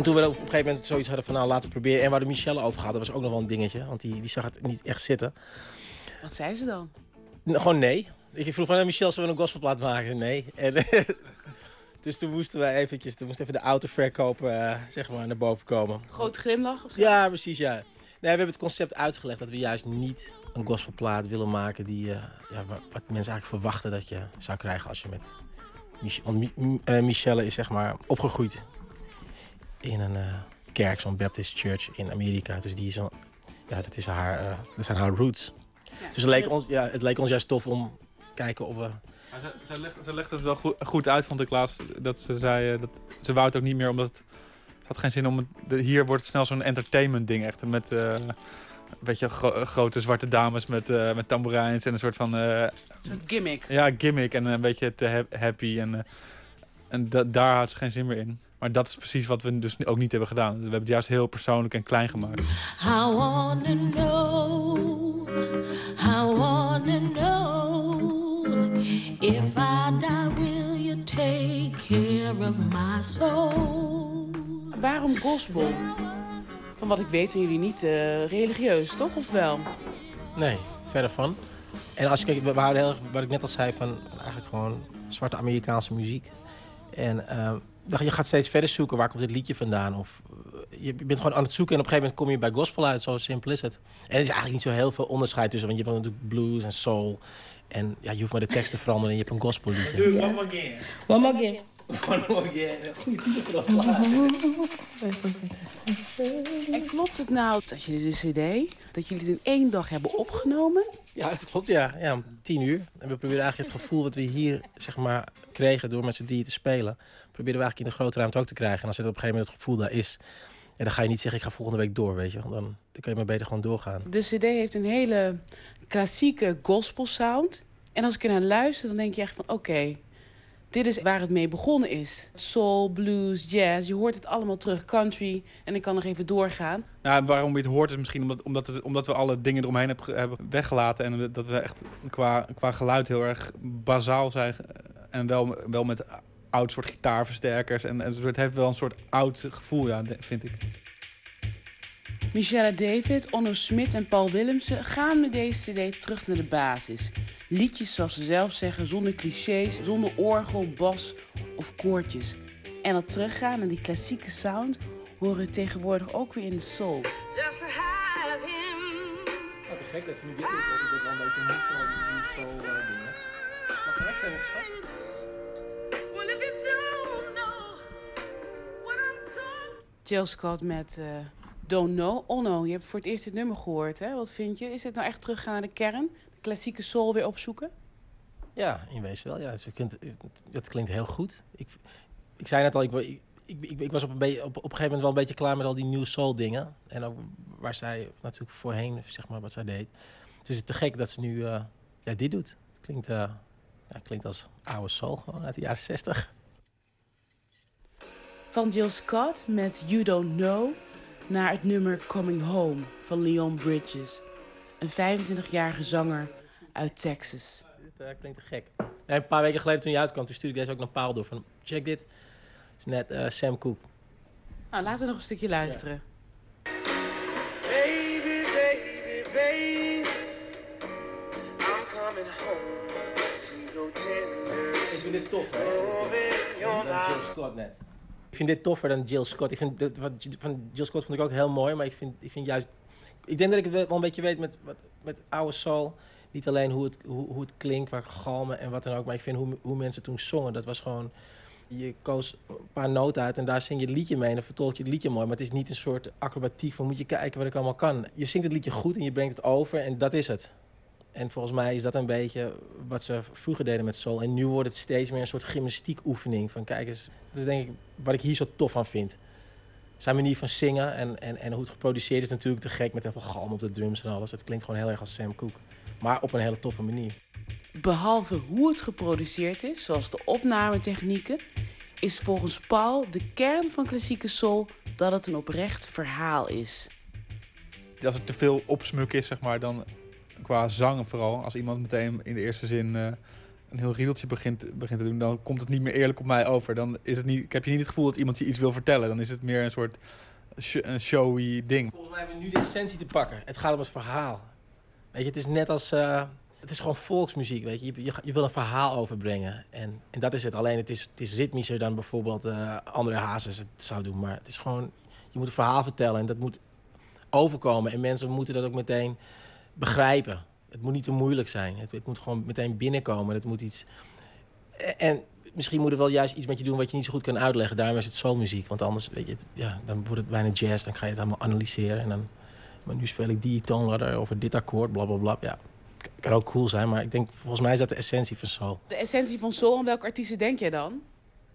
En toen we op een gegeven moment zoiets hadden van nou laten we proberen. En waar de Michelle over gaat, dat was ook nog wel een dingetje. Want die, die zag het niet echt zitten. Wat zei ze dan? gewoon nee. Ik vroeg van nou, Michelle, zullen we een gospelplaat maken? Nee. (laughs) En, dus toen moesten we eventjes, toen moest even de autoverkoop uh, zeg maar naar boven komen. Groot glimlach of zo? Ja, precies ja. Nee, we hebben het concept uitgelegd dat we juist niet een gospelplaat willen maken die, uh, ja, wat mensen eigenlijk verwachten dat je zou krijgen als je met Mich want uh, Michelle is zeg maar opgegroeid in een uh, kerk, zo'n Baptist Church in Amerika. Dus die is al, ja, dat, is haar, uh, dat zijn haar roots. Ja. Dus het leek, ons, ja, het leek ons juist tof om kijken of we... Maar ze, ze, legt, ze legt het wel goed, goed, uit, vond ik laatst. Dat ze zei, uh, dat, ze wou het ook niet meer, omdat het, het had geen zin om... Het, de, hier wordt het snel zo'n entertainment ding, echt. Met een beetje gro grote zwarte dames met, met tamboerijns en een soort van... een gimmick. Ja, gimmick en een beetje te ha happy. En, en da daar had ze geen zin meer in. Maar dat is precies wat we dus ook niet hebben gedaan. We hebben het juist heel persoonlijk en klein gemaakt. I wanna know, I wanna know If I die, will you take care of my soul? Waarom gospel? Van wat ik weet zijn jullie niet uh, religieus, toch? Of wel? Nee, verder van. En als je kijkt, we houden heel wat ik net al zei, van eigenlijk gewoon zwarte Amerikaanse muziek. En uh, je gaat steeds verder zoeken waar komt dit liedje vandaan. Of je bent gewoon aan het zoeken en op een gegeven moment kom je bij gospel uit. Zo simpel is het. En er is eigenlijk niet zo heel veel onderscheid tussen. Want je hebt natuurlijk blues en soul. En ja, je hoeft maar de tekst te veranderen en je hebt een gospel liedje. Do one more again. One more again. Titel En klopt het nou dat jullie de cd, dat jullie het in één dag hebben opgenomen? Ja, dat klopt ja. Ja, om tien uur. En we proberen eigenlijk het gevoel wat we hier zeg maar kregen door met z'n drieën te spelen, proberen we eigenlijk in de grote ruimte ook te krijgen. En als het op een gegeven moment het gevoel daar is, en dan ga je niet zeggen ik ga volgende week door, weet je. Dan, dan kun je maar beter gewoon doorgaan. De cd heeft een hele klassieke gospel sound. En als ik er naar luister, dan denk je echt van oké, dit is waar het mee begonnen is. Soul, blues, jazz, je hoort het allemaal terug. Country, en ik kan nog even doorgaan. Nou, waarom je het hoort is misschien omdat, omdat, het, omdat we alle dingen eromheen hebben, weggelaten. En dat we echt qua, qua geluid heel erg bazaal zijn. En wel, wel met oud soort gitaarversterkers. En, en het heeft wel een soort oud gevoel, ja, vind ik. Michelle David, Onno Smit en Paul Willemsen gaan met deze cd terug naar de basis. Liedjes zoals ze zelf zeggen, zonder clichés, zonder orgel, bas of koortjes. En dat teruggaan naar die klassieke sound horen we tegenwoordig ook weer in de soul. Just to have him Gek dat ze nu dit doen, want ik ben wel een beetje van die soul eh, dingen. Mag gelijk zijn opgestapt? Jill Scott met eh, Don't Know. Onno, je hebt voor het eerst dit nummer gehoord, hè? Wat vind je? Is het nou echt teruggaan naar de kern? De klassieke soul weer opzoeken? Ja, in wezen wel. Ja. Dus je kunt, dat klinkt heel goed. Ik, ik zei net al, ik, ik, ik, ik was op een, beetje, op, op een gegeven moment wel een beetje klaar met al die new soul dingen. En ook waar zij natuurlijk voorheen, zeg maar, wat zij deed. Dus het is te gek dat ze nu eh, ja, dit doet. Het klinkt, eh, ja, het klinkt als oude soul, gewoon uit de jaren 60. Van Jill Scott met You Don't Know naar het nummer Coming Home van Leon Bridges. Een 25-jarige zanger uit Texas. Dit eh, klinkt te gek. Ja, een paar weken geleden toen je uitkwam, toen stuurde ik deze ook naar Paul door. Van, check dit. Het is net eh, Sam Cooke. Nou, laten we nog een stukje luisteren. Baby, baby, baby, I'm coming home to your tender. Ik vind dit tof, hè? Scott net. Ik vind dit toffer dan Jill Scott. Ik vind wat, van Jill Scott vond ik ook heel mooi, maar ik vind, ik vind juist... Ik denk dat ik het wel een beetje weet met, met, met oude soul. Niet alleen hoe het, hoe, hoe het klinkt, waar galmen en wat dan ook. Maar ik vind hoe, hoe mensen toen zongen, dat was gewoon... Je koos een paar noten uit en daar zing je het liedje mee. En dan vertolk je het liedje mooi. Maar het is niet een soort acrobatiek van moet je kijken wat ik allemaal kan. Je zingt het liedje goed en je brengt het over en dat is het. En volgens mij is dat een beetje wat ze vroeger deden met soul. En nu wordt het steeds meer een soort gymnastiek oefening. Van kijk eens, dat is denk ik wat ik hier zo tof aan vind. Zijn manier van zingen en, en, en hoe het geproduceerd is natuurlijk te gek met heel veel galm op de drums en alles. Het klinkt gewoon heel erg als Sam Cooke. Maar op een hele toffe manier. Behalve hoe het geproduceerd is, zoals de opnametechnieken, is volgens Paul de kern van klassieke soul dat het een oprecht verhaal is. Als er te veel opsmuk is, zeg maar, dan qua zang vooral. Als iemand meteen in de eerste zin eh, een heel riedeltje begint, begint te doen, dan komt het niet meer eerlijk op mij over. Dan is het niet, ik heb je niet het gevoel dat iemand je iets wil vertellen. Dan is het meer een soort een showy ding. Volgens mij hebben we nu de essentie te pakken. Het gaat om het verhaal. Weet je, het is net als... eh, het is gewoon volksmuziek, weet je. Je, je, je wil een verhaal overbrengen. En, en dat is het. Alleen het is, het is ritmischer dan bijvoorbeeld eh André Hazes het zou doen. Maar het is gewoon... Je moet een verhaal vertellen en dat moet overkomen. En mensen moeten dat ook meteen begrijpen. Het moet niet te moeilijk zijn. Het, het moet gewoon meteen binnenkomen. Het moet iets... En, en misschien moet er wel juist iets met je doen wat je niet zo goed kan uitleggen. Daarom is het soulmuziek. Want anders, weet je, het, ja, dan wordt het bijna jazz. Dan ga je het allemaal analyseren. En dan, maar nu speel ik die toonladder over dit akkoord, bla bla bla. Ja, kan ook cool zijn, maar ik denk, volgens mij is dat de essentie van soul. De essentie van soul, aan welke artiesten denk jij dan?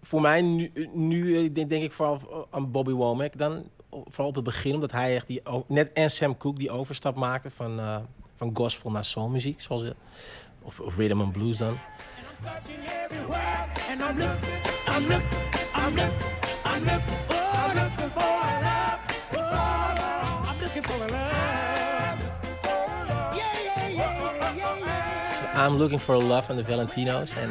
Voor mij nu, nu eh, denk, ik vooral aan Bobby Womack. Dan vooral op het begin, omdat hij echt die, net en Sam Cooke die overstap maakte van, eh, van gospel naar soulmuziek, zoals je, of, of rhythm and blues dan. I'm looking, for love. Van de Valentino's. En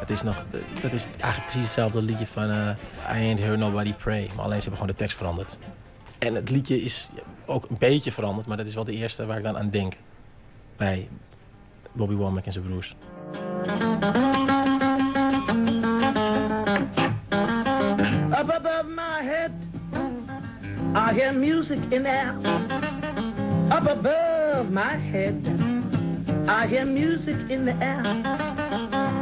het is nog, dat is eigenlijk precies hetzelfde liedje van eh, I Ain't Heard Nobody Pray. Maar alleen ze hebben gewoon de tekst veranderd. En het liedje is ook een beetje veranderd, maar dat is wel de eerste waar ik dan aan denk. Bij Bobby Womack en zijn broers. Up above my head, I hear music in the air. Up above my head, I hear music in the air.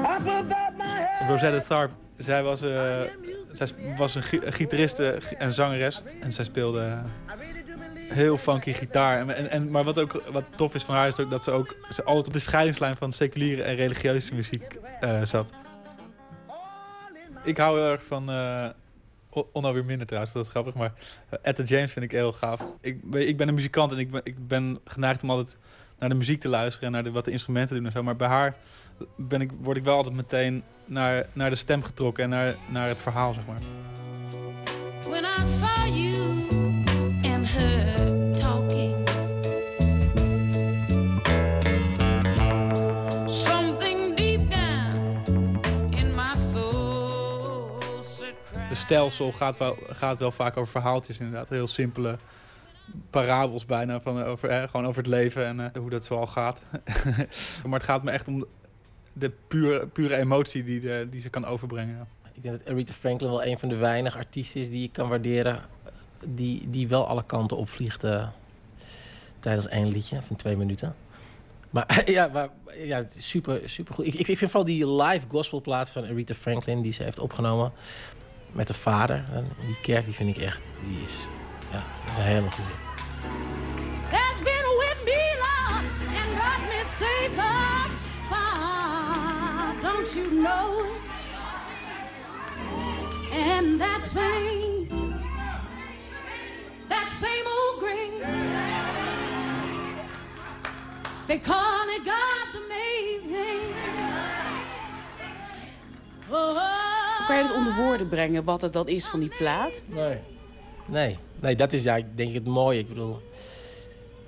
Up above my head. Rosetta Tharpe, zij was, eh, zij was een, gi- een gitarist eh, en zangeres. En zij speelde eh, heel funky gitaar. En, en, en, maar wat ook wat tof is van haar is ook dat ze ook ze altijd op de scheidingslijn van seculiere en religieuze muziek eh, zat. Ik hou heel erg van. weer minder trouwens, dat is grappig. Maar eh, Etta James vind ik heel gaaf. Ik, ik ben een muzikant en ik ben, ik ben geneigd om altijd naar de muziek te luisteren en naar de, wat de instrumenten doen en zo. Maar bij haar ben ik, word ik wel altijd meteen naar, naar de stem getrokken en naar, naar het verhaal, zeg maar. When I saw you Stelsel gaat wel, gaat wel vaak over verhaaltjes inderdaad. Heel simpele parabels bijna, van, eh, over, eh, gewoon over het leven en eh, hoe dat zoal gaat. (laughs) maar het gaat me echt om de pure, pure emotie die, de, die ze kan overbrengen. Ik denk dat Aretha Franklin wel een van de weinige artiesten is die je kan waarderen. Die, die wel alle kanten opvliegt. eh, tijdens één liedje van twee minuten. Maar (laughs) ja, maar, ja super, super goed. Ik, ik vind vooral die live gospelplaat van Aretha Franklin... die ze heeft opgenomen met de vader. En die kerk, die vind ik echt... Die is, ja, dat is een hele goede. been with me, Lord, and got me safe far. Don't you know? And that same, that same old grave, they call it God's amazing. Oh, Kan je het onder woorden brengen wat het dan is van die plaat? Nee. Nee, nee dat is ja, denk ik het mooie. Ik bedoel,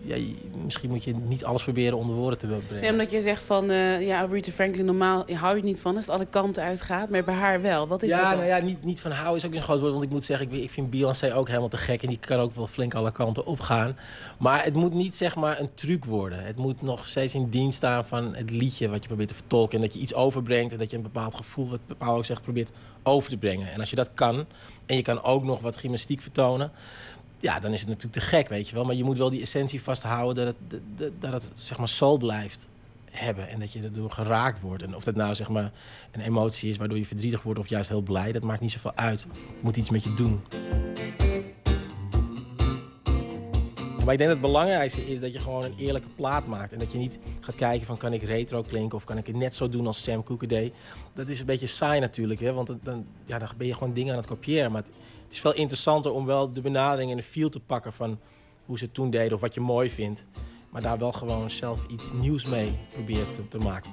ja, misschien moet je niet alles proberen onder woorden te brengen. Nee, omdat je zegt van, eh ja, Aretha Franklin, normaal hou je niet van als het alle kanten uitgaat. Maar bij haar wel. Wat is ja, dat dan? nou ja, niet, niet van houden is ook een groot woord. Want ik moet zeggen, ik, ik vind Beyoncé ook helemaal te gek. En die kan ook wel flink alle kanten opgaan. Maar het moet niet zeg maar een truc worden. Het moet nog steeds in dienst staan van het liedje wat je probeert te vertolken. En dat je iets overbrengt. En dat je een bepaald gevoel, wat Paul ook zegt, probeert over te brengen. En als je dat kan, en je kan ook nog wat gymnastiek vertonen... Ja, dan is het natuurlijk te gek, weet je wel. Maar je moet wel die essentie vasthouden dat het, dat, dat het zeg maar soul blijft hebben. En dat je erdoor geraakt wordt. En of dat nou zeg maar een emotie is waardoor je verdrietig wordt of juist heel blij, dat maakt niet zoveel uit. Het moet iets met je doen. Maar ik denk dat het belangrijkste is dat je gewoon een eerlijke plaat maakt. En dat je niet gaat kijken van kan ik retro klinken of kan ik het net zo doen als Sam Cooke deed. Dat is een beetje saai natuurlijk, hè? want dan, ja, dan ben je gewoon dingen aan het kopiëren. Maar het, is veel interessanter om wel de benadering en de feel te pakken van hoe ze het toen deden of wat je mooi vindt. Maar daar wel gewoon zelf iets nieuws mee probeert te maken.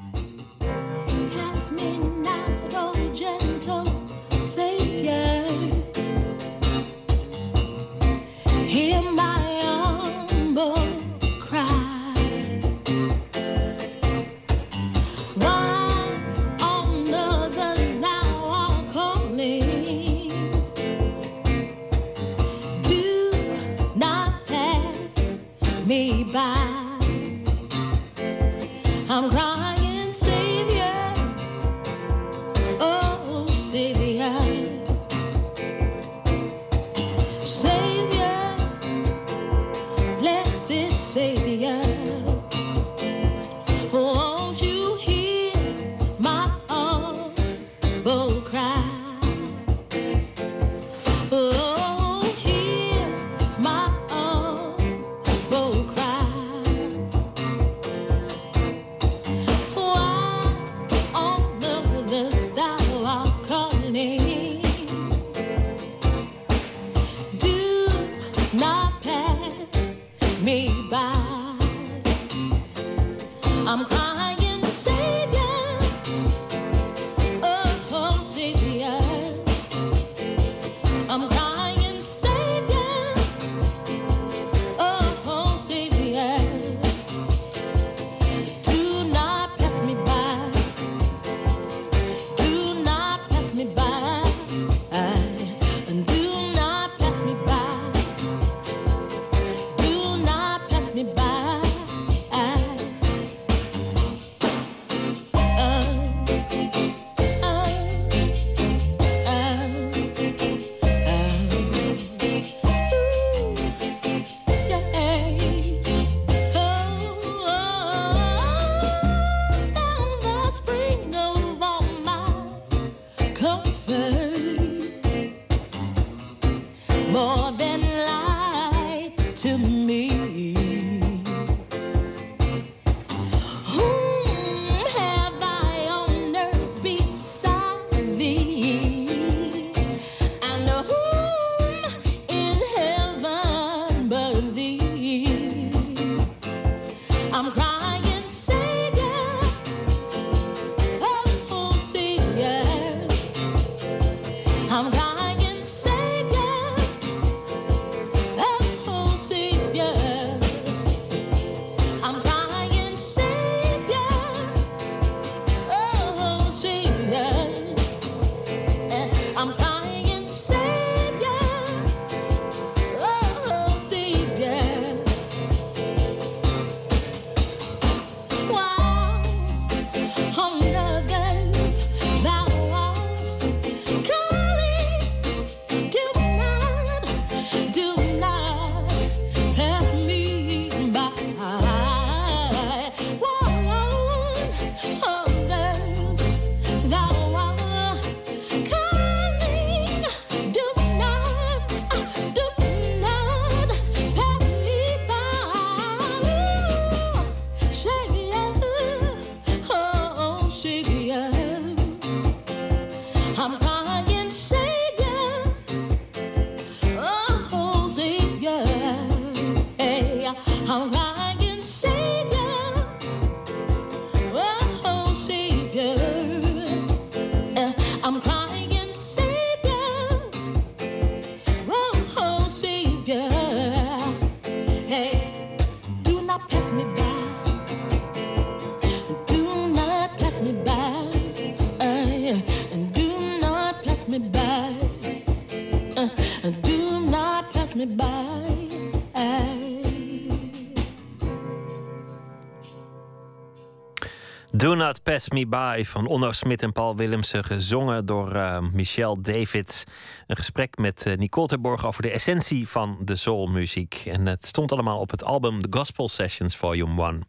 Pass Me By van Onno Smit en Paul Willemsen, gezongen door eh, Michel David. Een gesprek met eh, Nicole Terborg over de essentie van de soulmuziek. En het stond allemaal op het album The Gospel Sessions Volume 1.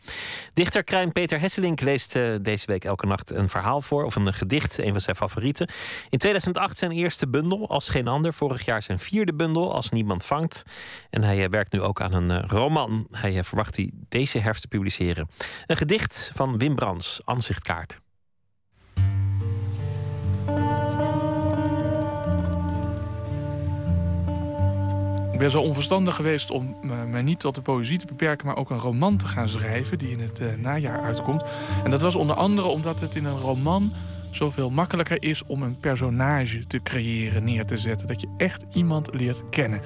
Dichter Krijn Peter Hesselink leest eh, deze week elke nacht een verhaal voor, of een gedicht, een van zijn favorieten. In 2008 zijn eerste bundel, Als Geen Ander. Vorig jaar zijn vierde bundel, Als Niemand Vangt. En hij werkt nu ook aan een roman. Hij verwacht die deze herfst te publiceren. Een gedicht van Wim Brands, Ik ben zo onverstandig geweest om me me niet tot de poëzie te beperken... maar ook een roman te gaan schrijven die in het eh, najaar uitkomt. En dat was onder andere omdat het in een roman zoveel makkelijker is... om een personage te creëren, neer te zetten. Dat je echt iemand leert kennen.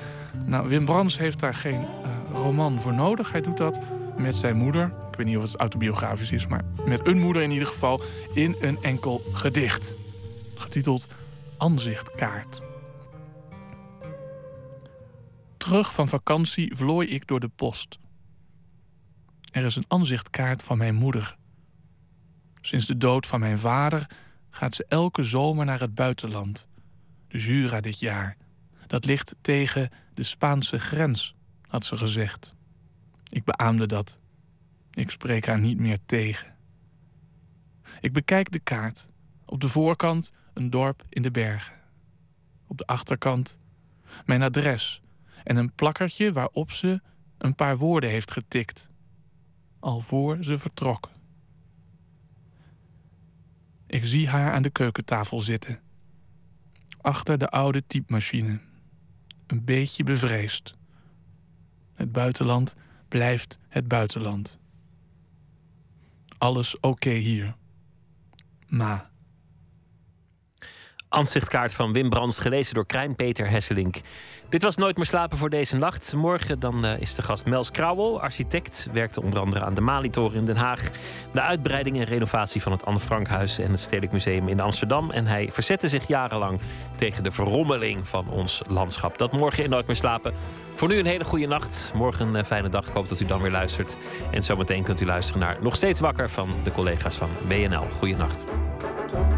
Nou, Wim Brands heeft daar geen eh, roman voor nodig. Hij doet dat met zijn moeder. Weet niet of het autobiografisch is, maar met een moeder in ieder geval... in een enkel gedicht. Getiteld Anzichtkaart. Terug van vakantie vlooi ik door de post. Er is een aanzichtkaart van mijn moeder. Sinds de dood van mijn vader gaat ze elke zomer naar het buitenland. De Jura dit jaar. Dat ligt tegen de Spaanse grens, had ze gezegd. Ik beaamde dat. Ik spreek haar niet meer tegen. Ik bekijk de kaart. Op de voorkant een dorp in de bergen. Op de achterkant mijn adres en een plakkertje waarop ze een paar woorden heeft getikt. Al voor ze vertrok. Ik zie haar aan de keukentafel zitten. Achter de oude typemachine. Een beetje bevreesd. Het buitenland blijft het buitenland. Alles oké hier. Ma. Ansichtkaart van Wim Brands, gelezen door Krijn Peter Hesselink. Dit was Nooit meer slapen voor deze nacht. Morgen dan eh, is de gast Mels Krauwel, architect. Werkte onder andere aan de Malitoren in Den Haag. De uitbreiding en renovatie van het Anne Frankhuis en het Stedelijk Museum in Amsterdam. En hij verzette zich jarenlang tegen de verrommeling van ons landschap. Dat morgen in Nooit meer slapen. Voor nu een hele goede nacht. Morgen een fijne dag. Ik hoop dat u dan weer luistert. En zometeen kunt u luisteren naar Nog Steeds Wakker van de collega's van BNL. Goeienacht. Op